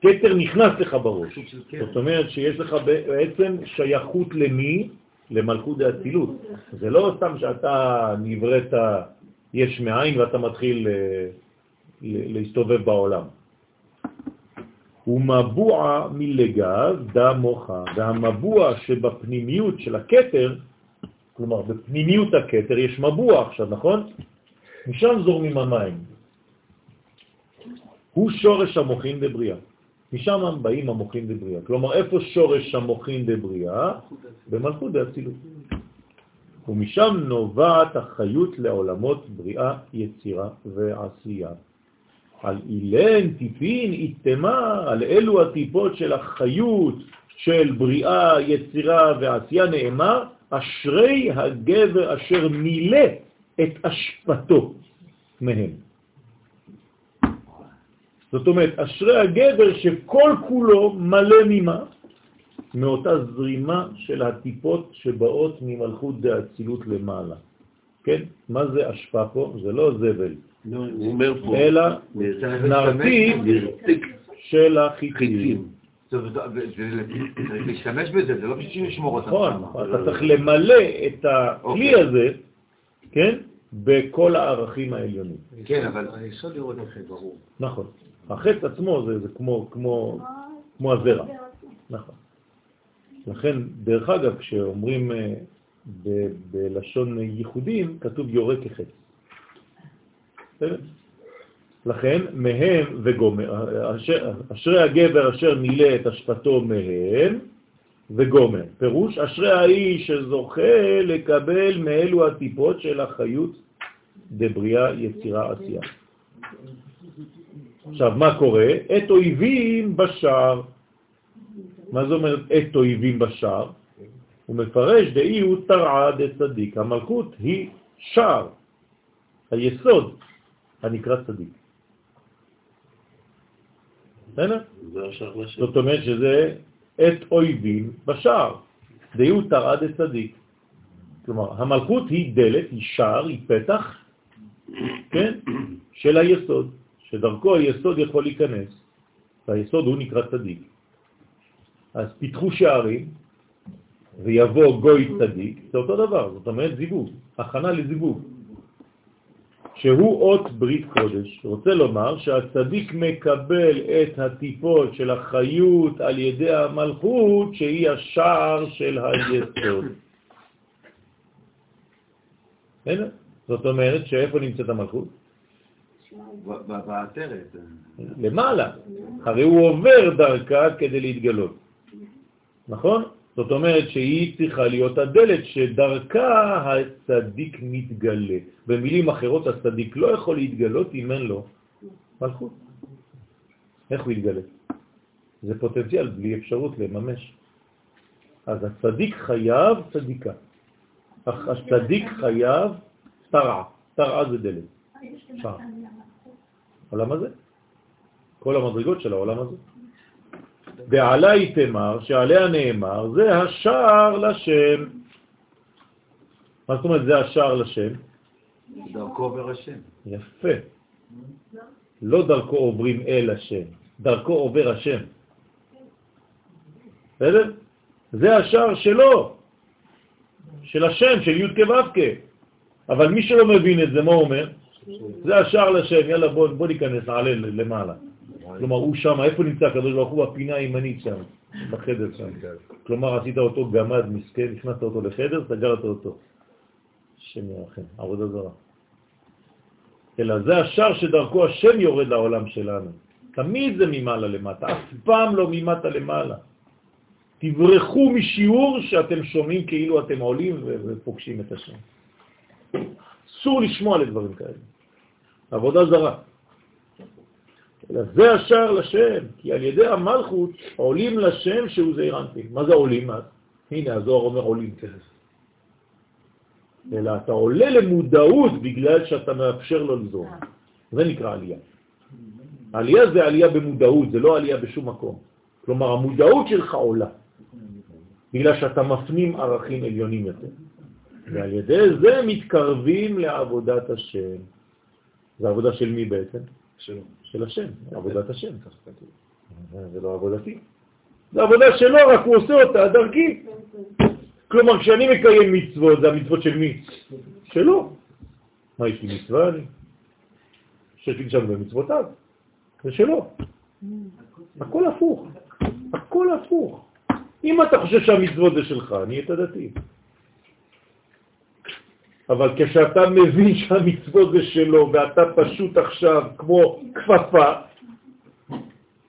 שהכתר נכנס לך בראש. זאת אומרת שיש לך בעצם שייכות למי? למלכות האצילות. זה לא סתם שאתה נבראת יש מאין ואתה מתחיל אה, להסתובב בעולם. ומבוע מלגז דמוך, והמבוע שבפנימיות של הכתר, כלומר בפנימיות הכתר יש מבוע עכשיו, נכון? משם זורמים המים. הוא שורש המוחין בבריאה. משם באים המוחין בבריאה. כלומר, איפה שורש המוחין בבריאה? במלכות דאצילות. ומשם נובעת החיות לעולמות בריאה, יצירה ועשייה. על אילן טיפין איתמה, על אלו הטיפות של החיות של בריאה, יצירה ועשייה נאמר, אשרי הגבר אשר מילא את אשפתו מהם. זאת אומרת, אשרי הגבר שכל כולו מלא ממה? מאותה זרימה של הטיפות שבאות ממלכות דאצילות למעלה. כן? מה זה אשפה פה? זה לא זבל, לא, הוא אומר פה, אלא נרתיק של החיצים. להשתמש בזה, זה לא בשביל לשמור אותם נכון. אתה צריך למלא את הכלי אוקיי. הזה, כן? בכל הערכים העליונים. כן, אבל... היסוד לראות נכה, ברור. נכון. החץ עצמו זה, זה כמו, כמו, כמו הזרע. נכון. לכן, דרך אגב, כשאומרים אה, ב- בלשון ייחודים, כתוב יורה כחץ. לכן, מהם וגומר, אשר, אשרי הגבר אשר מילא את השפתו מהם וגומר. פירוש, אשרי האיש שזוכה לקבל מאלו הטיפות של החיות דבריאה, יצירה, עשייה. עכשיו, מה קורה? את אויבים בשער. מה זה אומר את אויבים בשער? הוא מפרש דאי הוא תרעה דצדיק. המלכות היא שער, היסוד הנקרא צדיק. בסדר? זאת אומרת שזה את אויבים בשער. דאי תרעה דצדיק. כלומר, המלכות היא דלת, היא שער, היא פתח, כן, של היסוד, שדרכו היסוד יכול להיכנס, והיסוד הוא נקרא צדיק. אז פיתחו שערים, ויבוא גוי צדיק, זה אותו דבר, זאת אומרת זיווג, הכנה לזיווג, שהוא אות ברית קודש. רוצה לומר שהצדיק מקבל את הטיפות של החיות על ידי המלכות, שהיא השער של היסוד. זאת אומרת שאיפה נמצאת המלכות? בעטרת. למעלה. הרי הוא עובר דרכה כדי להתגלות. נכון? זאת אומרת שהיא צריכה להיות הדלת שדרכה הצדיק מתגלה. במילים אחרות, הצדיק לא יכול להתגלות אם אין לו מלכות. איך הוא יתגלה? זה פוטנציאל בלי אפשרות לממש. אז הצדיק חייב צדיקה. אך הצדיק חייב תרעה. תרעה זה דלת. העולם הזה. כל המדרגות של העולם הזה. ועלי תמר, שעליה נאמר, זה השער לשם. מה זאת אומרת זה השער לשם? דרכו עובר השם. יפה. לא דרכו עוברים אל השם, דרכו עובר השם. בסדר? זה השער שלו, של השם, של י' כו' אבל מי שלא מבין את זה, מה הוא אומר? זה השער לשם, יאללה בוא, בוא ניכנס, נעלה למעלה. כלומר, הוא שם, איפה נמצא הקדוש ברוך הוא? בפינה הימנית שם, בחדר שם. כלומר, עשית אותו גמד מסכן, הכנסת אותו לחדר, סגרת אותו. השם ירחם, עבודה זרה. אלא זה השער שדרכו השם יורד לעולם שלנו. תמיד זה ממעלה למטה, אף פעם לא ממטה למעלה. תברחו משיעור שאתם שומעים כאילו אתם עולים ופוגשים את השם. אסור לשמוע לדברים כאלה. עבודה זרה. זה השער לשם, כי על ידי המלכות עולים לשם שהוא זעיר אנפין. מה זה עולים? הנה, הזוהר אומר עולים תכף. אלא אתה עולה למודעות בגלל שאתה מאפשר לו לזרום. זה נקרא עלייה. עלייה זה עלייה במודעות, זה לא עלייה בשום מקום. כלומר, המודעות שלך עולה, בגלל שאתה מפנים ערכים עליונים יותר. ועל ידי זה מתקרבים לעבודת השם. זה עבודה של מי בעצם? שלו. של השם, עבודת השם, כתוב. זה לא עבודתי. זה עבודה שלו, רק הוא עושה אותה דרכי. כלומר, כשאני מקיים מצוות, זה המצוות של מי? שלו. מה, יש לי מצווה? אני? שיש שם במצוותיו. זה שלו. הכל הפוך. הכל הפוך. אם אתה חושב שהמצוות זה שלך, אני את הדתי. אבל כשאתה מבין שהמצוות זה שלו ואתה פשוט עכשיו כמו כפפה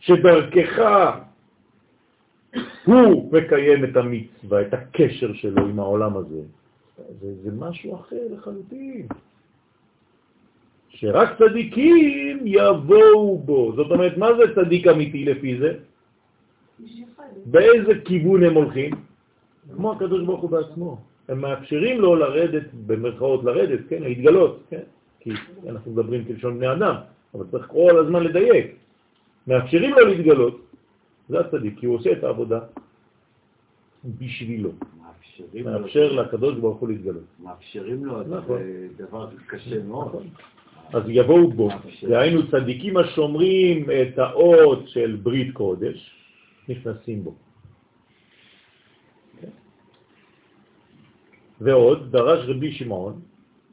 שדרכך הוא מקיים את המצווה, את הקשר שלו עם העולם הזה, זה, זה משהו אחר לחלוטין. שרק צדיקים יבואו בו. זאת אומרת, מה זה צדיק אמיתי לפי זה? באיזה כיוון הם הולכים? כמו הקדוש ברוך הוא בעצמו. הם מאפשרים לו לרדת, במרכאות לרדת, כן, להתגלות, כן, כי אנחנו מדברים כלשון בני אדם, אבל צריך כל הזמן לדייק. מאפשרים לו להתגלות, זה הצדיק, כי הוא עושה את העבודה בשבילו. מאפשר לקדוש ברוך הוא להתגלות. מאפשרים לו, נכון. זה דבר קשה מאוד. נכון. אז יבואו בו, והיינו צדיקים השומרים את האות של ברית קודש, נכנסים בו. ועוד דרש רבי שמעון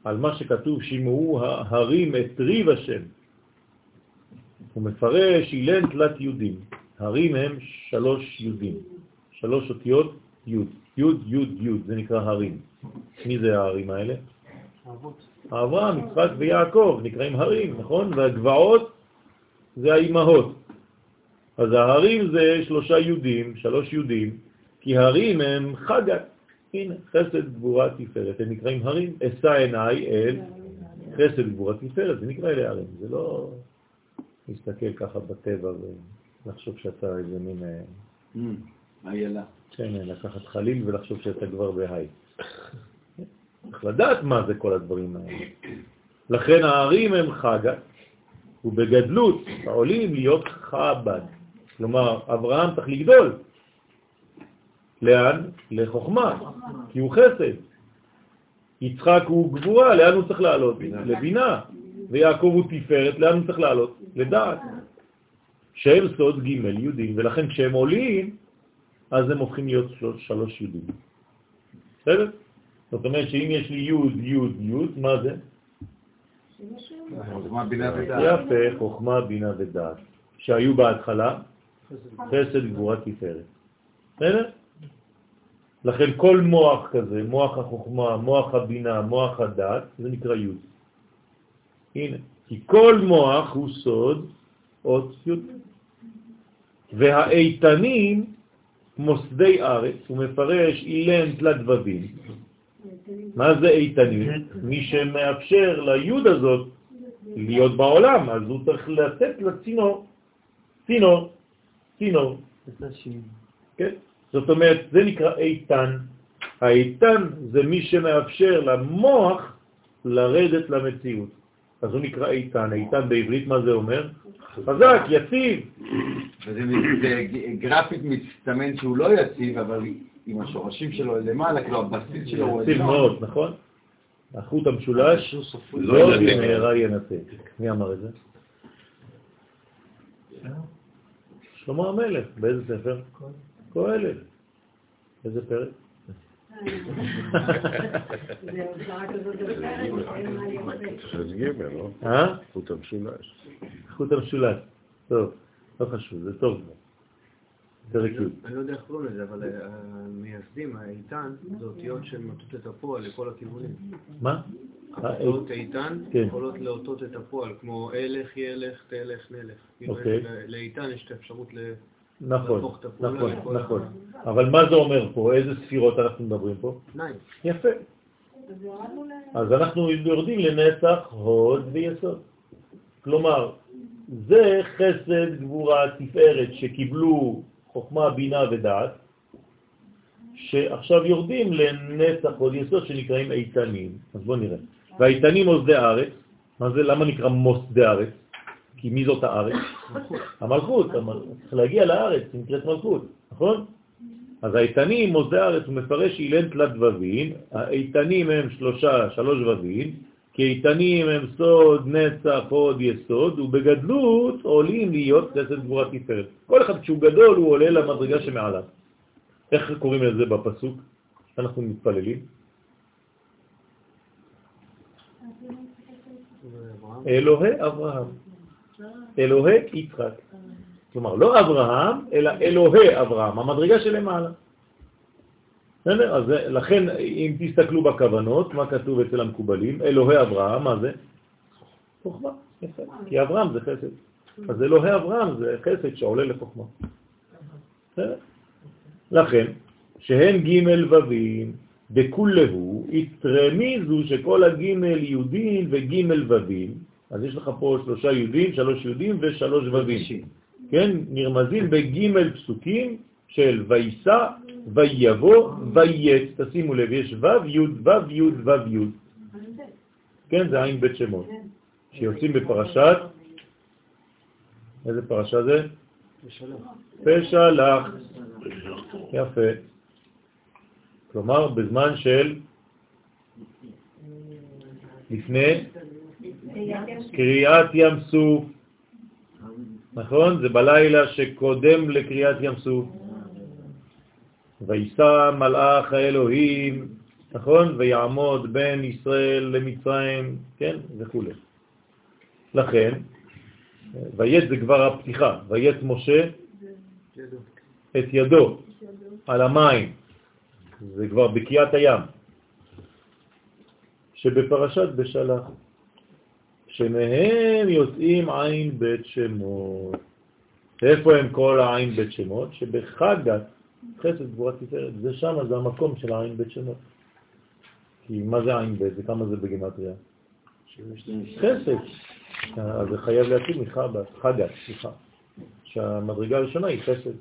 על מה שכתוב שימעו ההרים את ריב השם. הוא מפרש אילן תלת יהודים. הרים הם שלוש יהודים, שלוש אותיות יוד. יוד, יוד, יוד, זה נקרא הרים. מי זה ההרים האלה? אברהם, יצחק ויעקב, נקראים הרים, נכון? והגבעות זה האימהות. אז ההרים זה שלושה יהודים, שלוש יהודים, כי הרים הם חגת. הנה, חסד גבורה תפארת, הם נקראים הרים, אשא עיניי אל חסד גבורה תפארת, זה נקרא אלה הרים, זה לא להסתכל ככה בטבע ולחשוב שאתה איזה מין... אה, Mm. איילה. כן, לקחת חליל ולחשוב שאתה כבר בהיי. צריך לדעת מה זה כל הדברים האלה. לכן הערים הם חגה, ובגדלות העולים להיות חב"ד. כלומר, אברהם צריך לגדול. לאן? לחוכמה, כי הוא חסד. יצחק הוא גבורה, לאן הוא צריך לעלות? לבינה. ויעקב הוא תפארת, לאן הוא צריך לעלות? לדעת. שהם סוד ג' יהודים, ולכן כשהם עולים, אז הם הופכים להיות שלוש, שלוש יהודים. בסדר? זאת אומרת שאם יש לי יוד, יוד, יוד, מה זה? חוכמה, בינה ודעת. יפה, חוכמה, בינה ודעת. שהיו בהתחלה חסד, גבורה, תפארת. בסדר? לכן כל מוח כזה, מוח החוכמה, מוח הבינה, מוח הדעת, זה נקרא יוד. הנה, כי כל מוח הוא סוד אות יוד. והאיתנים מוסדי ארץ, הוא מפרש אילן תלת דבבים. מה זה איתנים? מי שמאפשר ליוד הזאת להיות בעולם, אז הוא צריך לתת לצינור, צינור, צינור. כן? זאת אומרת, זה נקרא איתן. האיתן זה מי שמאפשר למוח לרדת למציאות. אז הוא נקרא איתן. איתן בעברית, מה זה אומר? חזק, יציב. וזה זה גרפית מסתמן שהוא לא יציב, אבל עם השורשים שלו למעלה, כאילו הבסיס שלו הוא יציב מאוד, נכון? החוט המשולש לא לא. במהרה ינתק. מי אמר את זה? שלמה המלך, באיזה ספר? קהלת. איזה פרק? לא? אה? חוט המשולש. חוט המשולש. טוב, לא חשוב, זה טוב. פרק י'. אני לא יודע איך קוראים לזה, אבל אה, המייסדים, האיתן, זה אותיות שמטות את הפועל לכל הכיוונים. מה? האותיות איתן כן. יכולות לאותות את הפועל, כמו אלך, ילך, תלך, נלך. כאילו, אוקיי. לאיתן יש את האפשרות ל... נכון, נכון, נכון. אבל מה זה אומר פה? איזה ספירות אנחנו מדברים פה? שניים. יפה. אז אנחנו יורדים לנצח, הוד ויסוד. כלומר, זה חסד, גבורה, תפארת שקיבלו חוכמה, בינה ודעת, שעכשיו יורדים לנצח, הוד יסוד שנקראים איתנים. אז בואו נראה. והאיתנים מוסדי הארץ, מה זה, למה נקרא מוסדי הארץ? כי מי זאת הארץ? המלכות, המל- צריך להגיע לארץ, היא נקראת מלכות, נכון? אז האיתנים, מוסדי הארץ, הוא מפרש אילן תלת דבבים, האיתנים הם שלושה, שלוש דבבים, כי איתנים הם סוד, נצח, הוד, יסוד, ובגדלות עולים להיות חסד גבורה תפארת. כל אחד כשהוא גדול הוא עולה למדרגה שמעליו. איך קוראים לזה בפסוק? אנחנו מתפללים. אלוהי אברהם, אלוהי יצחק. כלומר, לא אברהם, אלא אלוהי אברהם, המדרגה שלמעלה. בסדר? אז לכן, אם תסתכלו בכוונות, מה כתוב אצל המקובלים? אלוהי אברהם, מה זה? חוכמה, יפה. כי אברהם זה חסד. אז אלוהי אברהם זה חסד שעולה לחוכמה. לכן, שהן ג' ובים, דכולהו, יתרמיזו שכל הג' יהודים וג' ובים, אז יש לך פה שלושה יהודים, שלוש יהודים ושלוש ובים. כן, נרמזים בג' פסוקים של ויסע, ויבוא, וייץ, תשימו לב, יש ו' י' ו' י' ו' י', כן, זה עין בית שמות, שיוצאים בפרשת, איזה פרשה זה? פשלח, יפה. כלומר, בזמן של לפני קריאת ים סוף, נכון? זה בלילה שקודם לקריאת ים סוף. ויסע מלאך האלוהים, נכון? ויעמוד בין ישראל למצרים, כן? וכו'. לכן, ויית זה כבר הפתיחה, ויית משה. את ידו על המים, זה כבר בקיאת הים, שבפרשת בשלח, שמהם יוצאים עין בית שמות. איפה הם כל העין בית שמות? שבחגת חסד גבורה תפארת, זה שם, זה המקום של העין בית שמות. כי מה זה עין בית? זה כמה זה בגימטריה? חסד. אז זה חייב להתחיל מחגת, חגת, סליחה. שהמדרגה הראשונה היא חסד.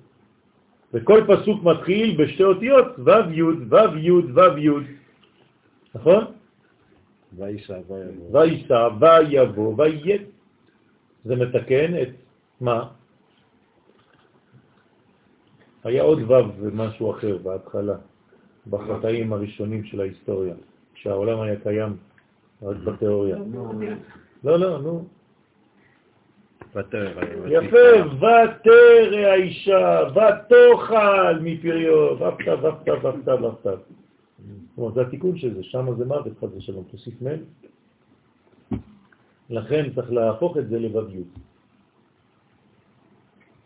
וכל פסוק מתחיל בשתי אותיות, ו' י', ו' י', ו' י', נכון? וייסע ויבוא. וייסע, ויבוא, ויהיה. זה מתקן את מה? היה עוד ו' ומשהו אחר בהתחלה, בחטאים הראשונים של ההיסטוריה, כשהעולם היה קיים רק בתיאוריה. לא, לא, נו. ותרא. יפה, ותרא האישה, ותאכל מפריו, ופתא, ופתא, ופתא, ופתא. אומרת, זה התיקון של זה, שם זה מוות, חד ושלום, תוסיף מ'. לכן צריך להפוך את זה לבביות.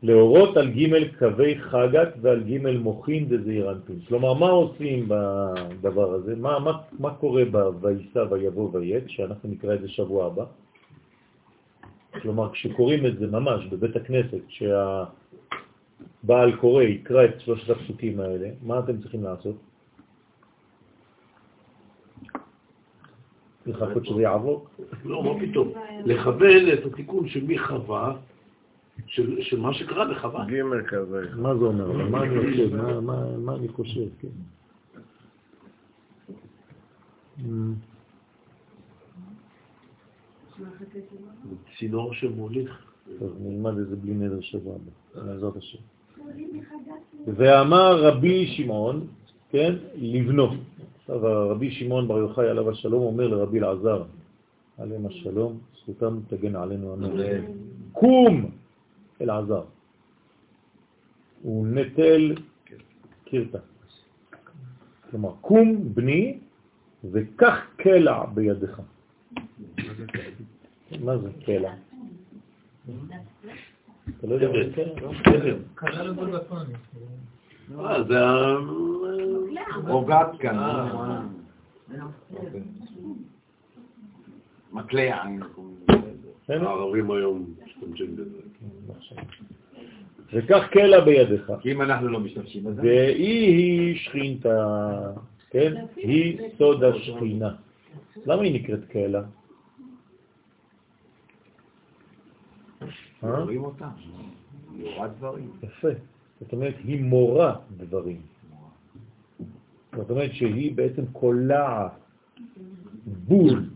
להורות על ג' קווי חגת ועל ג' מוכין דזעיר אנפין. כלומר, מה עושים בדבר הזה? מה, מה, מה קורה ב"ויסע ויבוא ויית", שאנחנו נקרא את זה שבוע הבא? כלומר, כשקוראים את זה ממש בבית הכנסת, כשהבעל קורא יקרא את שלושת הפסוקים האלה, מה אתם צריכים לעשות? לחכות שזה יעבור? לא, מה פתאום? לכוון את התיקון של מי חווה, של של מה שקרה בחווה. ג' כזה. מה זה אומר? מה אני חושב? מה- מה- מה אני חושב? כן. אמ, צינור שמוליך. טוב, נלמד את זה בלי נדר שבוע הבא, בעזרת השם. ואמר רבי שמעון, כן, לבנו. עכשיו רבי שמעון בר יוחאי עליו השלום אומר לרבי אלעזר, עליהם השלום, זכותם תגן עלינו אמן. קום אלעזר. הוא נטל קירתה. כלומר, קום בני וקח קלע בידך. מה זה קלע? אתה לא יודע מה זה קלע? אה, זה ה... רוגעת כאן. מקלע. בסדר? הערבים היום משתמשים בזה. וקח קלע בידך. כי אם אנחנו לא משתמשים בזה, והיא היא שכינתה, כן? היא סוד השכינה. למה היא נקראת קלע? אה? רואים אותה. יורד דברים. יפה. זאת אומרת, היא מורה דברים. זאת אומרת שהיא בעצם קולעת בול.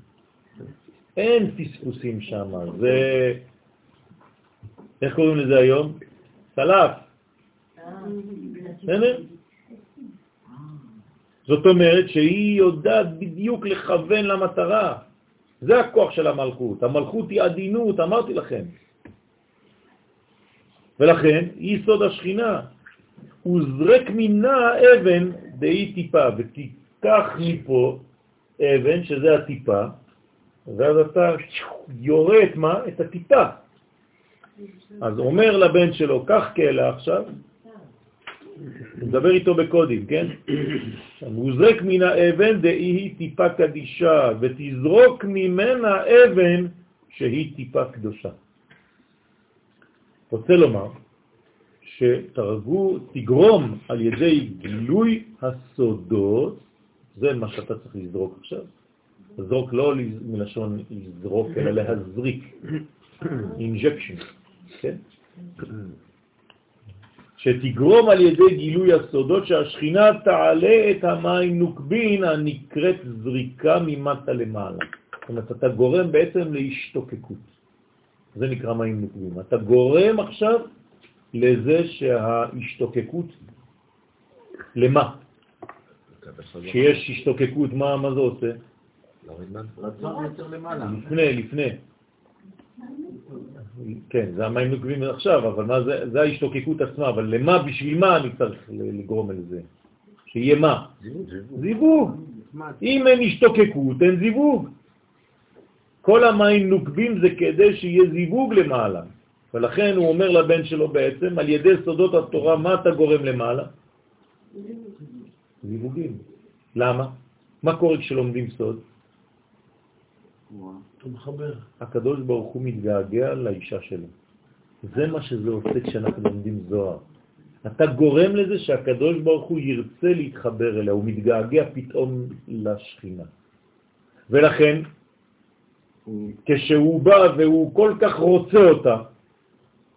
אין פספוסים שם. זה... איך קוראים לזה היום? סלף. בסדר? זאת אומרת שהיא יודעת בדיוק לכוון למטרה. זה הכוח של המלכות. המלכות היא עדינות, אמרתי לכם. ולכן היא סוד השכינה. הוא זרק מינה אבן דהי טיפה, ותיקח מפה אבן, שזה הטיפה, ואז אתה יורה את מה? את הטיפה. אז אומר לבן שלו, קח קלע עכשיו, מדבר איתו בקודים, כן? הוא זרק מן האבן דהי טיפה קדישה, ותזרוק ממנה אבן שהיא טיפה קדושה. רוצה לומר שתרגו, תגרום על ידי גילוי הסודות, זה מה שאתה צריך לזרוק עכשיו. לזרוק לא מלשון לזרוק, אלא להזריק, injection, כן? שתגרום על ידי גילוי הסודות שהשכינה תעלה את המים נוקבין הנקראת זריקה ממטה למעלה. זאת אומרת, אתה גורם בעצם להשתוקקות. זה נקרא מים נוקבים. אתה גורם עכשיו לזה שההשתוקקות, למה? כשיש השתוקקות, מה, מה זה עושה? לפני, לפני. כן, זה המים נוקבים עכשיו, אבל מה זה, זה ההשתוקקות עצמה, אבל למה, בשביל מה אני צריך לגרום לזה? שיהיה מה? זיווג. אם אין השתוקקות, אין זיווג. כל המים נוקבים זה כדי שיהיה זיווג למעלה. ולכן הוא אומר לבן שלו בעצם, על ידי סודות התורה, מה אתה גורם למעלה? זיווגים. למה? מה קורה כשלומדים סוד? הקדוש ברוך הוא מתגעגע לאישה שלו. זה מה שזה עושה כשאנחנו לומדים זוהר. אתה גורם לזה שהקדוש ברוך הוא ירצה להתחבר אליה, הוא מתגעגע פתאום לשכינה. ולכן, כשהוא בא והוא כל כך רוצה אותה,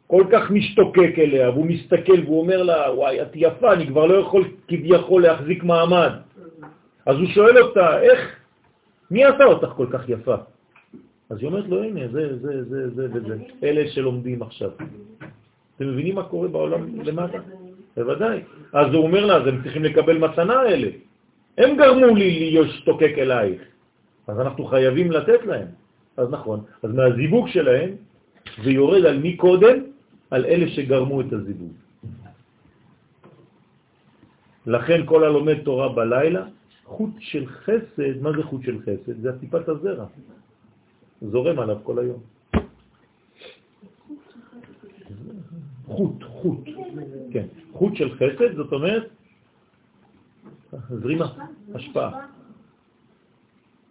כל כך משתוקק אליה, והוא מסתכל והוא אומר לה, וואי, את יפה, אני כבר לא יכול כביכול להחזיק מעמד. אז הוא שואל אותה, איך, מי עשה אותך כל כך יפה? אז היא אומרת לו, הנה, זה, זה, זה, זה וזה, אלה שלומדים עכשיו. אתם מבינים מה קורה בעולם למטה? בוודאי. אז הוא אומר לה, אז הם צריכים לקבל מתנה האלה. הם גרמו לי להיות שתוקק אלייך. אז אנחנו חייבים לתת להם. אז נכון. אז מהזיווג שלהם זה יורד על מי קודם? על אלה שגרמו את הזיווג. לכן כל הלומד תורה בלילה, חוט של חסד, מה זה חוט של חסד? זה הטיפת הזרע. זורם עליו כל היום. חוט, חוט, כן. חוט של חסד, זאת אומרת, זרימה, השפעה.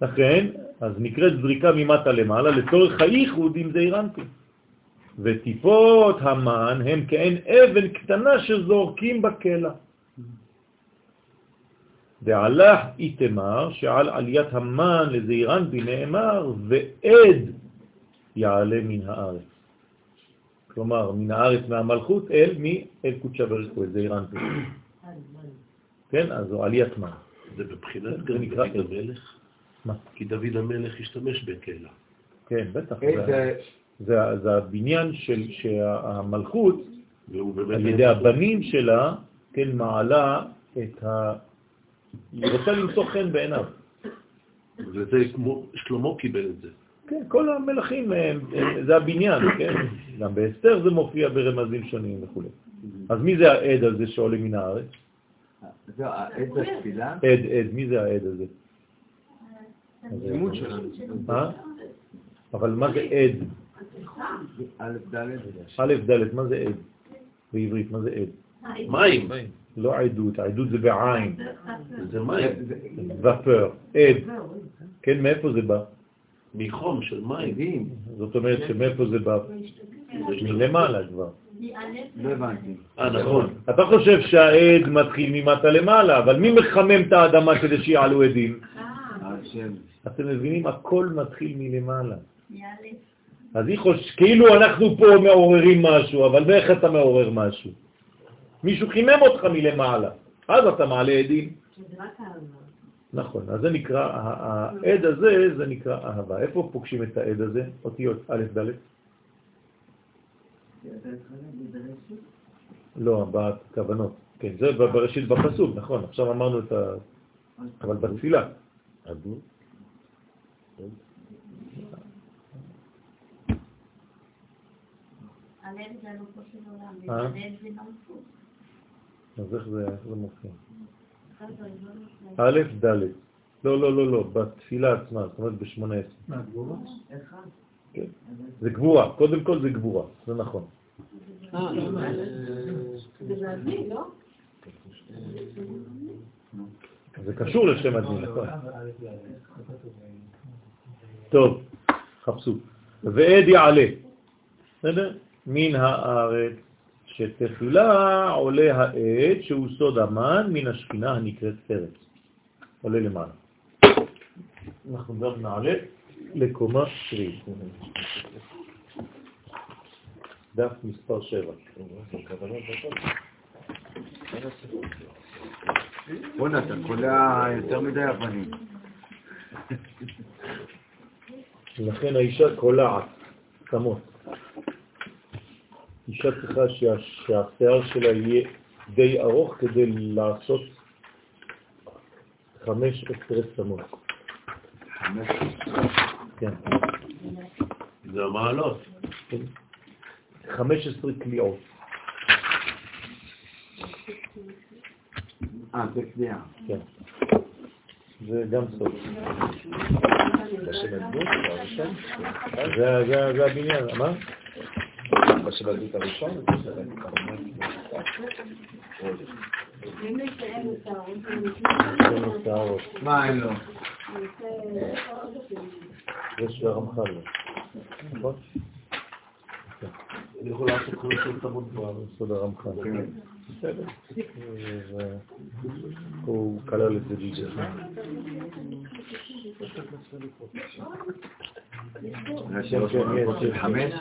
לכן, אז נקראת זריקה ממטה למעלה לצורך הייחוד עם זעירנטי. וטיפות המן הם כאין אבן קטנה שזורקים בקלע. והלך איתמר שעל עליית המן לזעירנטי נאמר ועד יעלה מן הארץ. כלומר, מן הארץ מהמלכות אל מי? אל קודשא בריך הוא, זעירנטי. [COUGHS] כן, אז זו עליית מן. זה בבחינת דוד המלך? מה? כי דוד המלך השתמש בקלע. כן, בטח. זה, זה הבניין של שהמלכות, על ידי הבנים שלה, כן, מעלה את ה... היא רוצה למצוא חן בעיניו. וזה כמו, שלמה קיבל את זה. כן, כל המלכים, זה הבניין, כן? גם באסתר זה מופיע ברמזים שונים וכו'. אז מי זה העד הזה שעולה מן הארץ? זהו, העד זה התפילה? עד, עד, מי זה העד הזה? לימוד שלנו. אה? אבל מה זה עד? א' ד' מה זה עד? בעברית, מה זה עד? מים. לא עדות, עדות זה בעין, זה מים. ופר, עד. כן, מאיפה זה בא? מחום של מים. זאת אומרת שמאיפה זה בא? מלמעלה כבר. לא הבנתי. אה, נכון. אתה חושב שהעד מתחיל ממטה למעלה, אבל מי מחמם את האדמה כדי שיעלו עדים? השם. אתם מבינים? הכל מתחיל מלמעלה. אז היא חוש... כאילו אנחנו פה מעוררים משהו, אבל באיך אתה מעורר משהו? מישהו חימם אותך מלמעלה, אז אתה מעלה עדים. נכון, אז זה נקרא, העד הזה, זה נקרא אהבה. איפה פוגשים את העד הזה? אותיות א' ד'? לא, בכוונות. כן, זה בראשית בפסוק, נכון, עכשיו אמרנו את ה... אבל בתפילה. הלב זה אלופו של עולם, אה? הלב זה מלכות. אז איך זה, מופיע? לא. א', ד'. לא, לא, לא, לא, בתפילה עצמה, זאת אומרת ב-18. מה, תגובה? כן. זה גבורה, קודם כל זה גבורה, זה נכון. זה בעזרי, לא? זה קשור לשם הדין, נכון. טוב, חפשו. ועד יעלה, בסדר? מן הארץ שתחילה עולה העד שהוא סוד המן מן השכינה הנקראת ארץ. עולה למעלה. אנחנו גם נעלה לקומה שביעית. דף מספר 7. בוא'נה, אתה קולע יותר מדי אבנים. לכן האישה קולעת, כמות. אישה צריכה שה, שהשיער שלה יהיה די ארוך כדי לעשות חמש עשרה צמות. כן. זה המעלות. חמש עשרה קליעות. אה, זה קביעה. כן. זה גם זה, זה הבניין, מה? הדמות הראשון. מה אין לו? זה של הרמח"ל. נכון? אני יכול לעשות צמות סוד הרמח"ל. בסדר. ו- הוא כלל את זה בידי. חמש?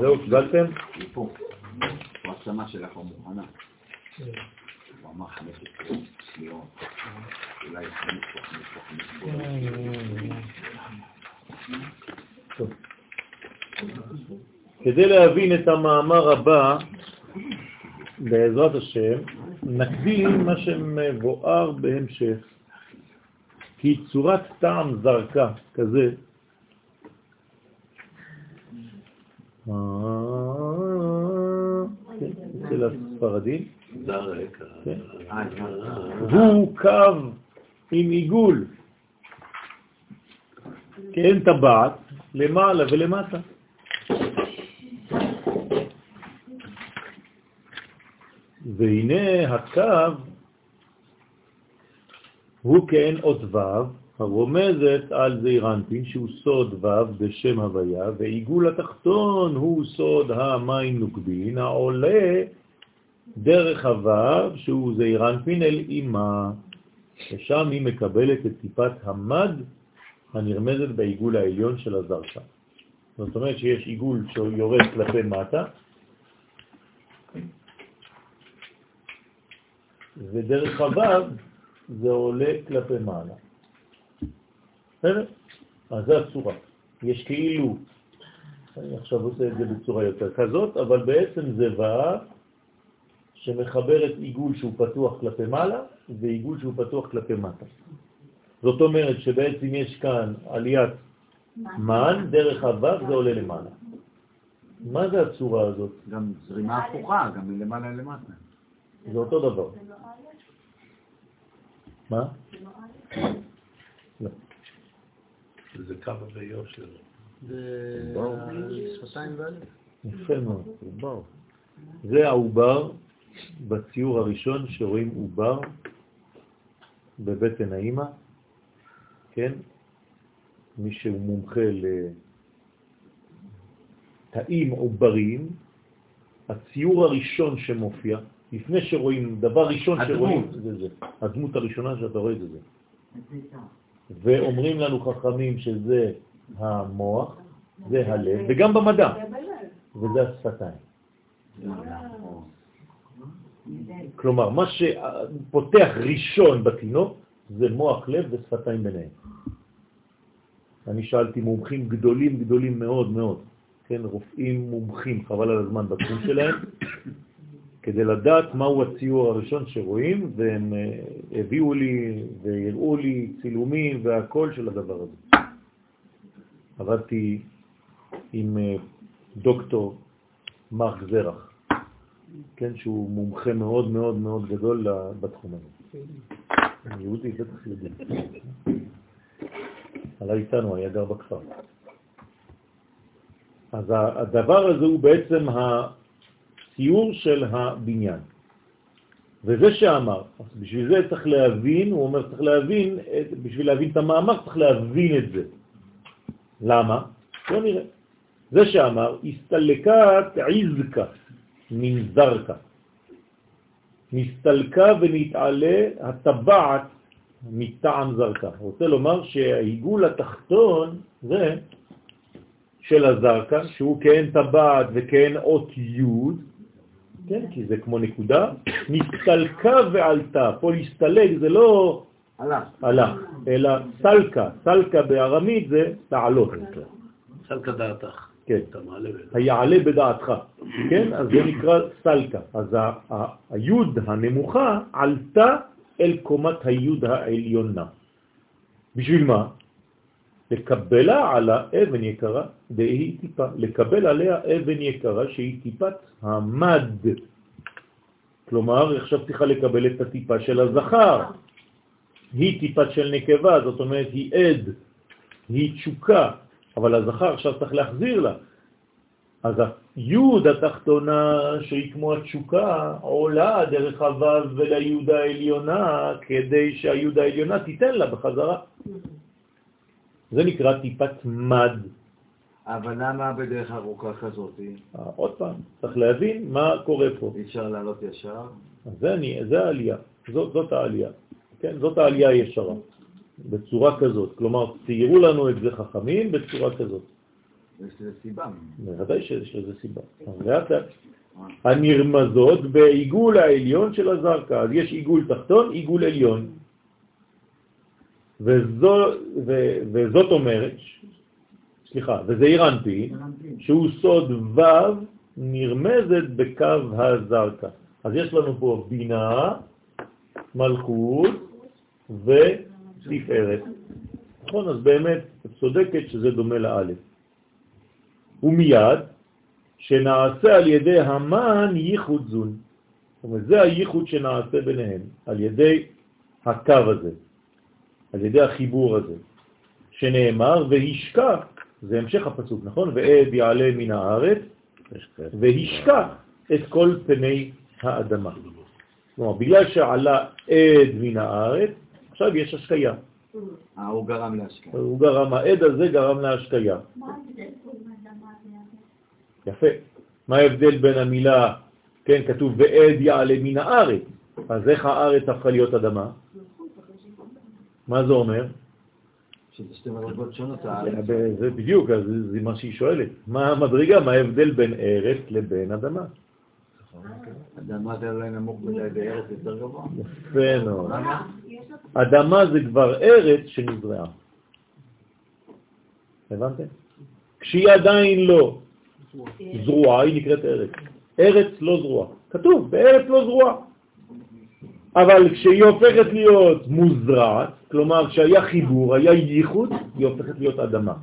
זהו, קיבלתם? פה. הוא השמה שלך מוכנה. הוא אמר 15 שניות. אולי 5 פה, 5 פה, 5 פה. טוב. כדי להבין את המאמר הבא, בעזרת השם, נקדים מה שמבואר בהמשך. כי צורת טעם זרקה כזה, אה, אצל הספרדים. כן. אה, הוא קו עם עיגול, כאין טבעת, למעלה ולמטה. והנה הקו הוא כאין אות ו' הרומזת על זעירנטין שהוא סוד ו' בשם הוויה, ועיגול התחתון הוא סוד המים נוקבין העולה דרך הו' שהוא זעירנטין אל אימה, ושם היא מקבלת את טיפת המד הנרמזת בעיגול העליון של הזרקה. זאת אומרת שיש עיגול שיורד כלפי מטה, ודרך הוו זה עולה כלפי מעלה. בסדר? אז זה הצורה. יש כאילו, אני עכשיו עושה את זה בצורה יותר כזאת, אבל בעצם זה וו שמחבר את עיגול שהוא פתוח כלפי מעלה ועיגול שהוא פתוח כלפי מטה. זאת אומרת שבעצם יש כאן עליית מן, דרך הוו זה עולה למעלה. מה זה הצורה הזאת? גם זרימה הפוכה, גם מלמעלה למטה. זה אותו דבר. מה? לא. זה קו ביושר. זה שפתיים ואלף. יפה מאוד. עובר. זה העובר בציור הראשון שרואים עובר בבטן האימא, כן? מי שהוא מומחה לתאים עובריים, הציור הראשון שמופיע, לפני שרואים, דבר ראשון הדמות. שרואים, זה זה. הדמות הראשונה שאתה רואה זה זה. ואומרים לנו חכמים שזה המוח, זה הלב, וגם במדע. וזה השפתיים. כלומר, מה שפותח ראשון בתינוק זה מוח לב ושפתיים ביניהם. אני שאלתי מומחים גדולים גדולים מאוד מאוד, כן, רופאים מומחים, חבל על הזמן בתחום שלהם, כדי לדעת מהו הציור הראשון שרואים, והם אה, הביאו לי והראו לי צילומים והכל של הדבר הזה. עבדתי עם אה, דוקטור מרק זרח, כן, שהוא מומחה מאוד מאוד מאוד גדול בתחום הזה. יהודי, בטח יהודי. עלה איתנו, היה גר בכפר. אז ה- הדבר הזה הוא בעצם הציור של הבניין. וזה שאמר, בשביל זה צריך להבין, הוא אומר צריך להבין, בשביל להבין את המאמר צריך להבין את זה. למה? בוא נראה. זה שאמר, הסתלקת עזקה מן זרקה. נסתלקה ונתעלה הטבעת מטעם זרקה. רוצה לומר שהעיגול התחתון זה של הזרקה, שהוא כאין טבעת וכאין אות י', כן, כי זה כמו נקודה, נסתלקה ועלתה. פה להסתלק זה לא הלך. הלך, אלא סלקה. סלקה בארמית זה תעלות. סלקא דעתך. כן. אתה מעלה ולא. היעלה בדעתך, כן? אז זה נקרא סלקה. אז היוד הנמוכה עלתה אל קומת היוד העליונה. בשביל מה? לקבלה על האבן יקרה, דהי טיפה. לקבל עליה אבן יקרה שהיא טיפת המד. כלומר, עכשיו צריכה לקבל את הטיפה של הזכר. היא טיפת של נקבה, זאת אומרת היא עד, היא תשוקה, אבל הזכר עכשיו צריך להחזיר לה. אז יוד התחתונה, שהיא כמו התשוקה, עולה דרך הוו וליוד העליונה, כדי שהיוד העליונה תיתן לה בחזרה. זה נקרא טיפת מד. אבל למה בדרך ארוכה כזאת? אה, עוד פעם, צריך להבין מה קורה פה. אי אפשר לעלות ישר? זה, אני, זה העלייה, זאת, זאת העלייה. כן, זאת העלייה הישרה, בצורה כזאת. כלומר, ציירו לנו את זה חכמים בצורה כזאת. יש לזה סיבה. בוודאי שיש לזה סיבה. לאט לאט. הנרמזות בעיגול העליון של הזרקה. אז יש עיגול תחתון, עיגול עליון. וזו, ו, וזאת אומרת, סליחה, וזה אירנפי, שהוא סוד ו' נרמזת בקו הזרקה. אז יש לנו פה בינה, מלכות ותפארת. נכון, אז באמת את צודקת שזה דומה לאלף. ומיד שנעשה על ידי המן ייחוד זון. זאת אומרת, זה הייחוד שנעשה ביניהם, על ידי הקו הזה, על ידי החיבור הזה, שנאמר, והשקע, זה המשך הפסוק, נכון? ועד יעלה מן הארץ, והשקע את כל פני האדמה. כלומר, בגלל שעלה עד מן הארץ, עכשיו יש השקיה. אה, הוא גרם להשקעה. הוא גרם, העד הזה גרם להשקיה. יפה. מה ההבדל בין המילה, כן, כתוב ועד יעלה מן הארץ, אז איך הארץ הפכה להיות אדמה? מה זה אומר? שזה שתי מדרגות שונות. זה בדיוק, אז זה זה מה שהיא שואלת. מה המדרגה, מה ההבדל בין ארץ לבין אדמה? אדמה זה אולי נמוך מדי וארץ יותר גבוה. יפה מאוד. אדמה זה כבר ארץ שנזרעה. הבנתם? כשהיא עדיין לא זרועה, היא נקראת ארץ. ארץ לא זרועה. כתוב, בארץ לא זרועה. אבל כשהיא הופכת להיות מוזרעת, כלומר כשהיה חיבור, היה ייחוד, היא הופכת להיות אדמה.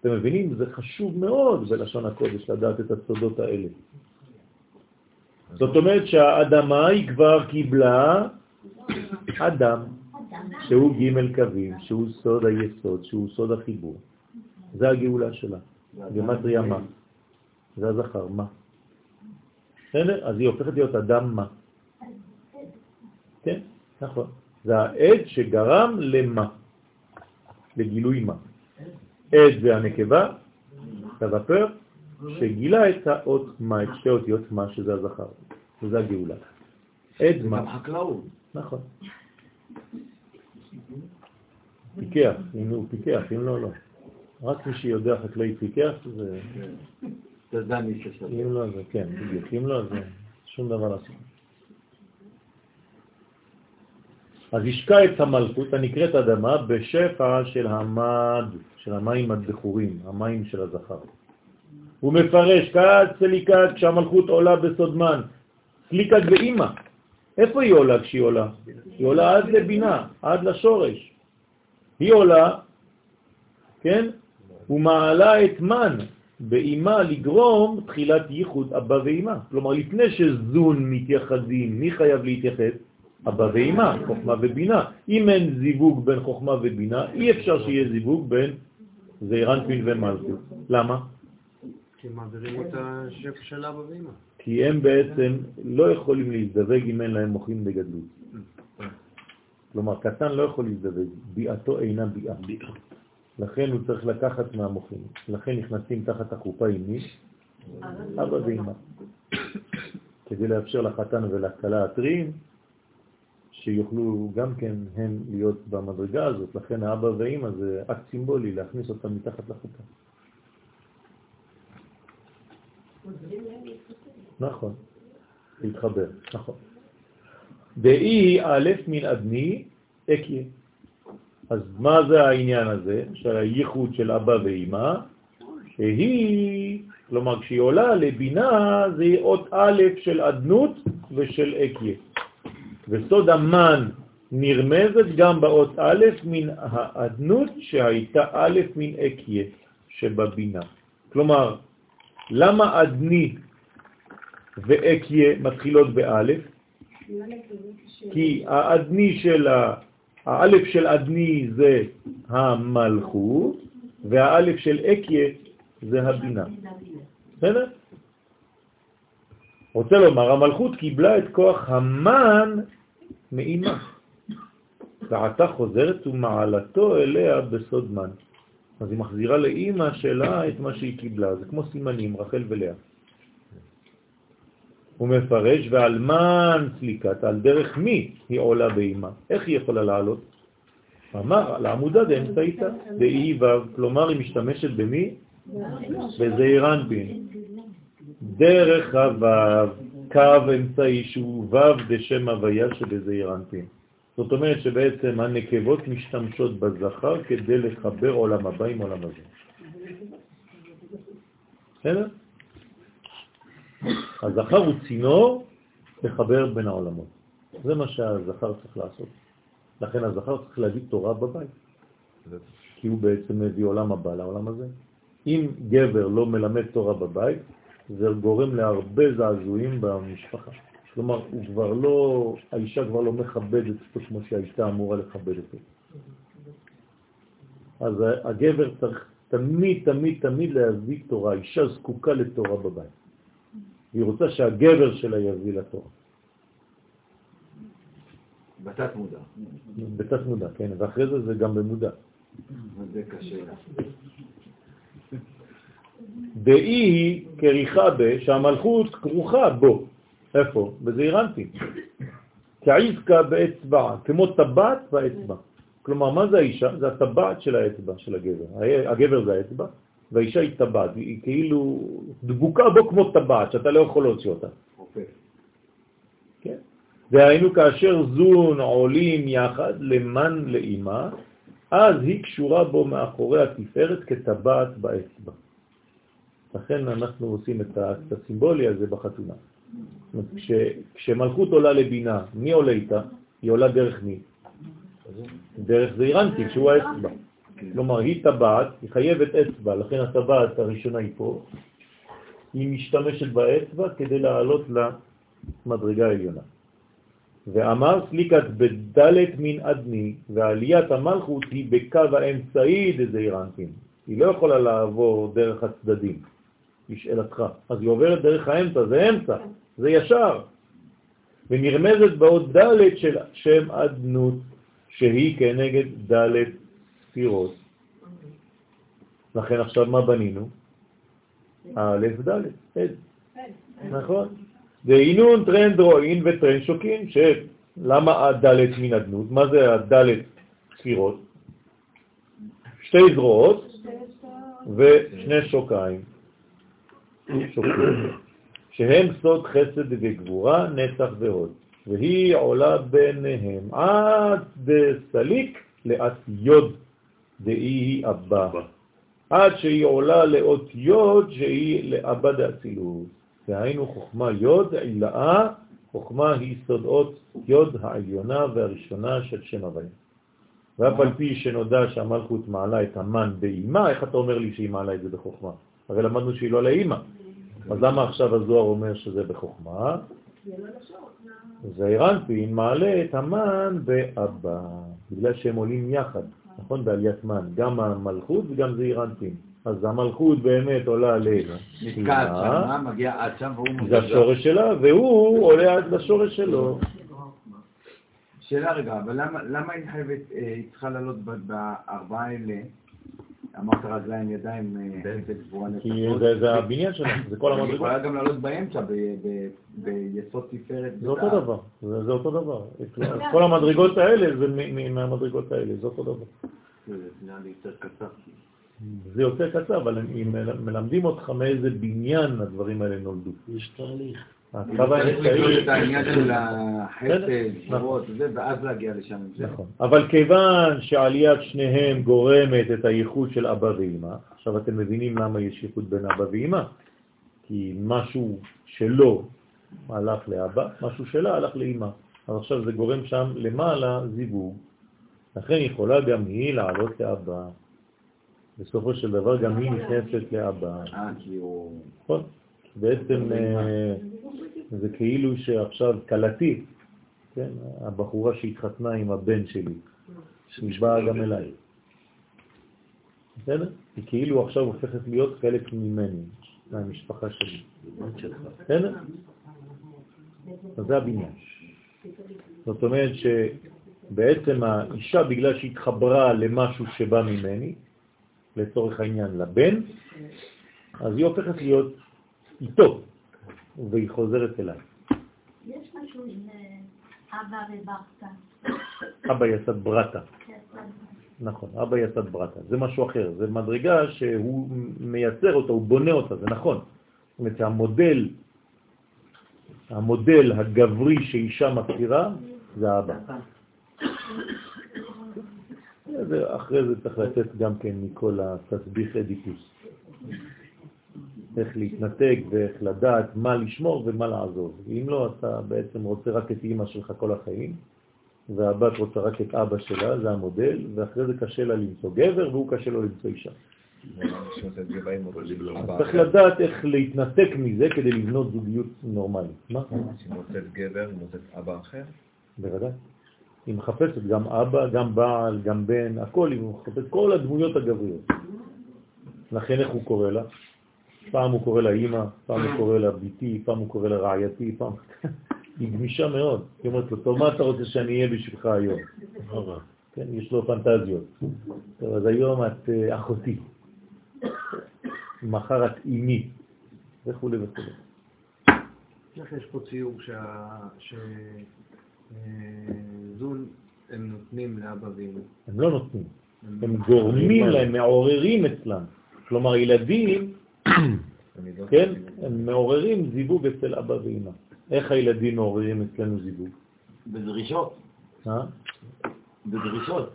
אתם מבינים? זה חשוב מאוד בלשון הקודש לדעת את הסודות האלה. זאת אומרת שהאדמה היא כבר קיבלה אדם, שהוא ג' קווים, שהוא סוד היסוד, שהוא סוד החיבור. זה הגאולה שלה. גמטריה מה? זה הזכר, מה? בסדר? אז היא הופכת להיות אדם מה? נכון. זה העד שגרם למה? לגילוי מה? עד זה הנקבה, כבפר, שגילה את האות מה, את שתי אותיות מה שזה הזכר. וזה הגאולה. עד זה מה? גם חקלאות. נכון. פיקח, אם הוא פיקח, אם לא, לא. רק מי שיודע חקלאי פיקח, זה... זה זה הניסה שלו. אם לא, זה כן, בדיוק. אם לא, זה שום דבר לעשות. אז השקע את המלכות הנקראת אדמה בשפע של המד, של המים הדחורים, המים של הזכר. הוא מפרש, כת סליקת כשהמלכות עולה בסודמן, סליקת באימא. איפה היא עולה כשהיא עולה? היא עולה עד לבינה, עד לשורש. היא עולה, כן? ומעלה את מן באימה לגרום תחילת ייחוד אבא ואימא. כלומר, לפני שזון מתייחדים, מי חייב להתייחד? אבא ואימא, חוכמה ובינה. אם אין זיווג בין חוכמה ובינה, אי אפשר שיהיה זיווג בין זעירנפין ומלכות. למה? כי מעבירים את השפע של אבא ואמא. כי הם בעצם לא יכולים להזדווג אם אין להם מוחים בגדלות. כלומר, קטן לא יכול להזדווג, ביאתו אינה ביאה. לכן הוא צריך לקחת מהמוחים. לכן נכנסים תחת החופה עם מי? אבא ואמא. כדי לאפשר לחתן ולכלה הטריים שיוכלו גם כן הם להיות במדרגה הזאת. לכן האבא ואמא זה אקט סימבולי להכניס אותם מתחת לחופה. נכון, להתחבר, נכון. דאי א' מן אדני אקיה. אז מה זה העניין הזה, של הייחוד של אבא ואמא? שהיא, כלומר כשהיא עולה לבינה זה אות א' של אדנות ושל אקיה. וסוד המן נרמזת גם באות א' מן האדנות שהייתה א' מן אקיה שבבינה. כלומר, למה אדני ואקיה מתחילות באלף? כי האדני של ה... האלף של אדני זה המלכות, והאלף של אקיה זה הבינה. בסדר? רוצה לומר, המלכות קיבלה את כוח המן מאימה, ועתה חוזרת ומעלתו אליה בסוד מן. אז היא מחזירה לאימא שלה את מה שהיא קיבלה, זה כמו סימנים, רחל ולאה. הוא מפרש, ועל מן סליקת, על דרך מי היא עולה באימה? איך היא יכולה לעלות? אמר, על העמודה דאמצעיתא, דאי ו', כלומר היא משתמשת במי? בזעיר אנפין. דרך הו', קו אמצעי שהוא ו' דשם הוויה שבזעיר אנפין. זאת אומרת שבעצם הנקבות משתמשות בזכר כדי לחבר עולם הבא עם עולם הזה. בסדר? הזכר הוא צינור לחבר בין העולמות. זה מה שהזכר צריך לעשות. לכן הזכר צריך להביא תורה בבית, כי הוא בעצם מביא עולם הבא לעולם הזה. אם גבר לא מלמד תורה בבית, זה גורם להרבה זעזועים במשפחה. כלומר, הוא כבר לא, האישה כבר לא מכבדת אותו כמו שהייתה אמורה לכבד אותו. אז הגבר צריך תמיד, תמיד, תמיד להביא תורה. האישה זקוקה לתורה בבית. היא רוצה שהגבר שלה יביא לתורה. בתת מודע. בתת מודע, כן, ואחרי זה זה גם במודע. זה קשה. דאי היא כריכה ב, שהמלכות כרוכה בו. איפה? בזעירנטים. כעיזקה באצבע, כמו טבעת באצבע. כלומר, מה זה האישה? זה הטבעת של האצבע של הגבר. הגבר זה האצבע, והאישה היא טבעת, היא כאילו דבוקה בו כמו טבעת, שאתה לא יכול להוציא אותה. אוקיי. כן? והיינו כאשר זון עולים יחד למן לאימה, אז היא קשורה בו מאחורי התפארת כטבעת באצבע. לכן אנחנו עושים את הסימבולי הזה בחתונה. כש, כשמלכות עולה לבינה, מי עולה איתה? היא עולה דרך מי? דרך זעירנטי, שהוא האצבע. כלומר, היא טבעת, היא חייבת אצבע, לכן הטבעת הראשונה היא פה. היא משתמשת באצבע כדי לעלות למדרגה העליונה. ואמר סליקת בדלת מן אדמי, ועליית המלכות היא בקו האמצעי דזעירנטים. היא לא יכולה לעבור דרך הצדדים, לשאלתך. אז היא עוברת דרך האמצע, זה אמצע, זה ישר. ונרמזת באות ד' של שם אדנות, שהיא כנגד ד' ספירות. לכן עכשיו מה בנינו? א' ד', עד. נכון. ואינון תרין דרועין ותרין שוקין, שלמה הד' מן אדנות? מה זה הד' ספירות? שתי זרועות ושני שוקיים. שהם סוד חסד וגבורה, נצח והוד. והיא עולה ביניהם עד דסליק לאת יוד דאיהו אבא, עד שהיא עולה לאות יוד שהיא לאבא דאצילות. והיינו חוכמה יוד עילאה, חוכמה היא סודות יוד העליונה והראשונה של שם הוויה. ואף על פי שנודע שהמלכות מעלה את המן באימה, איך אתה אומר לי שהיא מעלה את זה בחוכמה? הרי למדנו שהיא לא לאימא. אז למה עכשיו הזוהר אומר שזה בחוכמה? זה אירנפין מעלה את המן באבא, בגלל שהם עולים יחד, נכון? בעליית מן, גם המלכות וגם זה אירנפין. אז המלכות באמת עולה ל... נתקעת שם, מגיע עד שם והוא זה השורש שלה, והוא עולה עד לשורש שלו. שאלה רגע, אבל למה, היא חייבת, אה, היא צריכה לעלות בארבעה האלה? אמרת רגליים, ידיים, חסד, גבורה, כי זה- זה הבניין שלה, זה כל היא המדרגות. יכולה גם לעלות באמצע, ב- ב- ביסוד תפארת. זה אותו דבר, זה זה אותו דבר. [LAUGHS] כל המדרגות האלה זה מ- מ- מהמדרגות האלה, זה אותו דבר. זה יותר קצר. אבל מ- מלמדים אותך מאיזה בניין הדברים האלה נולדו. יש תהליך. הקו צריך לבדוק את העניין של החסד, בסדר, גבורות, וזה, ואז להגיע לשם. נכון. אבל כיוון שעליית שניהם גורמת את הייחוד של אבא ואמא, עכשיו אתם מבינים למה יש ייחוד בין אבא ואמא, כי משהו שלו הלך לאבא, משהו שלה הלך לאמא. אז עכשיו זה גורם שם למעלה זיווג. לכן יכולה גם היא לעלות לאבא. בסופו של דבר גם היא נכנסת לאבא. אה, כי הוא... נכון? בעצם אה, זה כאילו שעכשיו קלטי, כן, הבחורה שהתחתנה עם הבן שלי, שהיא גם אליי. בסדר? היא כאילו עכשיו הופכת להיות חלק ממני, מהמשפחה שלי. בסדר? אז זה הבניין. זאת אומרת שבעצם האישה, בגלל שהתחברה למשהו שבא ממני, לצורך העניין לבן, אז היא הופכת להיות איתו, והיא חוזרת אליי. יש משהו עם אה, אבא וברטה. אבא יסד ברטה. נכון, אבא יסד ברטה. זה משהו אחר, זה מדרגה שהוא מייצר אותה, הוא בונה אותה, זה נכון. זאת אומרת, המודל, המודל הגברי שאישה מכירה זה האבא. [COUGHS] זה- אחרי זה צריך לתת גם כן מכל התסביך אדיפוס. איך להתנתק ואיך לדעת מה לשמור ומה לעזוב. אם לא, אתה בעצם רוצה רק את אימא שלך כל החיים, והבת רוצה רק את אבא שלה, זה המודל, ואחרי זה קשה לה למצוא גבר, והוא קשה לו למצוא אישה. צריך. לדעת איך להתנתק מזה כדי לבנות זוגיות נורמלית. מה? שהיא מוצאת גבר, מוצאת אבא אחר. בוודאי. היא מחפשת גם אבא, גם בעל, גם בן, הכל, היא מחפשת כל הדמויות הגבריות. לכן איך הוא קורא לה? פעם הוא קורא לה אימא, פעם הוא קורא לה ביתי, פעם הוא קורא לה רעייתי, פעם... היא גמישה מאוד. היא אומרת לו, טוב, מה אתה רוצה שאני אהיה בשבילך היום? כן, יש לו פנטזיות. טוב, אז היום את אה, אחותי, מחר את אימי, וכו' וכו'. איך יש פה ציור שזון הם נותנים לאבא ואמא. הם לא נותנים, הם גורמים להם, מעוררים אצלם. כלומר, ילדים, [COUGHS] כן. הם מעוררים זיווג אצל אבא ואמא. איך הילדים מעוררים אצלנו זיווג? בדרישות, אה? בדרישות.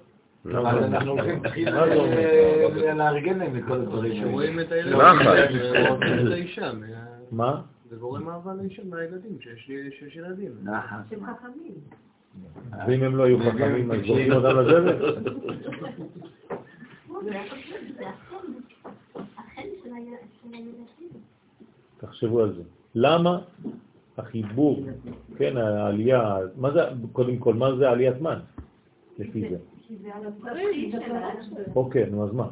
לא, אבל לא, אנחנו הולכים? אה, לארגן להם את כל הדברים. שרואים את האישה, מה-? זה גורם אהבה לאישה מהילדים, שיש לי- שיש ילדים. נחת. שהם חכמים. ואם הם לא היו חכמים, אז זורקים אותם לזבל? [LAUGHS] זה החן, החן של הילד- של הילדים. תחשבו על זה. למה החיבור, כן, העלייה, מה זה, קודם כל, מה זה עליית מן? לפי זה. אוקיי, נו, אז מה?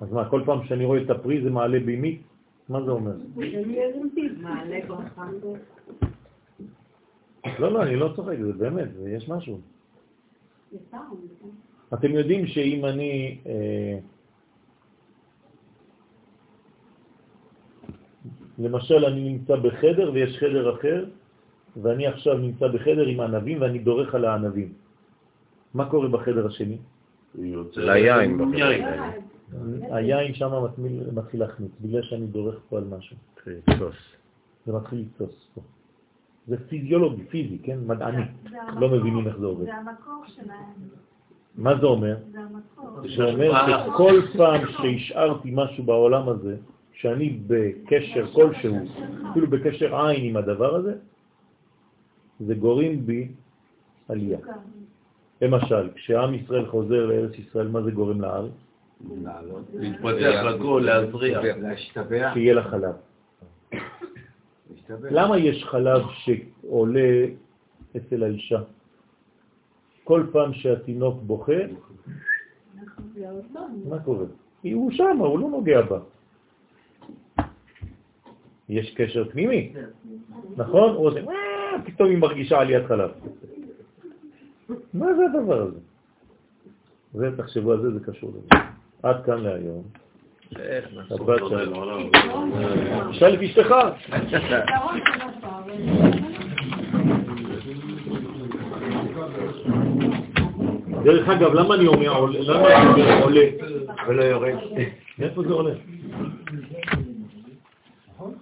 אז מה, כל פעם שאני רואה את הפרי זה מעלה בימי? מה זה אומר? לא, לא, אני לא צוחק, זה באמת, יש משהו. כן. אתם יודעים שאם אני... אה, למשל, אני נמצא בחדר ויש חדר אחר, ואני עכשיו נמצא בחדר עם ענבים ואני דורך על הענבים. מה קורה בחדר השני? ליין. היין שם מתחיל, להחמיץ, בגלל שאני דורך פה על משהו. זה מתחיל לתפוס פה. זה פיזיולוגי, פיזי, כן? מדעני. לא מבינים איך זה עובד. זה המקור שלהם. מה זה אומר? זה המקור. זה אומר שכל פעם שהשארתי משהו בעולם הזה, שאני בקשר כלשהו, אפילו בקשר עין עם הדבר הזה, זה גורם בי עלייה. למשל, כשעם ישראל חוזר לארץ ישראל, מה זה גורם לארץ? להתפתח לכל, להזריע. להשתבח. שיהיה לה חלב. למה יש חלב שעולה אצל האישה? כל פעם שהתינוק בוכה. מה קורה? הוא שם, הוא לא נוגע בה. יש קשר פנימי, נכון? הוא עושה, פתאום היא מרגישה עליית חלב. מה זה הדבר הזה? זה, תחשבו על זה, זה קשור לזה. עד כאן להיום. הבת שלנו. תשאל את אשתך. דרך אגב, למה אני אומר עולה? למה אני אומר עולה ולא יורד? מאיפה זה עולה?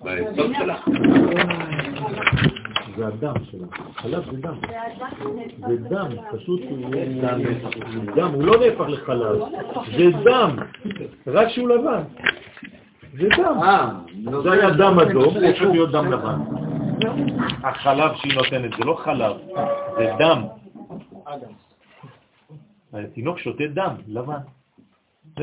ביסוד שלה. זה הדם שלה. חלב זה דם. זה זה דם. פשוט הוא הוא דם, הוא לא נהפך לחלב. זה דם, רק שהוא לבן. זה דם. אה, זה היה דם אדום, הוא הופך להיות דם לבן. החלב שהיא נותנת זה לא חלב, זה דם. התינוק שותה דם, לבן.